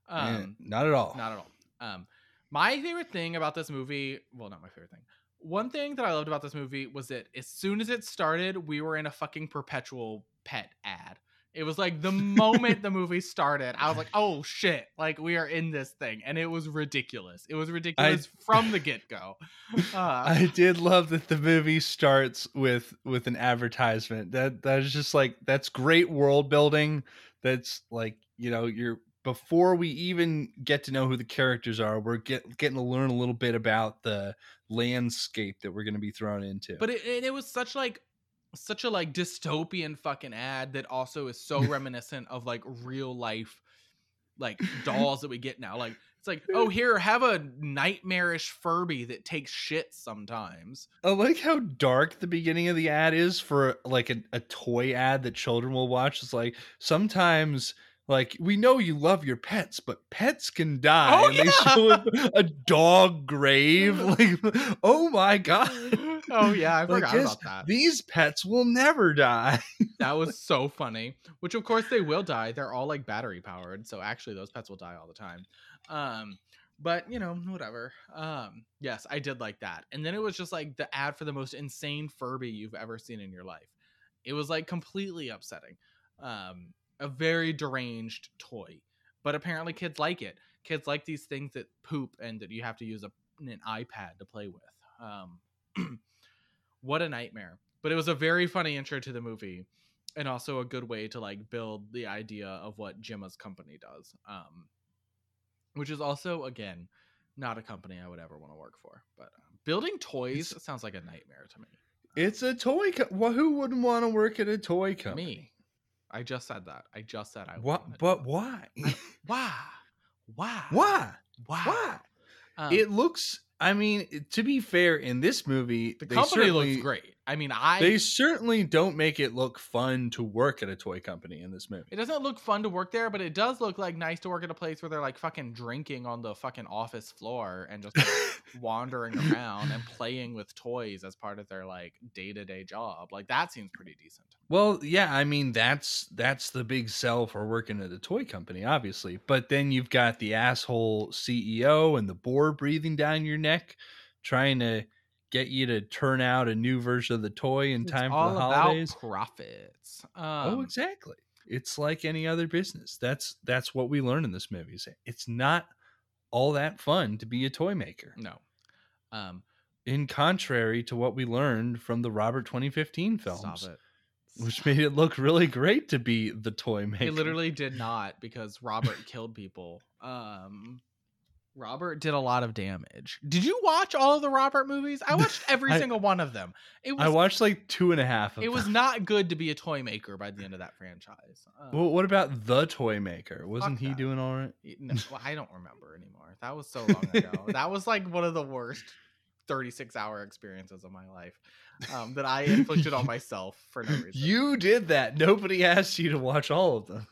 [SPEAKER 2] Eh,
[SPEAKER 4] Um,
[SPEAKER 2] not at all.
[SPEAKER 4] not at all. Um, my favorite thing about this movie, well, not my favorite thing. One thing that I loved about this movie was that as soon as it started, we were in a fucking perpetual pet ad. It was like the moment the movie started, I was like, "Oh shit!" Like we are in this thing, and it was ridiculous. It was ridiculous from the get go. Uh,
[SPEAKER 2] I did love that the movie starts with with an advertisement. That that is just like that's great world building. That's like you know you're before we even get to know who the characters are, we're get, getting to learn a little bit about the landscape that we're going to be thrown into.
[SPEAKER 4] But it, it, was such like such a like dystopian fucking ad that also is so reminiscent of like real life like dolls that we get now. Like it's like, oh here, have a nightmarish Furby that takes shit sometimes.
[SPEAKER 2] I like how dark the beginning of the ad is for like a, a toy ad that children will watch. It's like sometimes like we know you love your pets, but pets can die.
[SPEAKER 4] Oh,
[SPEAKER 2] and they
[SPEAKER 4] yeah.
[SPEAKER 2] show a, a dog grave. Like, oh my god.
[SPEAKER 4] oh yeah, I forgot about that.
[SPEAKER 2] These pets will never die.
[SPEAKER 4] that was so funny. Which of course they will die. They're all like battery powered, so actually those pets will die all the time. Um, but you know, whatever. Um, yes, I did like that. And then it was just like the ad for the most insane Furby you've ever seen in your life. It was like completely upsetting. Um, a very deranged toy, but apparently kids like it. Kids like these things that poop and that you have to use a, an iPad to play with. Um, what a nightmare. But it was a very funny intro to the movie and also a good way to like build the idea of what Gemma's company does. Um, which is also again not a company I would ever want to work for. But um, building toys
[SPEAKER 2] It's-
[SPEAKER 4] sounds like a nightmare to me.
[SPEAKER 2] It's a toy. Co- well, who wouldn't want to work at a toy company?
[SPEAKER 4] Me. I just said that. I just said I.
[SPEAKER 2] What? But why?
[SPEAKER 4] why? Why?
[SPEAKER 2] why?
[SPEAKER 4] Why?
[SPEAKER 2] Why?
[SPEAKER 4] Um,
[SPEAKER 2] it looks. I mean, to be fair, in this movie,
[SPEAKER 4] the company looks great. I mean, I
[SPEAKER 2] They certainly don't make it look fun to work at a toy company in this movie.
[SPEAKER 4] It doesn't look fun to work there, but it does look like nice to work at a place where they're like fucking drinking on the fucking office floor and just like, wandering around and playing with toys as part of their like day to day job. Like that seems pretty decent.
[SPEAKER 2] Well, yeah, I mean that's that's the big sell for working at a toy company, obviously. But then you've got the asshole CEO and the board breathing down your neck, trying to get you to turn out a new version of the toy in
[SPEAKER 4] It's
[SPEAKER 2] time for the
[SPEAKER 4] about
[SPEAKER 2] holidays.
[SPEAKER 4] profits. Um,
[SPEAKER 2] oh, exactly. It's like any other business. That's that's what we learn in this movie. is It's not all that fun to be a toy maker.
[SPEAKER 4] No. Um,
[SPEAKER 2] In contrary to what we learned from the Robert 2015 films.
[SPEAKER 4] stop it.
[SPEAKER 2] which made it look really great to be the toy maker.
[SPEAKER 4] He literally did not because Robert killed people. Um, Robert did a lot of damage. Did you watch all of the Robert movies? I watched every
[SPEAKER 2] I-
[SPEAKER 4] single one of them. It was
[SPEAKER 2] I watched like two and a half. Of
[SPEAKER 4] it was not good to be a toy maker by the end of that franchise. Um,
[SPEAKER 2] Well, what about the toy maker? Wasn't he
[SPEAKER 4] that.
[SPEAKER 2] doing all right?
[SPEAKER 4] no, well, I don't remember anymore. That was so long ago. that was like one of the worst 36 hour experiences of my life um, that I inflicted on myself for no reason.
[SPEAKER 2] You did that. Nobody asked you to watch all of them.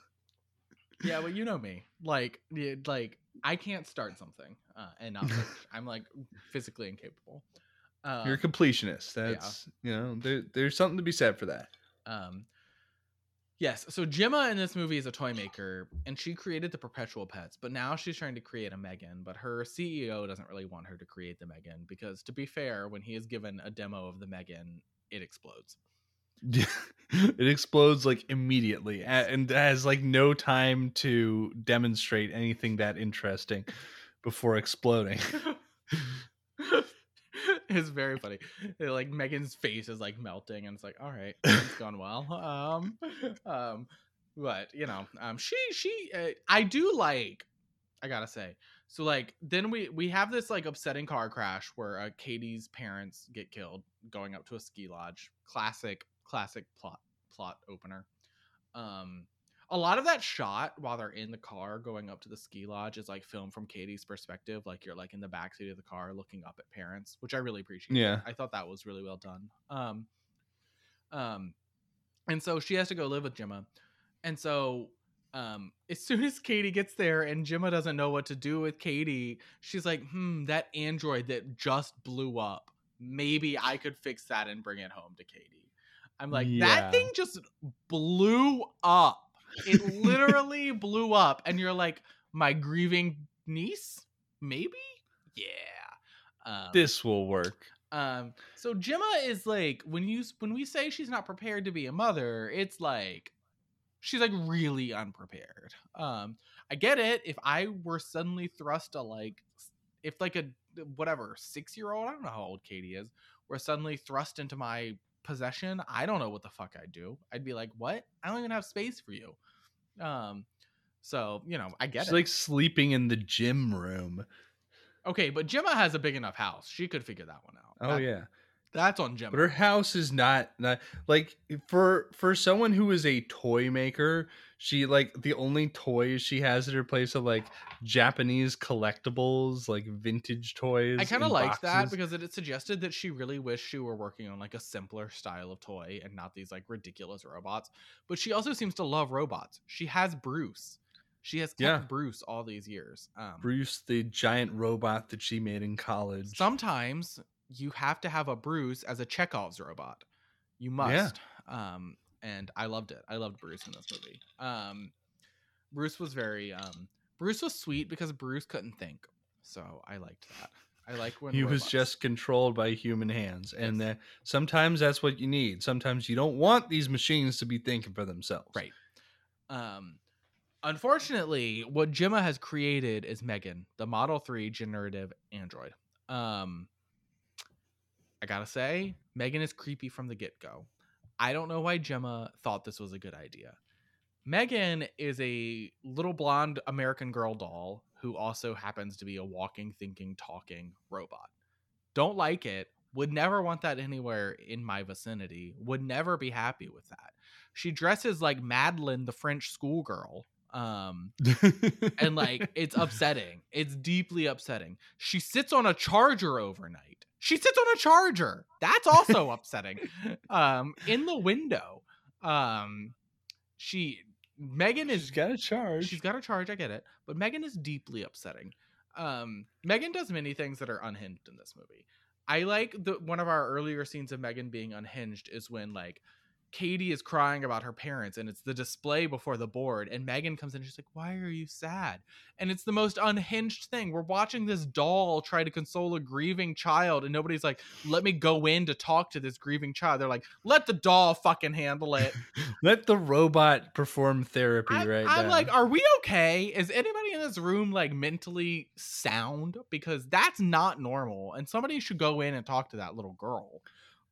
[SPEAKER 4] Yeah, well, you know me. Like, like I can't start something uh, and not finish. I'm like physically incapable. Um,
[SPEAKER 2] You're a completionist. That's you know, there, there's something to be said for that.
[SPEAKER 4] Um, yes. So Gemma in this movie is a toy maker, and she created the Perpetual Pets, but now she's trying to create a Megan. But her CEO doesn't really want her to create the Megan because, to be fair, when he is given a demo of the Megan, it explodes.
[SPEAKER 2] it explodes like immediately and has like no time to demonstrate anything that interesting before exploding.
[SPEAKER 4] it's very funny. Like Megan's face is like melting, and it's like, all right, it's gone well. Um, um, but you know, um, she she uh, I do like. I gotta say, so like then we we have this like upsetting car crash where uh, Katie's parents get killed going up to a ski lodge. Classic classic plot plot opener. Um, a lot of that shot while they're in the car going up to the ski lodge is like filmed from Katie's perspective, like you're like in the backseat of the car looking up at parents, which I really appreciate.
[SPEAKER 2] Yeah.
[SPEAKER 4] I thought that was really well done. Um, um, and so she has to go live with Gemma, and so um, as soon as Katie gets there and Gemma doesn't know what to do with Katie, she's like, "Hmm, that android that just blew up. Maybe I could fix that and bring it home to Katie." I'm like,
[SPEAKER 2] Yeah.
[SPEAKER 4] that thing just blew up. It literally blew up, and you're like, my grieving niece, maybe, yeah. Um,
[SPEAKER 2] this will work.
[SPEAKER 4] um, so Gemma is like when you when we say she's not prepared to be a mother, it's like she's like really unprepared. Um, I get it. If I were suddenly thrust a like, if like a whatever six year old, I don't know how old Katie is, were suddenly thrust into my possession, I don't know what the fuck I'd do. I'd be like, what? I don't even have space for you. Um, so you know, I get
[SPEAKER 2] She's
[SPEAKER 4] it.
[SPEAKER 2] like sleeping in the gym room.
[SPEAKER 4] okay, but Gemma has a big enough house; she could figure that one out.
[SPEAKER 2] Oh
[SPEAKER 4] That-
[SPEAKER 2] yeah.
[SPEAKER 4] that's on Gemma.
[SPEAKER 2] But her house is not not like for for someone who is a toy maker, she like the only toys she has at her place are like Japanese collectibles, like vintage toys.
[SPEAKER 4] I kind of like that because it, it suggested that she really wished she were working on like a simpler style of toy and not these like ridiculous robots. But she also seems to love robots. She has Bruce. She has kept
[SPEAKER 2] Yeah.
[SPEAKER 4] Bruce all these years. Um,
[SPEAKER 2] Bruce, the giant robot that she made in college.
[SPEAKER 4] sometimes you have to have a Bruce as a Chekhov's robot. You must. Um, and I loved it. I loved Bruce in this movie. Um, Bruce was very um, Bruce was sweet because Bruce couldn't think. So I liked that. I like when
[SPEAKER 2] he was just controlled by human hands, and
[SPEAKER 4] Yes.
[SPEAKER 2] that sometimes that's what you need. Sometimes you don't want these machines to be thinking for themselves.
[SPEAKER 4] Right. Um, unfortunately, what Gemma has created is Megan, the Model 3 generative android. Um, I gotta say, Megan is creepy from the get go. I don't know why Gemma thought this was a good idea. Megan is a little blonde American girl doll who also happens to be a walking, thinking, talking robot. Don't like it. Would never want that anywhere in my vicinity. Would never be happy with that. She dresses like Madeline, the French schoolgirl. Um, and like it's upsetting. It's deeply upsetting. She sits on a charger overnight. She sits on a charger. That's also upsetting. Um, in the window. Um, she Megan is
[SPEAKER 2] She's got a charge.
[SPEAKER 4] She's got a charge, I get it. But Megan is deeply upsetting. Um, Megan does many things that are unhinged in this movie. I like the one of our earlier scenes of Megan being unhinged is when like Katie is crying about her parents and it's the display before the board and Megan comes in and she's like, "Why are you sad?" And it's the most unhinged thing. We're watching this doll try to console a grieving child and nobody's like, "Let me go in to talk to this grieving child." They're like, "Let the doll fucking handle it."
[SPEAKER 2] Let the robot perform therapy
[SPEAKER 4] I,
[SPEAKER 2] right
[SPEAKER 4] I'm
[SPEAKER 2] now.
[SPEAKER 4] like, are we okay? Is anybody in this room like mentally sound? Because that's not normal. And somebody should go in and talk to that little girl.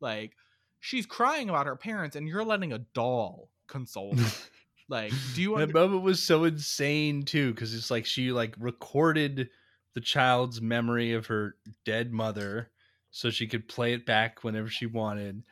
[SPEAKER 4] Like, she's crying about her parents, and you're letting a doll console her. like, do you
[SPEAKER 2] that
[SPEAKER 4] under-
[SPEAKER 2] moment was so insane too, because it's like she like recorded the child's memory of her dead mother so she could play it back whenever she wanted,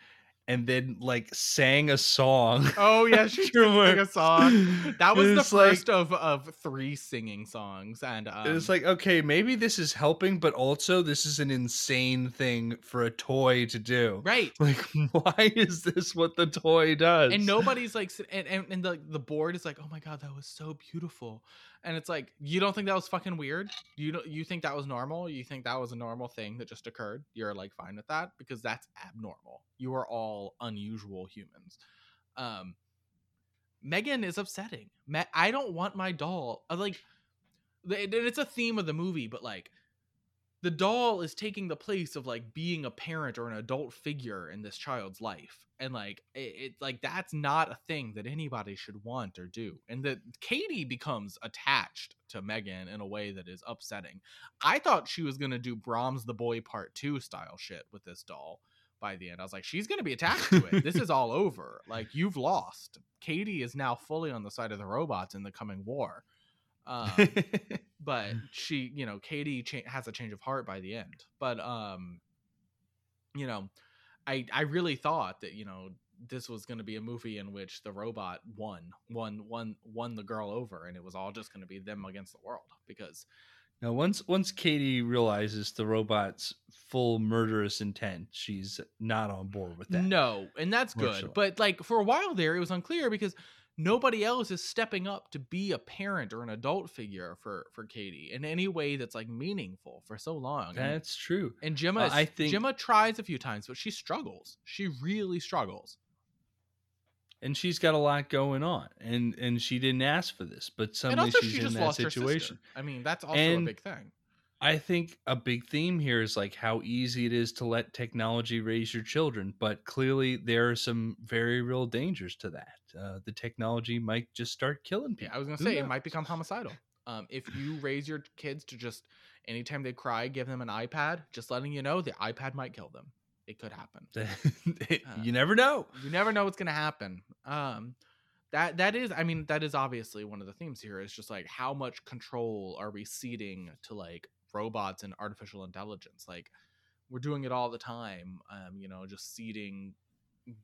[SPEAKER 2] and then like sang a song.
[SPEAKER 4] Oh yeah, she sang a song. That was the
[SPEAKER 2] It's like-
[SPEAKER 4] first of of three singing songs, and um,
[SPEAKER 2] it's like, okay, maybe this is helping, but also this is an insane thing for a toy to do.
[SPEAKER 4] right.
[SPEAKER 2] Like, why is this what the toy does?
[SPEAKER 4] and nobody's like and, and, and the, the board is like oh my god that was so beautiful and it's like you don't think that was fucking weird? You don't you think that was normal? You think that was a normal thing that just occurred? You're like fine with that? Because that's abnormal. You are all unusual humans. Um megan is upsetting. Me- i don't want my doll uh, like it's a theme of the movie but like the doll is taking the place of like being a parent or an adult figure in this child's life and like it, it like that's not a thing that anybody should want or do and that katie becomes attached to megan in a way that is upsetting. I thought she was going to do brahms the boy part 2 style shit with this doll by the end. I was like she's going to be attached to it. This is all over. Like you've lost. Katie is now fully on the side of the robots in the coming war um, but she you know katie cha- has a change of heart by the end but um you know i i really thought that you know this was going to be a movie in which the robot won won won won the girl over and it was all just going to be them against the world because
[SPEAKER 2] now, once once Katie realizes the robot's full murderous intent, she's not on board with that.
[SPEAKER 4] no and that's good but like for a while there it was unclear because nobody else is stepping up to be a parent or an adult figure for for katie in any way that's like meaningful for so long And-
[SPEAKER 2] that's true.
[SPEAKER 4] And Gemma,
[SPEAKER 2] Uh, I think-
[SPEAKER 4] Gemma tries a few times, but she struggles. She really struggles.
[SPEAKER 2] and she's got a lot going on and and she didn't ask for this but
[SPEAKER 4] and
[SPEAKER 2] suddenly she's
[SPEAKER 4] she
[SPEAKER 2] in
[SPEAKER 4] just
[SPEAKER 2] that
[SPEAKER 4] lost
[SPEAKER 2] situation.
[SPEAKER 4] I mean, that's also
[SPEAKER 2] And-
[SPEAKER 4] a big thing.
[SPEAKER 2] I think a big theme here is like how easy it is to let technology raise your children but clearly there are some very real dangers to that uh, the technology might just start killing
[SPEAKER 4] Yeah,
[SPEAKER 2] people
[SPEAKER 4] I was gonna
[SPEAKER 2] Who
[SPEAKER 4] say it might become homicidal. Um, if you raise your kids to just anytime they cry, give them an iPad, just letting you know the iPad might kill them. It could happen.
[SPEAKER 2] you never know
[SPEAKER 4] You never know what's gonna happen. Um, that that is, I mean, that is obviously one of the themes here. Is just like how much control are we ceding to like robots and artificial intelligence? Like we're doing it all the time. Um, you know, just ceding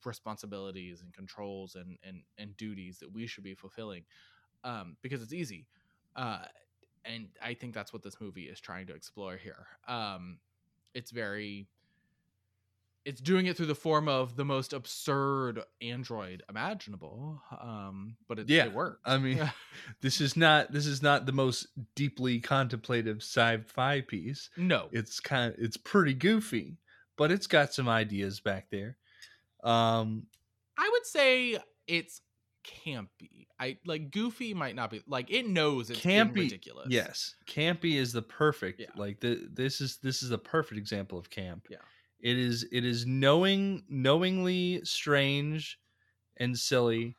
[SPEAKER 4] responsibilities and controls and and and duties that we should be fulfilling, um, because it's easy. Uh, and I think that's what this movie is trying to explore here. Um, it's very it's doing it through the form of the most absurd android imaginable um but it,
[SPEAKER 2] Yeah,
[SPEAKER 4] it works.
[SPEAKER 2] I mean, this is not this is not the most deeply contemplative sci-fi piece.
[SPEAKER 4] No.
[SPEAKER 2] It's kind of it's pretty goofy but it's got some ideas back there. Um
[SPEAKER 4] i would say it's campy. I like goofy might not be like it knows it's
[SPEAKER 2] campy
[SPEAKER 4] ridiculous.
[SPEAKER 2] yes campy is the perfect
[SPEAKER 4] Yeah.
[SPEAKER 2] like the this is this is the perfect example of camp.
[SPEAKER 4] Yeah.
[SPEAKER 2] It is it is knowing knowingly strange and silly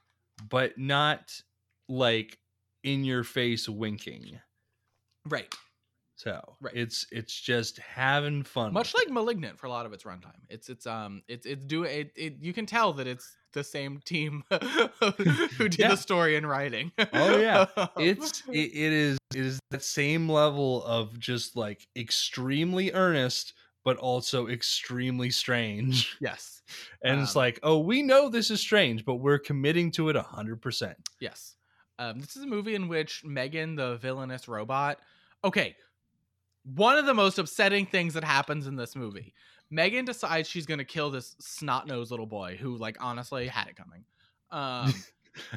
[SPEAKER 2] but not like in your face winking
[SPEAKER 4] right
[SPEAKER 2] so
[SPEAKER 4] Right.
[SPEAKER 2] it's it's just having fun
[SPEAKER 4] much like malignant for a lot of its runtime it's it's um it's it's doing it, it you can tell that it's the same team who did
[SPEAKER 2] Yeah.
[SPEAKER 4] the story and writing
[SPEAKER 2] Oh, yeah. it's it, it is it is that same level of just like extremely earnest but also extremely strange
[SPEAKER 4] yes
[SPEAKER 2] and it's
[SPEAKER 4] Um,
[SPEAKER 2] like oh we know this is strange but we're committing to it 100%
[SPEAKER 4] Yes. Um, this is a movie in which Megan, the villainous robot. Okay. One of the most upsetting things that happens in this movie Megan decides she's gonna kill this snot nosed little boy who, like, honestly had it coming. Um,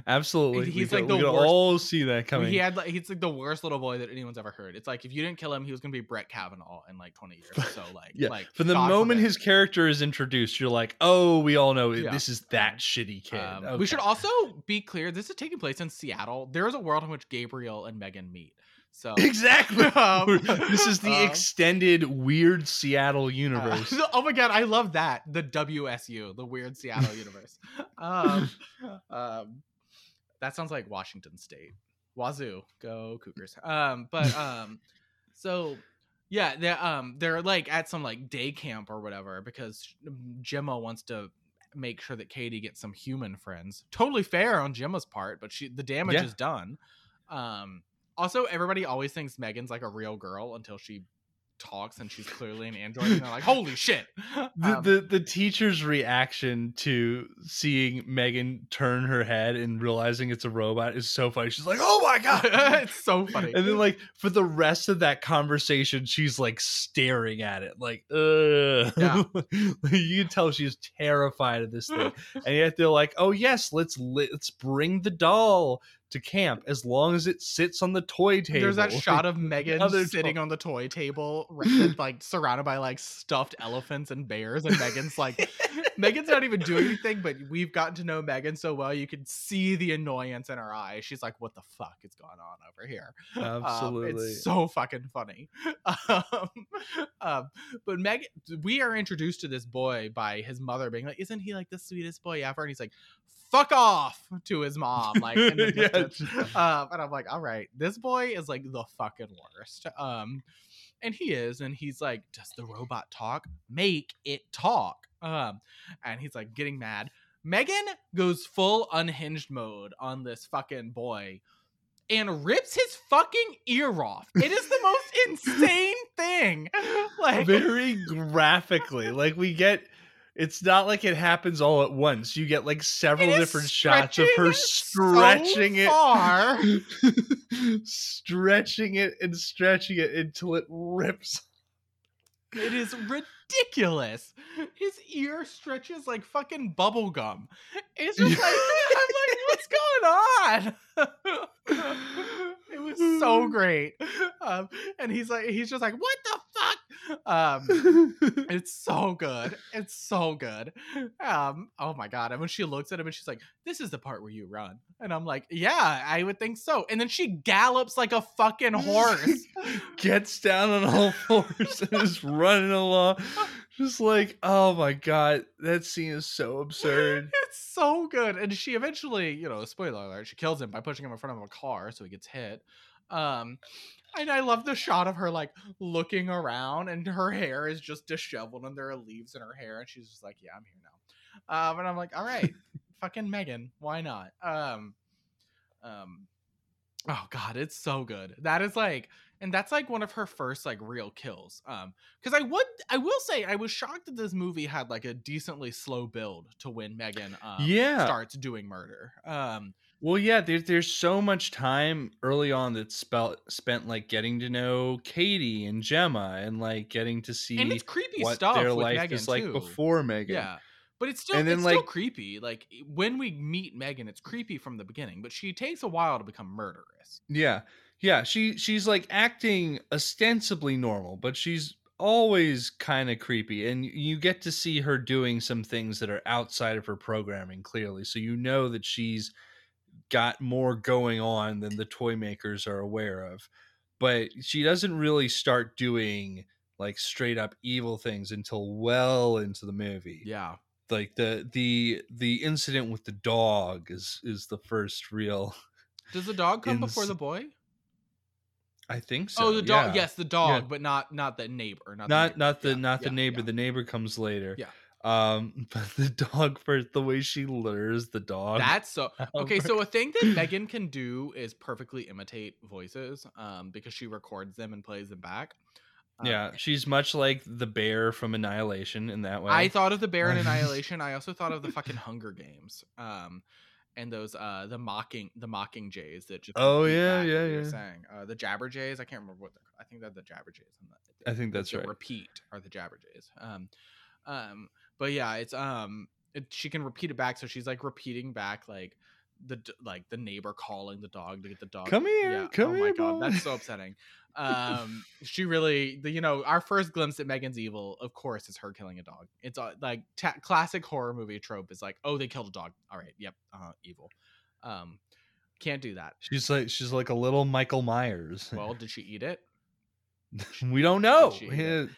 [SPEAKER 2] Absolutely.
[SPEAKER 4] He's
[SPEAKER 2] we
[SPEAKER 4] like
[SPEAKER 2] could, we
[SPEAKER 4] the
[SPEAKER 2] could
[SPEAKER 4] worst-
[SPEAKER 2] all see that coming.
[SPEAKER 4] he had like he's like the worst little boy that anyone's ever heard. It's like if you didn't kill him, he was gonna be Brett Kavanaugh in like 20 years. So like,
[SPEAKER 2] Yeah,
[SPEAKER 4] like
[SPEAKER 2] From the moment his character is introduced, you're like, oh, we all know
[SPEAKER 4] Yeah.
[SPEAKER 2] this is that shitty kid.
[SPEAKER 4] Um, We should also be clear: this is taking place in Seattle. There is a world in which Gabriel and Megan meet. So
[SPEAKER 2] Exactly.
[SPEAKER 4] Um,
[SPEAKER 2] this is the
[SPEAKER 4] um,
[SPEAKER 2] extended weird Seattle
[SPEAKER 4] uh,
[SPEAKER 2] universe.
[SPEAKER 4] oh my god, I love that the WSU, the weird Seattle universe. Um, um, that sounds like Washington State. Wazzu, go Cougars. Um, but um, so yeah, they're um they're like at some like day camp or whatever because Gemma wants to make sure that Katie gets some human friends. Totally fair on Gemma's part, but she the damage
[SPEAKER 2] Yeah.
[SPEAKER 4] is done. Um, also everybody always thinks Megan's like a real girl until she talks and she's clearly an android and they're like holy shit
[SPEAKER 2] the,
[SPEAKER 4] Um,
[SPEAKER 2] the the teacher's reaction to seeing Megan turn her head and realizing it's a robot is so funny. She's like, "Oh my god!"
[SPEAKER 4] it's so funny
[SPEAKER 2] and then like for the rest of that conversation, she's like staring at it, like, "Ugh."
[SPEAKER 4] Yeah.
[SPEAKER 2] you can tell she's terrified of this thing, and yet they're like, "Oh yes, let's let's bring the doll." To camp as long as it sits on the toy table.
[SPEAKER 4] There's that shot of Megan sitting on the toy table, like surrounded by like stuffed elephants and bears, and Megan's like, Megan's not even doing anything, but we've gotten to know Megan so well, you can see the annoyance in her eyes. She's like, "What the fuck is going on over here?" Um,
[SPEAKER 2] Absolutely.
[SPEAKER 4] it's so fucking funny. Um, um, but Megan, we are introduced to this boy by his mother being like, "Isn't he like the sweetest boy ever?" And he's like, "Fuck off" to his mom, like, in the
[SPEAKER 2] Yeah.
[SPEAKER 4] distance. um, and I'm like, "All right, this boy is like the fucking worst." Um, and he is, and he's like, "Does the robot talk? Make it talk." Um, and he's like getting mad. Megan goes full unhinged mode on this fucking boy and rips his fucking ear off. It is the most insane thing. Like
[SPEAKER 2] very graphically. Like we get it's not like it happens all at once. You get like several different shots of her
[SPEAKER 4] stretching so far.
[SPEAKER 2] it stretching it and stretching it until it rips.
[SPEAKER 4] It is ridiculous. His ear stretches like fucking bubble gum. It's just like I'm like, what's going on? it was so great. Um, and he's like, he's just like, what the fuck? Um, It's so good. It's so good. Um, oh my god. And when she looks at him and she's like, This is the part where you run. And I'm like, Yeah, I would think so. And then she gallops like a fucking horse.
[SPEAKER 2] Gets down on all fours and is running along. Just like, oh my god, that scene is so absurd.
[SPEAKER 4] it's so good. And she eventually, you know, spoiler alert, she kills him by pushing him in front of a car so he gets hit. Um and I love the shot of her like looking around and her hair is just disheveled and there are leaves in her hair and she's just like, Yeah, I'm here now. Um and I'm like, all right, fucking Megan, why not? Um um oh god, it's so good. That is like and that's like one of her first like real kills. Um because I would I will say I was shocked that this movie had like a decently slow build to when Megan um
[SPEAKER 2] Yeah.
[SPEAKER 4] starts doing murder. Um
[SPEAKER 2] Well, yeah, there's there's so much time early on that's spelt spent like getting to know Katie and Gemma and like getting to see
[SPEAKER 4] and it's creepy
[SPEAKER 2] what
[SPEAKER 4] stuff
[SPEAKER 2] their life
[SPEAKER 4] Megan
[SPEAKER 2] is like before Megan.
[SPEAKER 4] Yeah. But it's still
[SPEAKER 2] And then,
[SPEAKER 4] it's still
[SPEAKER 2] like-
[SPEAKER 4] creepy. Like when we meet Megan, it's creepy from the beginning, but she takes a while to become murderous.
[SPEAKER 2] Yeah. Yeah, she she's like acting ostensibly normal, but she's always kind of creepy and you get to see her doing some things that are outside of her programming clearly. So you know that she's got more going on than the toy makers are aware of. But she doesn't really start doing like straight up evil things until well into the movie.
[SPEAKER 4] Yeah.
[SPEAKER 2] Like the the the incident with the dog is is the first real
[SPEAKER 4] Does the dog come
[SPEAKER 2] In
[SPEAKER 4] before the boy?
[SPEAKER 2] I think so.
[SPEAKER 4] oh, the dog.
[SPEAKER 2] yeah.
[SPEAKER 4] Yes, the dog, but not not the neighbor. Not
[SPEAKER 2] not
[SPEAKER 4] the
[SPEAKER 2] not the
[SPEAKER 4] neighbor. Yeah,
[SPEAKER 2] not the
[SPEAKER 4] yeah,
[SPEAKER 2] neighbor
[SPEAKER 4] yeah.
[SPEAKER 2] the neighbor comes later
[SPEAKER 4] Yeah.
[SPEAKER 2] um but the dog first the way she lures the dog
[SPEAKER 4] That's so okay. So a thing that Megan can do is perfectly imitate voices, um, because she records them and plays them back. Um,
[SPEAKER 2] yeah she's much like the bear from annihilation in that way
[SPEAKER 4] I thought of the Bear in Annihilation. I also thought of the fucking Hunger Games. Um, and those uh the mocking the mocking jays that just
[SPEAKER 2] Oh, yeah, yeah,
[SPEAKER 4] you're
[SPEAKER 2] yeah.
[SPEAKER 4] saying. Uh, the jabber jays. I can't remember what they're. I think they're the jabber jays.
[SPEAKER 2] I think that's
[SPEAKER 4] the
[SPEAKER 2] right.
[SPEAKER 4] Repeat are the jabber jays. Um, Um, but yeah, it's um, it, she can repeat it back, so she's like repeating back like the like the neighbor calling the dog to get the dog.
[SPEAKER 2] Come here,
[SPEAKER 4] Yeah.
[SPEAKER 2] come
[SPEAKER 4] oh my
[SPEAKER 2] here,
[SPEAKER 4] god,
[SPEAKER 2] boy.
[SPEAKER 4] that's so upsetting. Um, she really, the, you know, our first glimpse at Megan's evil, of course, is her killing a dog. It's uh, like ta- classic horror movie trope is like, oh, they killed a dog. All right, yep, uh, evil. Um, can't do that.
[SPEAKER 2] She's like she's like a little Michael Myers.
[SPEAKER 4] Well, did she eat it?
[SPEAKER 2] we don't know.
[SPEAKER 4] she eat it?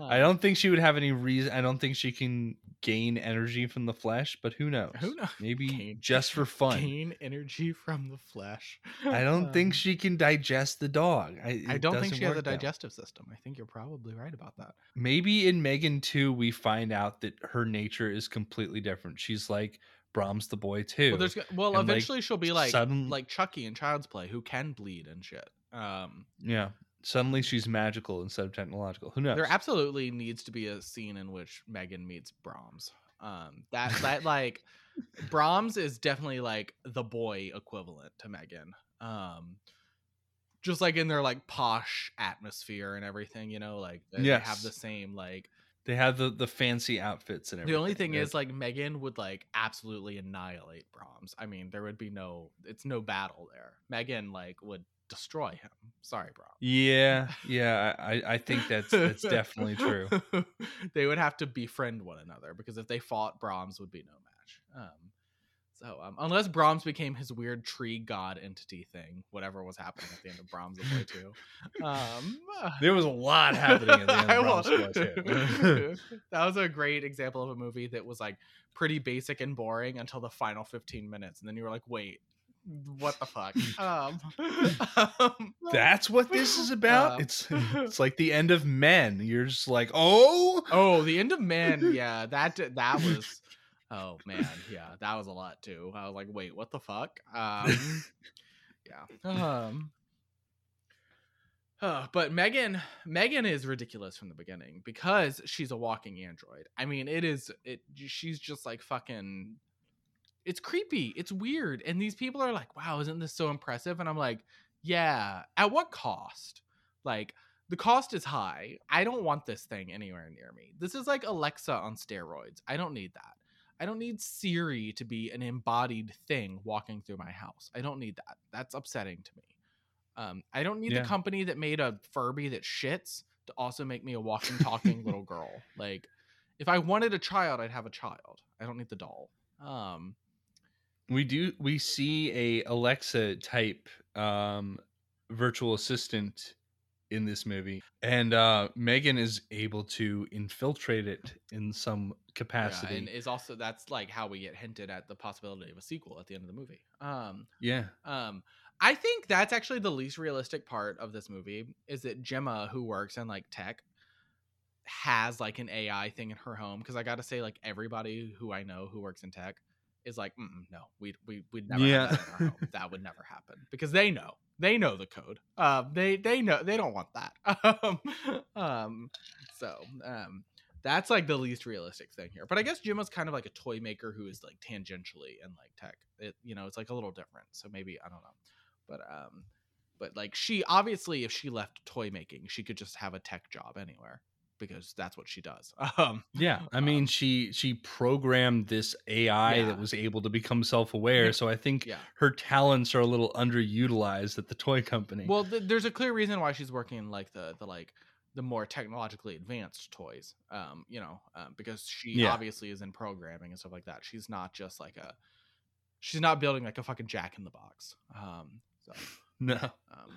[SPEAKER 2] I don't think she would have any reason. I don't think she can gain energy from the flesh, but who knows?
[SPEAKER 4] Who knows?
[SPEAKER 2] Maybe
[SPEAKER 4] Gain-
[SPEAKER 2] just for fun.
[SPEAKER 4] gain energy from the flesh.
[SPEAKER 2] I don't think
[SPEAKER 4] Um,
[SPEAKER 2] she can digest the dog. I,
[SPEAKER 4] I don't think she has a
[SPEAKER 2] work that way.
[SPEAKER 4] digestive system. I think you're probably right about that.
[SPEAKER 2] Maybe in Megan 2, we find out that her nature is completely different. She's like Brahms the boy too.
[SPEAKER 4] Well, there's well,
[SPEAKER 2] and, like,
[SPEAKER 4] eventually she'll be like
[SPEAKER 2] sudden-
[SPEAKER 4] like Chucky in Child's Play, who can bleed and shit. Um,
[SPEAKER 2] yeah. Suddenly she's magical instead of technological. Who knows?
[SPEAKER 4] there absolutely needs to be a scene in which Megan meets Brahms. Um, that that like Brahms is definitely like the boy equivalent to Megan. Um, just like in their like posh atmosphere and everything, you know, like they they have the same like
[SPEAKER 2] they have the, the fancy outfits and everything.
[SPEAKER 4] The only thing
[SPEAKER 2] right?
[SPEAKER 4] is, like, Megan would like absolutely annihilate Brahms. I mean, there would be no, it's no battle there. Megan like would destroy him. Sorry, Brahms.
[SPEAKER 2] Yeah, yeah, I, I think that's that's definitely true.
[SPEAKER 4] they would have to befriend one another because if they fought, Brahms would be no match. Um, so um, unless Brahms became his weird tree god entity thing, whatever was happening at the end of Brahms the Boy Two, um,
[SPEAKER 2] There was a lot happening at the end
[SPEAKER 4] I
[SPEAKER 2] of
[SPEAKER 4] will-
[SPEAKER 2] Brahms Boy too.
[SPEAKER 4] that was a great example of a movie that was like pretty basic and boring until the final 15 minutes and then you were like wait what the fuck um, um,
[SPEAKER 2] That's what this is about.
[SPEAKER 4] Um,
[SPEAKER 2] it's it's like the end of Men. You're just like, oh,
[SPEAKER 4] oh the end of Men. yeah that that was oh man yeah that was a lot too i was like wait what the fuck um yeah um uh, but Megan, Megan is ridiculous from the beginning because she's a walking android. I mean, it is it. She's just like fucking. It's creepy. It's weird, and these people are like, "Wow, isn't this so impressive?" And I'm like, "Yeah, at what cost? Like, the cost is high. I don't want this thing anywhere near me. This is like Alexa on steroids. I don't need that. I don't need Siri to be an embodied thing walking through my house. I don't need that. That's upsetting to me. Um, I don't need
[SPEAKER 2] Yeah.
[SPEAKER 4] the company that made a Furby that shits to also make me a walking, talking little girl. Like, if I wanted a child, I'd have a child. I don't need the doll. Um,
[SPEAKER 2] we do we see a Alexa type um virtual assistant in this movie and uh Megan is able to infiltrate it in some capacity.
[SPEAKER 4] yeah, and is also that's like how we get hinted at the possibility of a sequel at the end of the movie. Um,
[SPEAKER 2] yeah.
[SPEAKER 4] Um, I think that's actually the least realistic part of this movie is that Gemma, who works in like tech, has like an AI thing in her home. Because I got to say, like everybody who I know who works in tech is like, no, we we we'd never
[SPEAKER 2] Yeah.
[SPEAKER 4] that in our home. That would never happen because they know they know the code. Um, they they know they don't want that. Um, um, so um. That's like the least realistic thing here, but I guess Gemma's kind of like a toy maker who is like tangentially in like tech. It you know it's like a little different, so maybe I don't know but um but like she obviously if she left toy making she could just have a tech job anywhere because that's what she does um
[SPEAKER 2] Yeah, I mean,
[SPEAKER 4] Um,
[SPEAKER 2] she she programmed this AI
[SPEAKER 4] Yeah.
[SPEAKER 2] that was able to become self aware.
[SPEAKER 4] Yeah.
[SPEAKER 2] So I think
[SPEAKER 4] yeah
[SPEAKER 2] her talents are a little underutilized at the toy company.
[SPEAKER 4] well th- there's a clear reason why she's working in like the the like the more technologically advanced toys um you know um, because she obviously is in programming and stuff like that she's not just like a she's not building like a fucking jack in the box um so
[SPEAKER 2] no,
[SPEAKER 4] um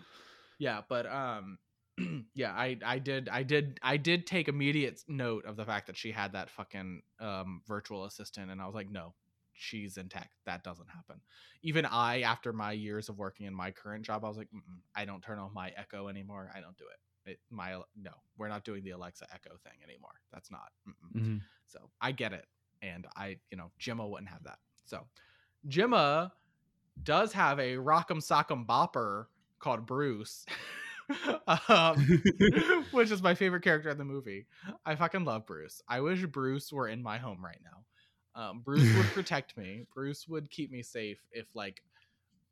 [SPEAKER 4] yeah but um yeah i i did i did i did take immediate note of the fact that she had that fucking um virtual assistant and i was like no she's in tech that doesn't happen even i after my years of working in my current job i was like i don't turn on my echo anymore i don't do it it my no we're not doing the alexa echo thing anymore that's not mm-mm.
[SPEAKER 2] Mhm.
[SPEAKER 4] So I get it. And I, you know, Gemma wouldn't have that. So Gemma does have a rock'em sock'em bopper called Bruce. um, which is my favorite character in the movie. I fucking love Bruce. I wish Bruce were in my home right now. Um, Bruce would protect me. Bruce would keep me safe if like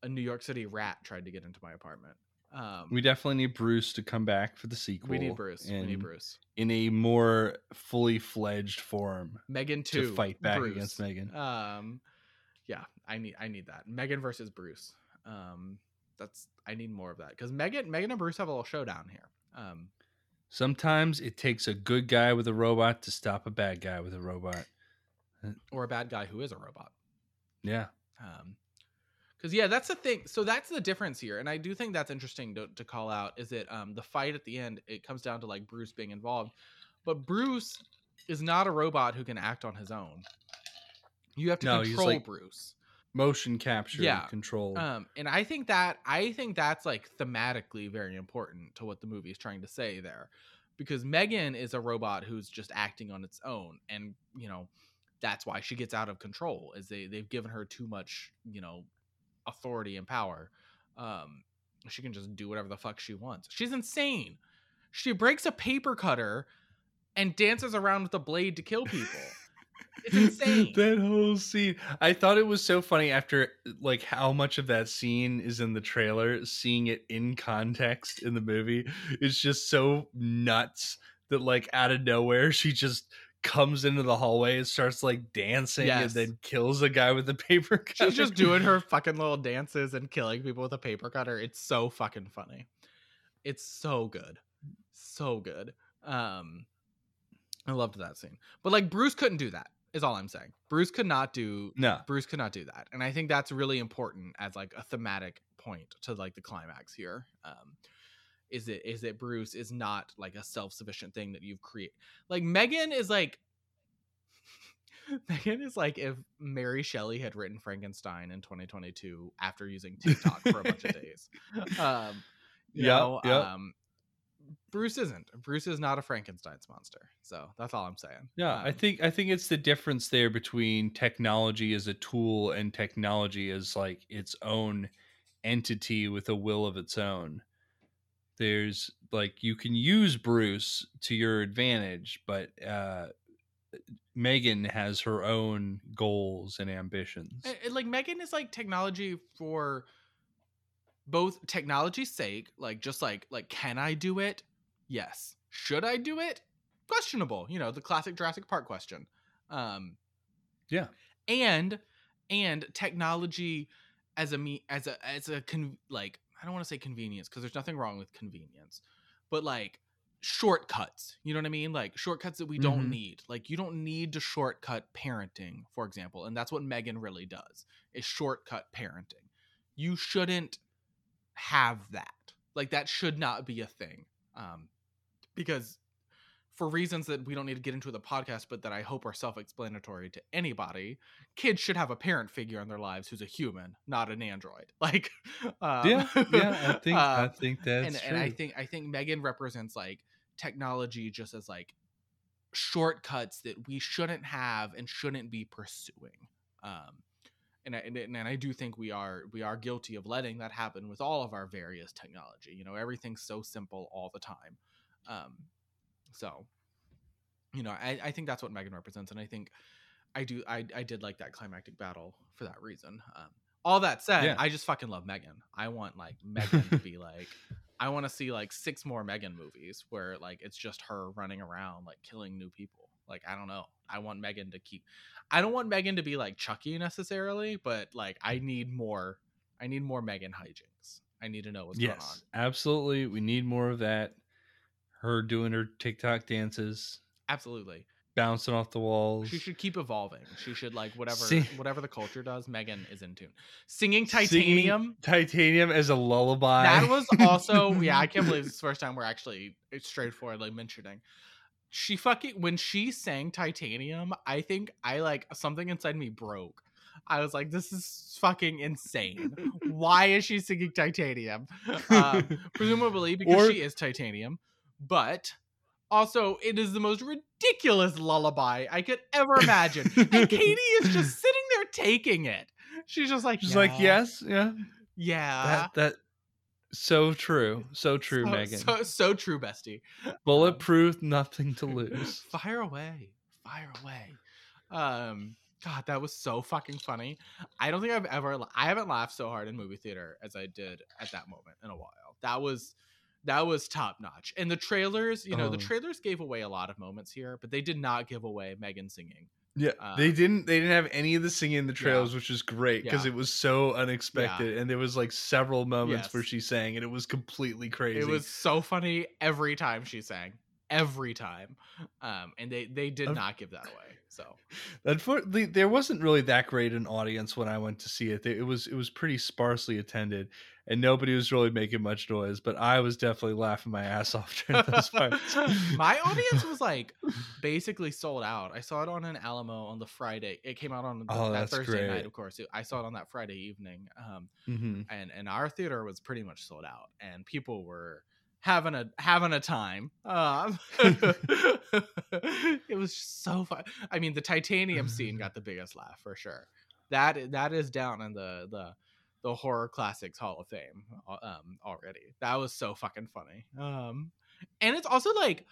[SPEAKER 4] a New York City rat tried to get into my apartment. Um,
[SPEAKER 2] We definitely need Bruce to come back for the sequel.
[SPEAKER 4] we need Bruce. We need
[SPEAKER 2] in-
[SPEAKER 4] Bruce.
[SPEAKER 2] in a more fully fledged form
[SPEAKER 4] Megan
[SPEAKER 2] too.
[SPEAKER 4] to
[SPEAKER 2] fight back
[SPEAKER 4] Bruce.
[SPEAKER 2] against Megan.
[SPEAKER 4] Um, yeah, I need I need that Megan versus Bruce. Um, that's I need more of that because Megan Megan and Bruce have a little showdown here. Um,
[SPEAKER 2] Sometimes it takes a good guy with a robot to stop a bad guy with a robot.
[SPEAKER 4] or a bad guy who is a robot.
[SPEAKER 2] Yeah.
[SPEAKER 4] Um, because yeah, that's the thing. So that's the difference here, and I do think that's interesting to, to call out. Is that um the fight at the end? It comes down to like Bruce being involved, but Bruce is not a robot who can act on his own. You have to
[SPEAKER 2] No,
[SPEAKER 4] control
[SPEAKER 2] like-
[SPEAKER 4] Bruce.
[SPEAKER 2] Motion capture
[SPEAKER 4] Yeah.
[SPEAKER 2] control.
[SPEAKER 4] Um, and I think that I think that's like thematically very important to what the movie is trying to say there, because Megan is a robot who's just acting on its own, and you know that's why she gets out of control. Is they they've given her too much you know authority and power. Um, she can just do whatever the fuck she wants. She's insane. She breaks a paper cutter and dances around with a blade to kill people. It's insane.
[SPEAKER 2] that whole scene. I thought it was so funny after like how much of that scene is in the trailer, seeing it in context in the movie It's just so nuts that like out of nowhere she just comes into the hallway and starts like dancing
[SPEAKER 4] Yes.
[SPEAKER 2] and then kills a guy with a paper cutter.
[SPEAKER 4] She's just doing her fucking little dances and killing people with a paper cutter. It's so fucking funny. It's so good. So good. Um I loved that scene. But like Bruce couldn't do that. Is all I'm saying. Bruce could not do
[SPEAKER 2] No.
[SPEAKER 4] Bruce could not do that. And I think that's really important as like a thematic point to like the climax here. Um is it is it Bruce is not like a self-sufficient thing that you've created. Like Megan is like Megan is like if Mary Shelley had written Frankenstein in 2022 after using TikTok for a bunch of days. Um
[SPEAKER 2] Yep,
[SPEAKER 4] know,
[SPEAKER 2] yep.
[SPEAKER 4] um Bruce isn't. Bruce is not a Frankenstein's monster. So that's all I'm saying.
[SPEAKER 2] Yeah, I
[SPEAKER 4] Um,
[SPEAKER 2] think I think it's the difference there between technology as a tool and technology as like its own entity with a will of its own. There's like you can use Bruce to your advantage, but uh Megan has her own goals and ambitions.
[SPEAKER 4] Like Megan is like technology for both technology's sake, like just like like can I do it? Yes. Should I do it? Questionable. You know, the classic Jurassic Park question. Um
[SPEAKER 2] Yeah.
[SPEAKER 4] And and technology as a me as a as a con- like I don't want to say convenience because there's nothing wrong with convenience, but like shortcuts. You know what I mean? Like shortcuts that we don't
[SPEAKER 2] Mhm.
[SPEAKER 4] need. Like you don't need to shortcut parenting, for example, and that's what Megan really does is shortcut parenting. You shouldn't have that. Like that should not be a thing. Um, because for reasons that we don't need to get into the podcast, but that I hope are self-explanatory to anybody, kids should have a parent figure in their lives who's a human, not an android. Like, um,
[SPEAKER 2] yeah, yeah, I think I
[SPEAKER 4] uh,
[SPEAKER 2] think that's
[SPEAKER 4] and,
[SPEAKER 2] true.
[SPEAKER 4] and I think I think Megan represents like technology just as like shortcuts that we shouldn't have and shouldn't be pursuing. Um, and I, and, I do think we are we are guilty of letting that happen with all of our various technology. You know, everything's so simple all the time. Um, so, you know, I, I think that's what Megan represents, and I think I do I I did like that climactic battle for that reason. Um, all that said,
[SPEAKER 2] Yeah.
[SPEAKER 4] I just fucking love Megan. I want like Megan to be like I want to see like six more Megan movies where like it's just her running around like killing new people. Like I don't know. I want Megan to keep. I don't want Megan to be like Chucky necessarily, but like I need more. I need more Megan hijinks. I need to know what's going on.
[SPEAKER 2] yes, absolutely. We need more of that. Her doing her TikTok dances,
[SPEAKER 4] Absolutely.
[SPEAKER 2] bouncing off the walls.
[SPEAKER 4] She should keep evolving. She should like whatever
[SPEAKER 2] Sing-
[SPEAKER 4] whatever the culture does. Megan is in tune. Singing
[SPEAKER 2] Singing
[SPEAKER 4] Titanium.
[SPEAKER 2] titanium as a lullaby.
[SPEAKER 4] That was also yeah. I can't believe it's the first time we're actually it's straightforwardly mentioning. She fucking when she sang Titanium, I think I like something inside me broke. I was like, this is fucking insane. Why is she singing Titanium? Um, presumably because
[SPEAKER 2] Or-
[SPEAKER 4] she is Titanium, but also it is the most ridiculous lullaby I could ever imagine. and Katie is just sitting there taking it. She's just like,
[SPEAKER 2] She's like, yes, yeah.
[SPEAKER 4] yeah,
[SPEAKER 2] that that so true. So true,
[SPEAKER 4] so,
[SPEAKER 2] Megan.
[SPEAKER 4] So, so true, bestie.
[SPEAKER 2] Bulletproof, nothing to lose.
[SPEAKER 4] Fire away. Fire away. Um God, that was so fucking funny. I don't think I've ever I haven't laughed so hard in movie theater as I did at that moment in a while. that was that was top notch. And the trailers, you know, the
[SPEAKER 2] Oh.
[SPEAKER 4] trailers gave away a lot of moments here, but they did not give away Megan singing.
[SPEAKER 2] Yeah,
[SPEAKER 4] Uh,
[SPEAKER 2] they didn't. They didn't have any of the singing in the trailers, which was great because
[SPEAKER 4] Yeah.
[SPEAKER 2] it was so unexpected, and there was like several moments where she sang, and it was completely crazy.
[SPEAKER 4] It was so funny every time she sang. Every time. Um, and they they did not give that away. So
[SPEAKER 2] Unfortunately, there wasn't really that great an audience when I went to see it. It was it was pretty sparsely attended, and nobody was really making much noise. But I was definitely laughing my ass off during those parts.
[SPEAKER 4] my audience was like basically sold out. I saw it on an Alamo on the Friday. It came out on the,
[SPEAKER 2] Oh,
[SPEAKER 4] that Thursday night, of course. I saw it on that Friday evening. Um,
[SPEAKER 2] Mhm.
[SPEAKER 4] and and our theater was pretty much sold out, and people were having a having a time. Um, it was so fun. I mean, the titanium scene got the biggest laugh for sure. That that is down in the the the horror classics hall of fame uh, um already. That was so fucking funny um and it's also like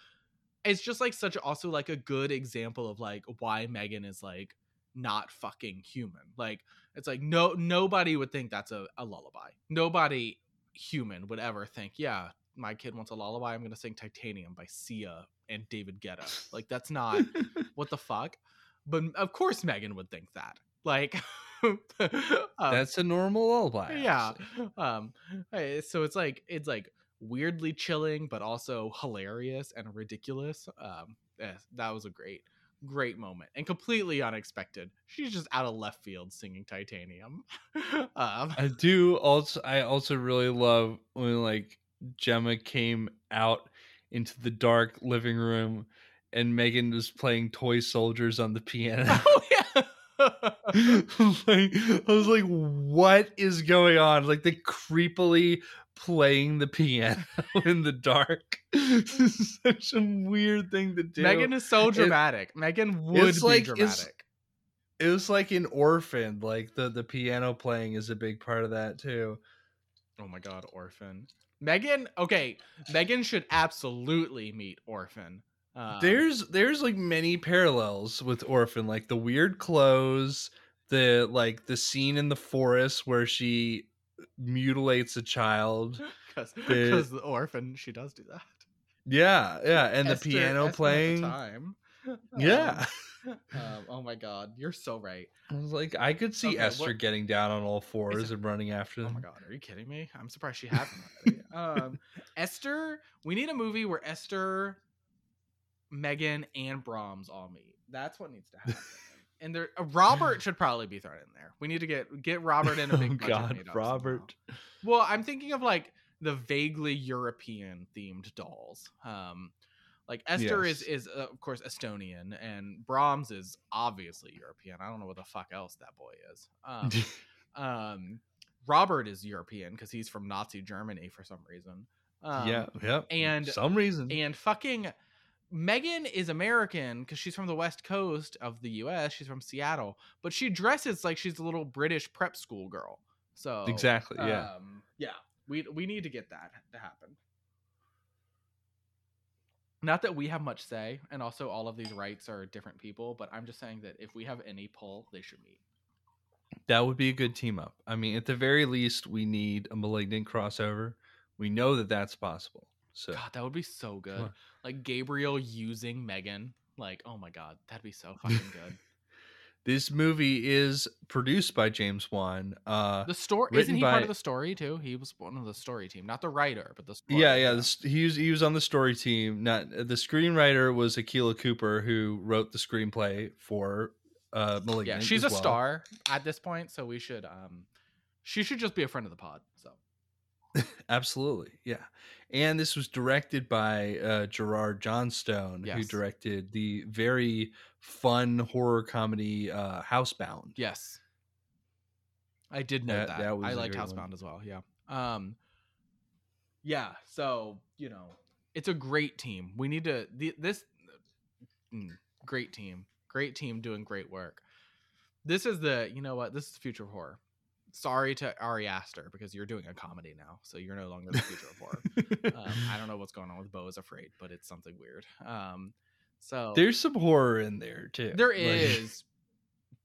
[SPEAKER 4] it's just like such also like a good example of like why megan is like not fucking human. Like it's like no nobody would think that's a, a lullaby. Nobody human would ever think yeah my kid wants a lullaby i'm gonna sing titanium by sia and david guetta. Like that's not what the fuck but of course megan would think that. Like
[SPEAKER 2] That's a normal lullaby.
[SPEAKER 4] yeah um eh, so it's like it's like weirdly chilling but also hilarious and ridiculous um yeah, that was a great great moment and completely unexpected she's just out of left field singing titanium um
[SPEAKER 2] I do also. I also really love when like Gemma came out into the dark living room, and Megan was playing toy soldiers on the piano.
[SPEAKER 4] oh yeah
[SPEAKER 2] like, I was like, what is going on? Like the creepily playing the piano in the dark. this is such a weird thing to do.
[SPEAKER 4] megan is so
[SPEAKER 2] It-
[SPEAKER 4] dramatic megan would be
[SPEAKER 2] like- it's-
[SPEAKER 4] dramatic
[SPEAKER 2] it was like an orphan. Like the the piano playing is a big part of that too.
[SPEAKER 4] oh my god orphan megan okay megan should absolutely meet orphan um,
[SPEAKER 2] there's there's like many parallels with orphan like the weird clothes the like the scene in the forest where she mutilates a child
[SPEAKER 4] because
[SPEAKER 2] the-
[SPEAKER 4] the orphan she does do that
[SPEAKER 2] yeah yeah and
[SPEAKER 4] Esther-
[SPEAKER 2] the piano
[SPEAKER 4] Esther at the
[SPEAKER 2] playing
[SPEAKER 4] time.
[SPEAKER 2] yeah
[SPEAKER 4] Um, um, oh my god, you're so right.
[SPEAKER 2] i was like i could see
[SPEAKER 4] Okay,
[SPEAKER 2] esther
[SPEAKER 4] what-
[SPEAKER 2] getting down on all fours and running after them.
[SPEAKER 4] Oh my god, are you kidding me? I'm surprised she hasn't already. um, Esther, we need a movie where Esther, Megan, and Brahms all meet. That's what needs to happen. and there, uh, Robert should probably be thrown in there. We need to get get Robert in a big
[SPEAKER 2] oh god
[SPEAKER 4] up somehow.
[SPEAKER 2] robert
[SPEAKER 4] Well, I'm thinking of like the vaguely European themed dolls. Um, like Esther is
[SPEAKER 2] Yes.
[SPEAKER 4] is uh, of course Estonian, and Brahms is obviously European. I don't know what the fuck else that boy is. Um, um, Robert is European because he's from Nazi Germany for some reason. Um,
[SPEAKER 2] yeah yep
[SPEAKER 4] and-
[SPEAKER 2] some reason
[SPEAKER 4] and fucking Megan is American because she's from the west coast of the U.S. She's from Seattle, but she dresses like she's a little British prep school girl. So
[SPEAKER 2] exactly yeah
[SPEAKER 4] um, yeah. We we need to get that to happen. Not that we have much say, and also all of these rights are different people, but I'm just saying that if we have any pull, they should meet.
[SPEAKER 2] That would be a good team up. I mean, at the very least, we need a malignant crossover. We know that that's possible. So
[SPEAKER 4] God, that would be so good. Like Gabriel using Megan. Like, oh my god, that'd be so fucking good.
[SPEAKER 2] this movie is produced by James Wan. Uh,
[SPEAKER 4] The story isn't he part of the story too? He was one of the story team, not the writer, but the story.
[SPEAKER 2] yeah, yeah. This, he was he was on the story team. Not the screenwriter was Akela Cooper, who wrote the screenplay for uh, Malignant.
[SPEAKER 4] yeah. She's a
[SPEAKER 2] well.
[SPEAKER 4] star at this point, so we should um, she should just be a friend of the pod. So
[SPEAKER 2] Absolutely, yeah. And this was directed by uh, Gerard Johnstone, who directed the very fun horror comedy uh, Housebound.
[SPEAKER 4] yes, I did know
[SPEAKER 2] That-
[SPEAKER 4] that.
[SPEAKER 2] that
[SPEAKER 4] I liked
[SPEAKER 2] great one.
[SPEAKER 4] Housebound as well. Yeah. Um, yeah. So you know, it's a great team. We need to the, this mm, great team, great team doing great work. This is the you know what this is the future of horror. Sorry to Ari Aster because you're doing a comedy now, so you're no longer the future of horror. Um, I don't know what's going on with Beau is Afraid, but it's something weird. Um, so
[SPEAKER 2] There's some horror in there too.
[SPEAKER 4] there
[SPEAKER 2] Like-
[SPEAKER 4] is,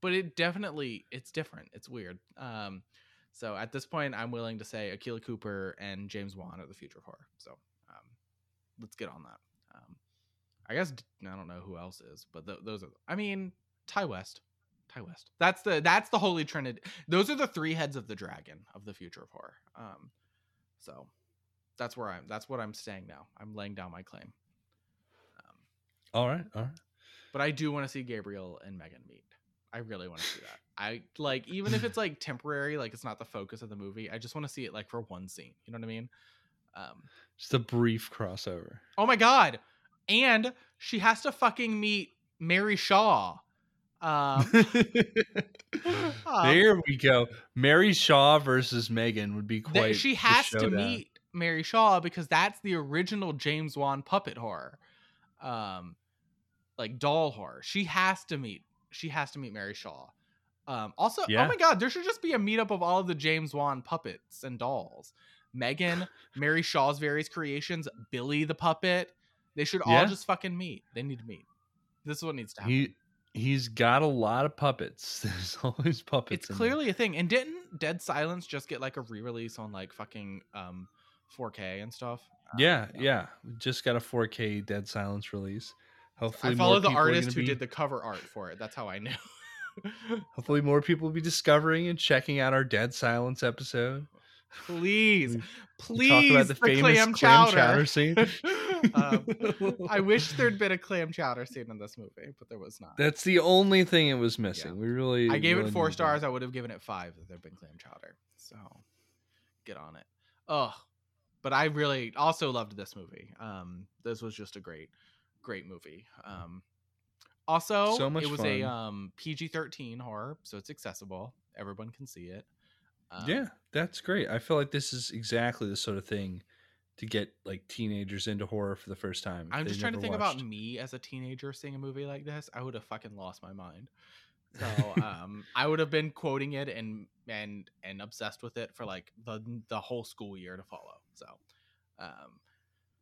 [SPEAKER 4] but it definitely it's different. It's weird. Um, So at this point, I'm willing to say Akela Cooper and James Wan are the future of horror. So um, let's get on that. Um, I guess I don't know who else is, but th- those are. I mean, Ti West. Ti West. That's the that's the holy trinity. Those are the three heads of the dragon of the future of horror. Um, so that's where I'm. That's what I'm saying now. I'm laying down my claim. Um,
[SPEAKER 2] All right, all right.
[SPEAKER 4] but I do want to see Gabriel and Megan meet. I really want to see that. I like even if it's like temporary, like it's not the focus of the movie. I just want to see it like for one scene. You know what I mean? Um,
[SPEAKER 2] Just a brief crossover.
[SPEAKER 4] oh my god! And she has to fucking meet Mary Shaw. Um, um,
[SPEAKER 2] there we go. Mary Shaw versus Megan would be quite.
[SPEAKER 4] she
[SPEAKER 2] the
[SPEAKER 4] has to meet Mary Shaw because that's the original James Wan puppet horror. Um like doll horror. She has to meet she has to meet Mary Shaw. Um also
[SPEAKER 2] Yeah.
[SPEAKER 4] oh my god, there should just be a meetup of all of the James Wan puppets and dolls. Megan, Mary Shaw's various creations, Billy the puppet. They should all
[SPEAKER 2] Yeah.
[SPEAKER 4] just fucking meet. They need to meet. This is what needs to happen.
[SPEAKER 2] He he's got a lot of puppets. There's always puppets.
[SPEAKER 4] it's
[SPEAKER 2] in there.
[SPEAKER 4] clearly a thing. And didn't Dead Silence just get like a re-release on like fucking um 4K and stuff?
[SPEAKER 2] Yeah, yeah. We just got a 4K Dead Silence release. Hopefully,
[SPEAKER 4] I follow the artist who
[SPEAKER 2] be-
[SPEAKER 4] did the cover art for it. That's how I knew.
[SPEAKER 2] Hopefully, more people will be discovering and checking out our Dead Silence episode.
[SPEAKER 4] Please, please,
[SPEAKER 2] talk about the, famous
[SPEAKER 4] clam,
[SPEAKER 2] clam
[SPEAKER 4] chowder.
[SPEAKER 2] chowder scene.
[SPEAKER 4] Um, I wish there'd been a clam chowder scene in this movie, but there was not.
[SPEAKER 2] That's the only thing it was missing.
[SPEAKER 4] Yeah.
[SPEAKER 2] We really.
[SPEAKER 4] I gave
[SPEAKER 2] really
[SPEAKER 4] it four stars.
[SPEAKER 2] that.
[SPEAKER 4] I would have given it five if there'd been clam chowder. So get on it. Oh, but I really also loved this movie. Um, this was just a great, great movie. Um, also,
[SPEAKER 2] So much
[SPEAKER 4] it was a um PG thirteen horror, so it's accessible. Everyone can see it. Um,
[SPEAKER 2] yeah, that's great. I feel like this is exactly the sort of thing to get like teenagers into horror for the first time.
[SPEAKER 4] I'm just trying to think
[SPEAKER 2] watched.
[SPEAKER 4] about me as a teenager seeing a movie like this. I would have fucking lost my mind. So um, I would have been quoting it and and and obsessed with it for like the the whole school year to follow. So, um,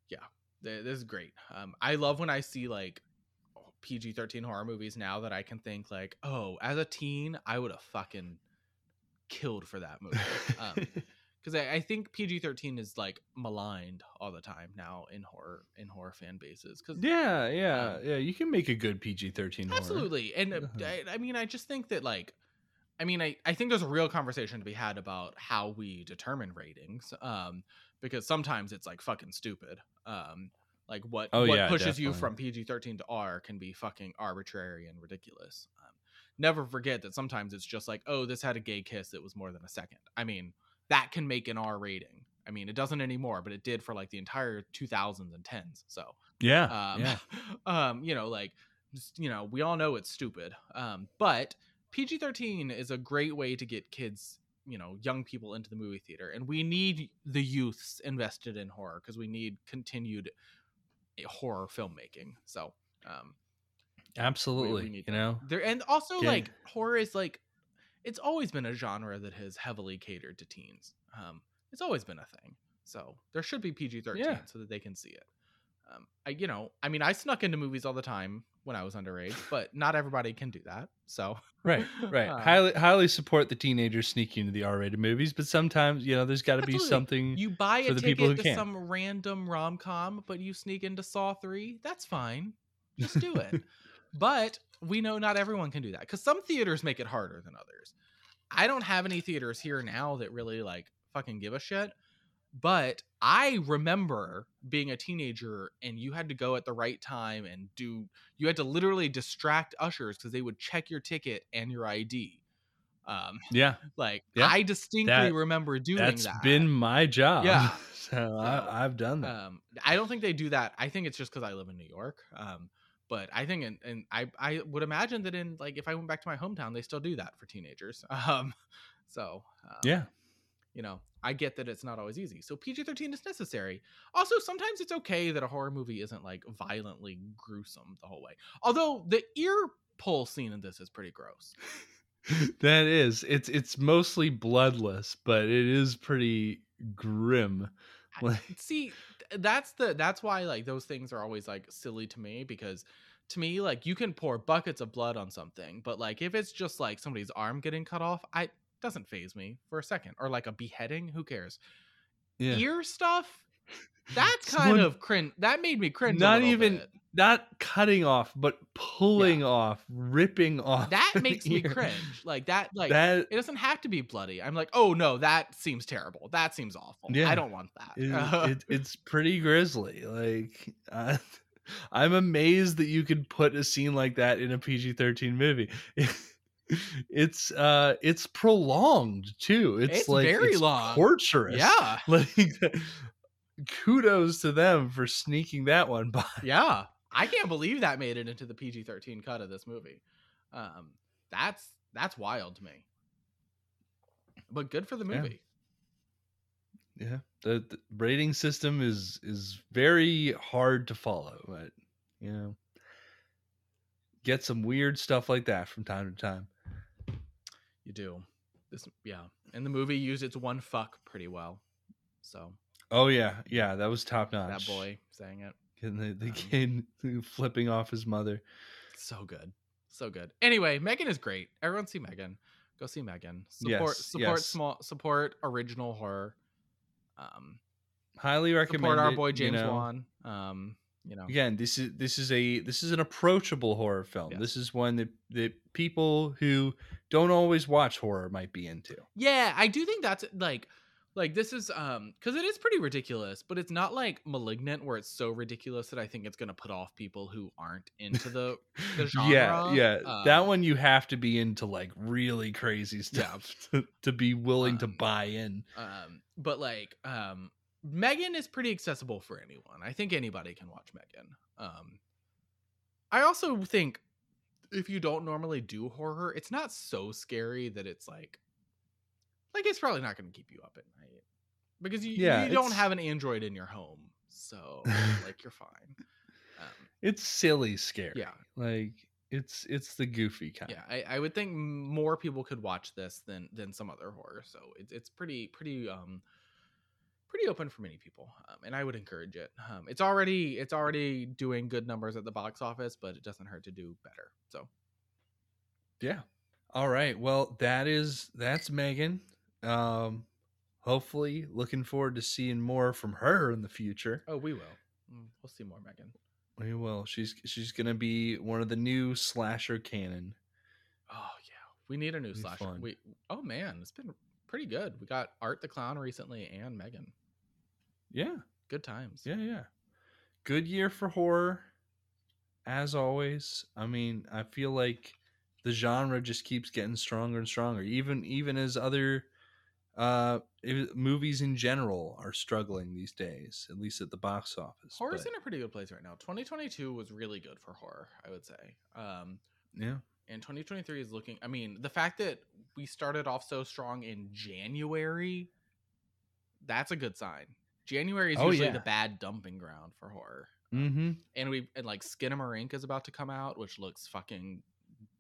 [SPEAKER 4] yeah, th- this is great. Um, I love when I see like PG thirteen horror movies now that I can think like, oh, as a teen, I would have fucking killed for that movie. Um, because I, I think PG thirteen is like maligned all the time now in horror in horror fan bases. Because
[SPEAKER 2] yeah, yeah,
[SPEAKER 4] um,
[SPEAKER 2] yeah. You can make a good PG thirteen horror.
[SPEAKER 4] absolutely, and uh,
[SPEAKER 2] Uh-huh.
[SPEAKER 4] I, I mean, I just think that like, I mean, I I think there's a real conversation to be had about how we determine ratings. Um, because sometimes it's like fucking stupid. Um, like what
[SPEAKER 2] Oh,
[SPEAKER 4] what
[SPEAKER 2] yeah,
[SPEAKER 4] pushes you from PG thirteen to R can be fucking arbitrary and ridiculous. Um, never forget that sometimes it's just like, oh, this had a gay kiss that was more than a second. I mean, that can make an R rating. I mean, it doesn't anymore, but it did for like the entire 2000s and 10s. So,
[SPEAKER 2] Yeah,
[SPEAKER 4] um,
[SPEAKER 2] yeah.
[SPEAKER 4] um, you know, like, you know, we all know it's stupid. Um, but PG 13 is a great way to get kids, you know, young people into the movie theater. And we need the youths invested in horror because we need continued eh, horror filmmaking. So, um,
[SPEAKER 2] Absolutely.
[SPEAKER 4] need
[SPEAKER 2] you
[SPEAKER 4] that.
[SPEAKER 2] know,
[SPEAKER 4] there and also
[SPEAKER 2] Get-
[SPEAKER 4] like horror is like it's always been a genre that has heavily catered to teens. Um, it's always been a thing. So there should be PG thirteen
[SPEAKER 2] Yeah.
[SPEAKER 4] so that they can see it. Um, I you know I mean I snuck into movies all the time when I was underage, but not everybody can do that. So
[SPEAKER 2] right, right.
[SPEAKER 4] Uh,
[SPEAKER 2] highly, highly support the teenagers sneaking into the R-rated movies, but sometimes you know there's got to be something.
[SPEAKER 4] you buy
[SPEAKER 2] for
[SPEAKER 4] a
[SPEAKER 2] the people who
[SPEAKER 4] ticket to
[SPEAKER 2] can't.
[SPEAKER 4] some random rom com, but you sneak into Saw three. That's fine. Just do it. but we know not everyone can do that because some theaters make it harder than others. I don't have any theaters here now that really like fucking give a shit. But I remember being a teenager and you had to go at the right time and do you had to literally distract ushers because they would check your ticket and your ID. Um,
[SPEAKER 2] yeah,
[SPEAKER 4] like
[SPEAKER 2] Yeah.
[SPEAKER 4] I distinctly
[SPEAKER 2] That-
[SPEAKER 4] remember doing
[SPEAKER 2] that's
[SPEAKER 4] that.
[SPEAKER 2] Has been my job.
[SPEAKER 4] Yeah.
[SPEAKER 2] so
[SPEAKER 4] So,
[SPEAKER 2] I, I've done that.
[SPEAKER 4] Um, I don't think they do that. I think it's just because I live in New York. Um, but I think, in, and I, I would imagine that in like if I went back to my hometown, they still do that for teenagers. Um, so um,
[SPEAKER 2] yeah,
[SPEAKER 4] you know, I get that it's not always easy. So PG thirteen is necessary. Also, sometimes it's okay that a horror movie isn't like violently gruesome the whole way. Although the ear pull scene in this is pretty gross.
[SPEAKER 2] that is. It's it's mostly bloodless, but it is pretty grim. Like-
[SPEAKER 4] see that's the that's why like those things are always like silly to me because to me like you can pour buckets of blood on something but like if it's just like somebody's arm getting cut off i doesn't phase me for a second. Or like a beheading, who cares?
[SPEAKER 2] Yeah.
[SPEAKER 4] Ear stuff, that's
[SPEAKER 2] Someone-
[SPEAKER 4] kind of cringe. That made me cringe.
[SPEAKER 2] Not even-
[SPEAKER 4] bit.
[SPEAKER 2] Not cutting off, but pulling off, ripping off.
[SPEAKER 4] that makes me cringe. Like that, like
[SPEAKER 2] that
[SPEAKER 4] it doesn't have to be bloody. I'm like, oh no, that seems terrible. That seems awful.
[SPEAKER 2] Yeah.
[SPEAKER 4] I don't want that.
[SPEAKER 2] it, it, it's pretty grisly. Like uh, I'm amazed that you could put a scene like that in a PG-13 movie. it's uh it's prolonged too. It's,
[SPEAKER 4] It's
[SPEAKER 2] like
[SPEAKER 4] very
[SPEAKER 2] it's
[SPEAKER 4] long.
[SPEAKER 2] torturous.
[SPEAKER 4] yeah,
[SPEAKER 2] Like kudos to them for sneaking that one by.
[SPEAKER 4] yeah. I can't believe that made it into the PG-13 cut of this movie. Um, that's that's wild to me. But good for the
[SPEAKER 2] Yeah.
[SPEAKER 4] movie.
[SPEAKER 2] Yeah. The, the rating system is is very hard to follow, but you know get some weird stuff like that from time to time.
[SPEAKER 4] You do. This, yeah. And the movie used its one fuck pretty well. So
[SPEAKER 2] Oh yeah, yeah, that was top notch.
[SPEAKER 4] that boy saying it,
[SPEAKER 2] and the, the
[SPEAKER 4] Um,
[SPEAKER 2] kid flipping off his mother.
[SPEAKER 4] so good, so good. Anyway, Megan is great. Everyone see Megan. Go see Megan. Support,
[SPEAKER 2] Yes,
[SPEAKER 4] support
[SPEAKER 2] yes.
[SPEAKER 4] small, support original horror. Um,
[SPEAKER 2] Highly recommend
[SPEAKER 4] support our
[SPEAKER 2] it,
[SPEAKER 4] boy
[SPEAKER 2] you
[SPEAKER 4] James
[SPEAKER 2] know.
[SPEAKER 4] Wan. Um, you know,
[SPEAKER 2] Again, this is this is a this is an approachable horror film.
[SPEAKER 4] Yes.
[SPEAKER 2] This is one that that people who don't always watch horror might be into.
[SPEAKER 4] Yeah, I do think that's like like this is um because it is pretty ridiculous, but it's not like malignant where it's so ridiculous that I think it's gonna put off people who aren't into the the
[SPEAKER 2] yeah,
[SPEAKER 4] genre.
[SPEAKER 2] yeah. that
[SPEAKER 4] Um,
[SPEAKER 2] one you have to be into like really crazy stuff to, to be willing to
[SPEAKER 4] Um,
[SPEAKER 2] buy in.
[SPEAKER 4] um but like um Megan is pretty accessible for anyone. I think anybody can watch Megan. Um I also think if you don't normally do horror, it's not so scary that it's like like it's probably not going to keep you up at night because you
[SPEAKER 2] Yeah,
[SPEAKER 4] you don't have an android in your home. So like you're fine. Um
[SPEAKER 2] It's silly scary.
[SPEAKER 4] yeah.
[SPEAKER 2] Like it's it's the goofy kind.
[SPEAKER 4] Yeah, I, I would think more people could watch this than than some other horror. So it's it's pretty pretty um pretty open for many people, um, and I would encourage it. Um, it's already it's already doing good numbers at the box office, but it doesn't hurt to do better. So
[SPEAKER 2] Yeah. All right. Well, that is that's Megan. Um hopefully looking forward to seeing more from her in the future.
[SPEAKER 4] oh, we will. Mm, We'll see more Megan.
[SPEAKER 2] We will. She's she's going to be one of the new slasher canon.
[SPEAKER 4] Oh yeah, we need a new slasher.
[SPEAKER 2] fun.
[SPEAKER 4] We oh man, it's been pretty good. We got Art the Clown recently and Megan.
[SPEAKER 2] Yeah.
[SPEAKER 4] Good times.
[SPEAKER 2] Yeah, yeah. Good year for horror as always. I mean, I feel like the genre just keeps getting stronger and stronger even even as other uh movies in general are struggling these days at least at the box office
[SPEAKER 4] Horror's
[SPEAKER 2] but-
[SPEAKER 4] in a pretty good place right now. 2022 was really good for horror, I would say. Um,
[SPEAKER 2] yeah
[SPEAKER 4] and 2023 is looking i mean the fact that we started off so strong in january that's a good sign january is
[SPEAKER 2] Oh,
[SPEAKER 4] usually
[SPEAKER 2] yeah.
[SPEAKER 4] the bad dumping ground for horror
[SPEAKER 2] mm-hmm
[SPEAKER 4] and we and like skinamarink is about to come out which looks fucking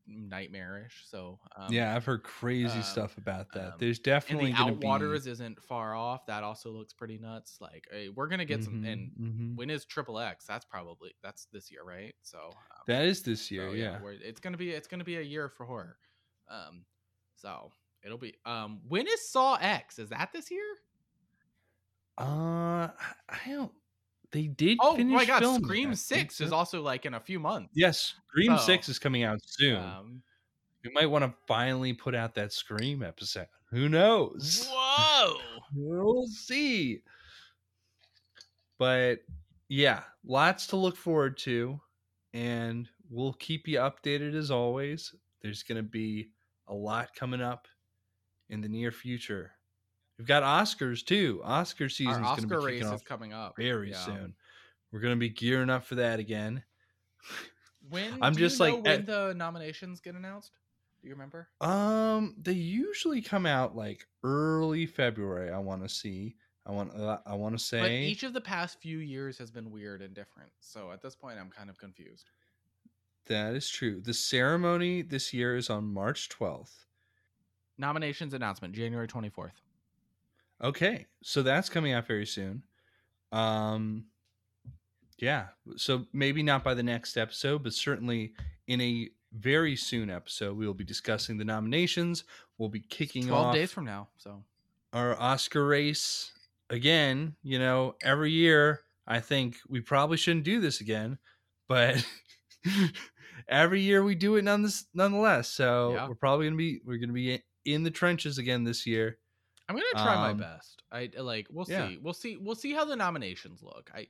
[SPEAKER 4] nightmarish so um,
[SPEAKER 2] yeah i've heard crazy
[SPEAKER 4] um,
[SPEAKER 2] stuff about that
[SPEAKER 4] um,
[SPEAKER 2] there's
[SPEAKER 4] and
[SPEAKER 2] definitely
[SPEAKER 4] the
[SPEAKER 2] gonna be
[SPEAKER 4] outwaters isn't far off that also looks pretty nuts like hey, we're gonna get some
[SPEAKER 2] Mhm,
[SPEAKER 4] and
[SPEAKER 2] mhm.
[SPEAKER 4] when is triple x that's probably that's this year right so um,
[SPEAKER 2] that is this year
[SPEAKER 4] so,
[SPEAKER 2] yeah,
[SPEAKER 4] we're, it's gonna be it's gonna be a year for horror. Um, so it'll be um when is Saw X? Is that this year?
[SPEAKER 2] uh i don't they did
[SPEAKER 4] Oh
[SPEAKER 2] finish
[SPEAKER 4] my god, Scream Six is
[SPEAKER 2] so.
[SPEAKER 4] also like in a few months.
[SPEAKER 2] yes scream
[SPEAKER 4] So,
[SPEAKER 2] 6 is coming out soon
[SPEAKER 4] Um,
[SPEAKER 2] We might want to finally put out that Scream episode. Who knows?
[SPEAKER 4] whoa.
[SPEAKER 2] We'll see. But yeah, lots to look forward to. And we'll keep you updated as always. There's going to be a lot coming up in the near future. We've got Oscars too. Oscar
[SPEAKER 4] Our
[SPEAKER 2] season's going to
[SPEAKER 4] Oscar
[SPEAKER 2] be
[SPEAKER 4] race
[SPEAKER 2] kicking
[SPEAKER 4] is
[SPEAKER 2] off
[SPEAKER 4] coming up
[SPEAKER 2] very
[SPEAKER 4] Yeah.
[SPEAKER 2] soon. We're going to be gearing up for that again.
[SPEAKER 4] When
[SPEAKER 2] I'm just like,
[SPEAKER 4] when
[SPEAKER 2] at-
[SPEAKER 4] the nominations get announced? Do you remember?
[SPEAKER 2] Um, they usually come out like early February. I want to see. I want. Uh, I want to say.
[SPEAKER 4] But each of the past few years has been weird and different. So at this point, I'm kind of confused.
[SPEAKER 2] that is true. The ceremony this year is on March twelfth.
[SPEAKER 4] Nominations announcement January 24th.
[SPEAKER 2] Okay, so that's coming out very soon. Um, yeah. So maybe not by the next episode, but certainly in a very soon episode, we will be discussing the nominations. We'll be kicking
[SPEAKER 4] 12
[SPEAKER 2] off
[SPEAKER 4] days from now. So
[SPEAKER 2] our Oscar race again. You know, every year I think we probably shouldn't do this again, but every year we do it none nonetheless. So
[SPEAKER 4] Yeah.
[SPEAKER 2] we're probably gonna be we're gonna be in the trenches again this year.
[SPEAKER 4] I'm gonna try my
[SPEAKER 2] Um,
[SPEAKER 4] best. I like. We'll
[SPEAKER 2] yeah.
[SPEAKER 4] see. We'll see. We'll see how the nominations look. I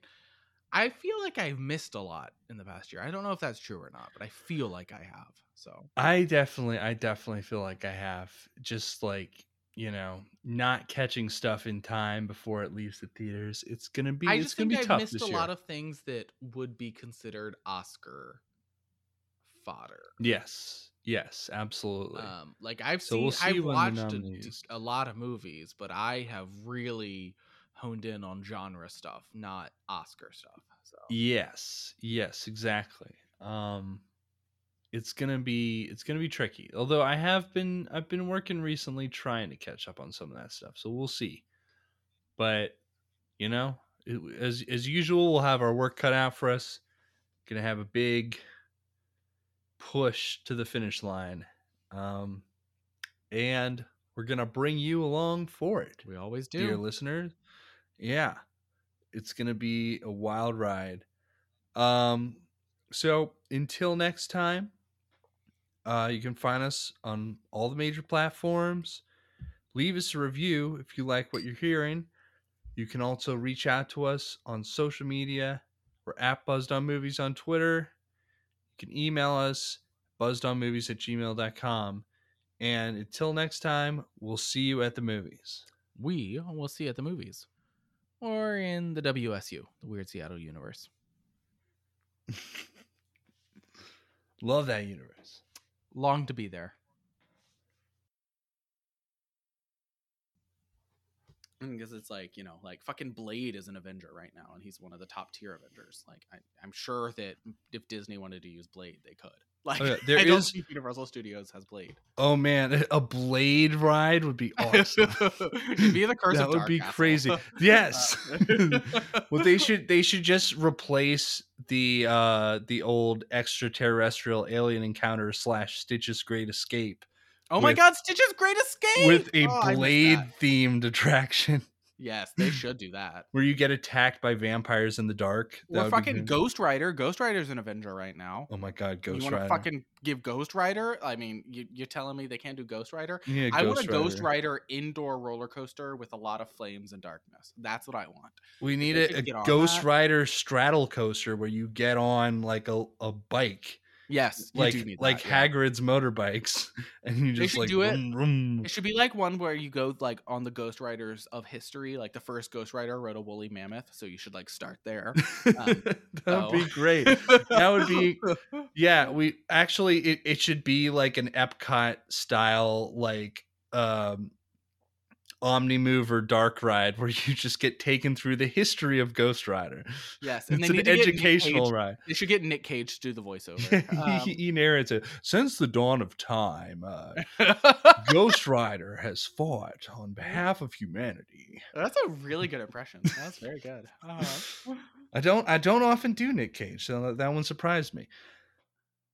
[SPEAKER 4] I feel like I've missed a lot in the past year. I don't know if that's true or not, but I feel like I have. So
[SPEAKER 2] I definitely I definitely feel like I have just like you know not catching stuff in time before it leaves the theaters. It's gonna be
[SPEAKER 4] I
[SPEAKER 2] it's
[SPEAKER 4] just
[SPEAKER 2] gonna
[SPEAKER 4] think
[SPEAKER 2] be
[SPEAKER 4] I've
[SPEAKER 2] tough
[SPEAKER 4] missed
[SPEAKER 2] this
[SPEAKER 4] a
[SPEAKER 2] year.
[SPEAKER 4] lot of things that would be considered Oscar fodder.
[SPEAKER 2] yes, yes, absolutely.
[SPEAKER 4] Um, like I've
[SPEAKER 2] So
[SPEAKER 4] seen,
[SPEAKER 2] we'll
[SPEAKER 4] I've watched a, a lot of movies, but I have really honed in on genre stuff, not Oscar stuff. So
[SPEAKER 2] Yes, yes, exactly. Um it's going to be it's to be tricky. Although I have been I've been working recently trying to catch up on some of that stuff. So we'll see. But you know, it, as as usual we'll have our work cut out for us. To have a big push to the finish line. Um and we're going to bring you along for it
[SPEAKER 4] we always do.
[SPEAKER 2] dear listeners. Yeah, it's gonna be a wild ride. Um, so until next time, uh, you can find us on all the major platforms. Leave us a review if you like what you're hearing. You can also reach out to us on social media. We're at Buzzed on Movies on Twitter. Can email us buzzedonmovies at gmail.com. And until next time, we'll see you at the movies.
[SPEAKER 4] we will see you at the movies or in the WSU, the Weird Seattle Universe.
[SPEAKER 2] Love that universe.
[SPEAKER 4] Long to be there. Because it's like you know, like fucking Blade is an Avenger right now, and he's one of the top tier Avengers. Like I, I'm sure that if Disney wanted to use Blade, they could. Like
[SPEAKER 2] Oh, yeah, there
[SPEAKER 4] I
[SPEAKER 2] is-
[SPEAKER 4] Universal Studios has Blade.
[SPEAKER 2] Oh man, a blade ride would be awesome.
[SPEAKER 4] Be the curse
[SPEAKER 2] that would be
[SPEAKER 4] Castle.
[SPEAKER 2] crazy. Yes.
[SPEAKER 4] Uh,
[SPEAKER 2] well, they should they should just replace the uh the old extraterrestrial alien encounter slash Stitch's Great Escape
[SPEAKER 4] Oh my God, Stitch's Great Escape
[SPEAKER 2] with a
[SPEAKER 4] Oh,
[SPEAKER 2] blade themed attraction
[SPEAKER 4] Yes, they should do that.
[SPEAKER 2] where you get attacked by vampires in the dark.
[SPEAKER 4] Or fucking. Ghost Rider. Ghost Rider's an Avenger right now.
[SPEAKER 2] Oh my god, Ghost Rider.
[SPEAKER 4] you want to fucking give Ghost Rider? I mean, you, you're telling me they can't do Ghost Rider?
[SPEAKER 2] yeah,
[SPEAKER 4] I want a
[SPEAKER 2] Ghost
[SPEAKER 4] Ghost
[SPEAKER 2] Rider.
[SPEAKER 4] Rider indoor roller coaster with a lot of flames and darkness. That's what I want.
[SPEAKER 2] We need a, a Ghost
[SPEAKER 4] that.
[SPEAKER 2] Rider straddle coaster where you get on like a, a bike
[SPEAKER 4] Yes,
[SPEAKER 2] like like
[SPEAKER 4] that, yeah.
[SPEAKER 2] Hagrid's motorbikes, and you just like
[SPEAKER 4] do it.
[SPEAKER 2] vroom, vroom.
[SPEAKER 4] It should be like one where you go like on the Ghost Riders of history. Like the first Ghost Rider rode a woolly mammoth, so you should like start there.
[SPEAKER 2] that would be great. That would be yeah. We actually it, it should be like an Epcot style like um Omni Move or Dark Ride where you just get taken through the history of Ghost Rider.
[SPEAKER 4] yes, and
[SPEAKER 2] It's an educational ride.
[SPEAKER 4] They should get Nick Cage to do the voiceover. Um,
[SPEAKER 2] he, he narrates it. Since the dawn of time, uh, Ghost Rider has fought on behalf of humanity.
[SPEAKER 4] That's a really good impression. That's very good. Uh-huh.
[SPEAKER 2] I don't I don't often do Nick Cage, so that one surprised me.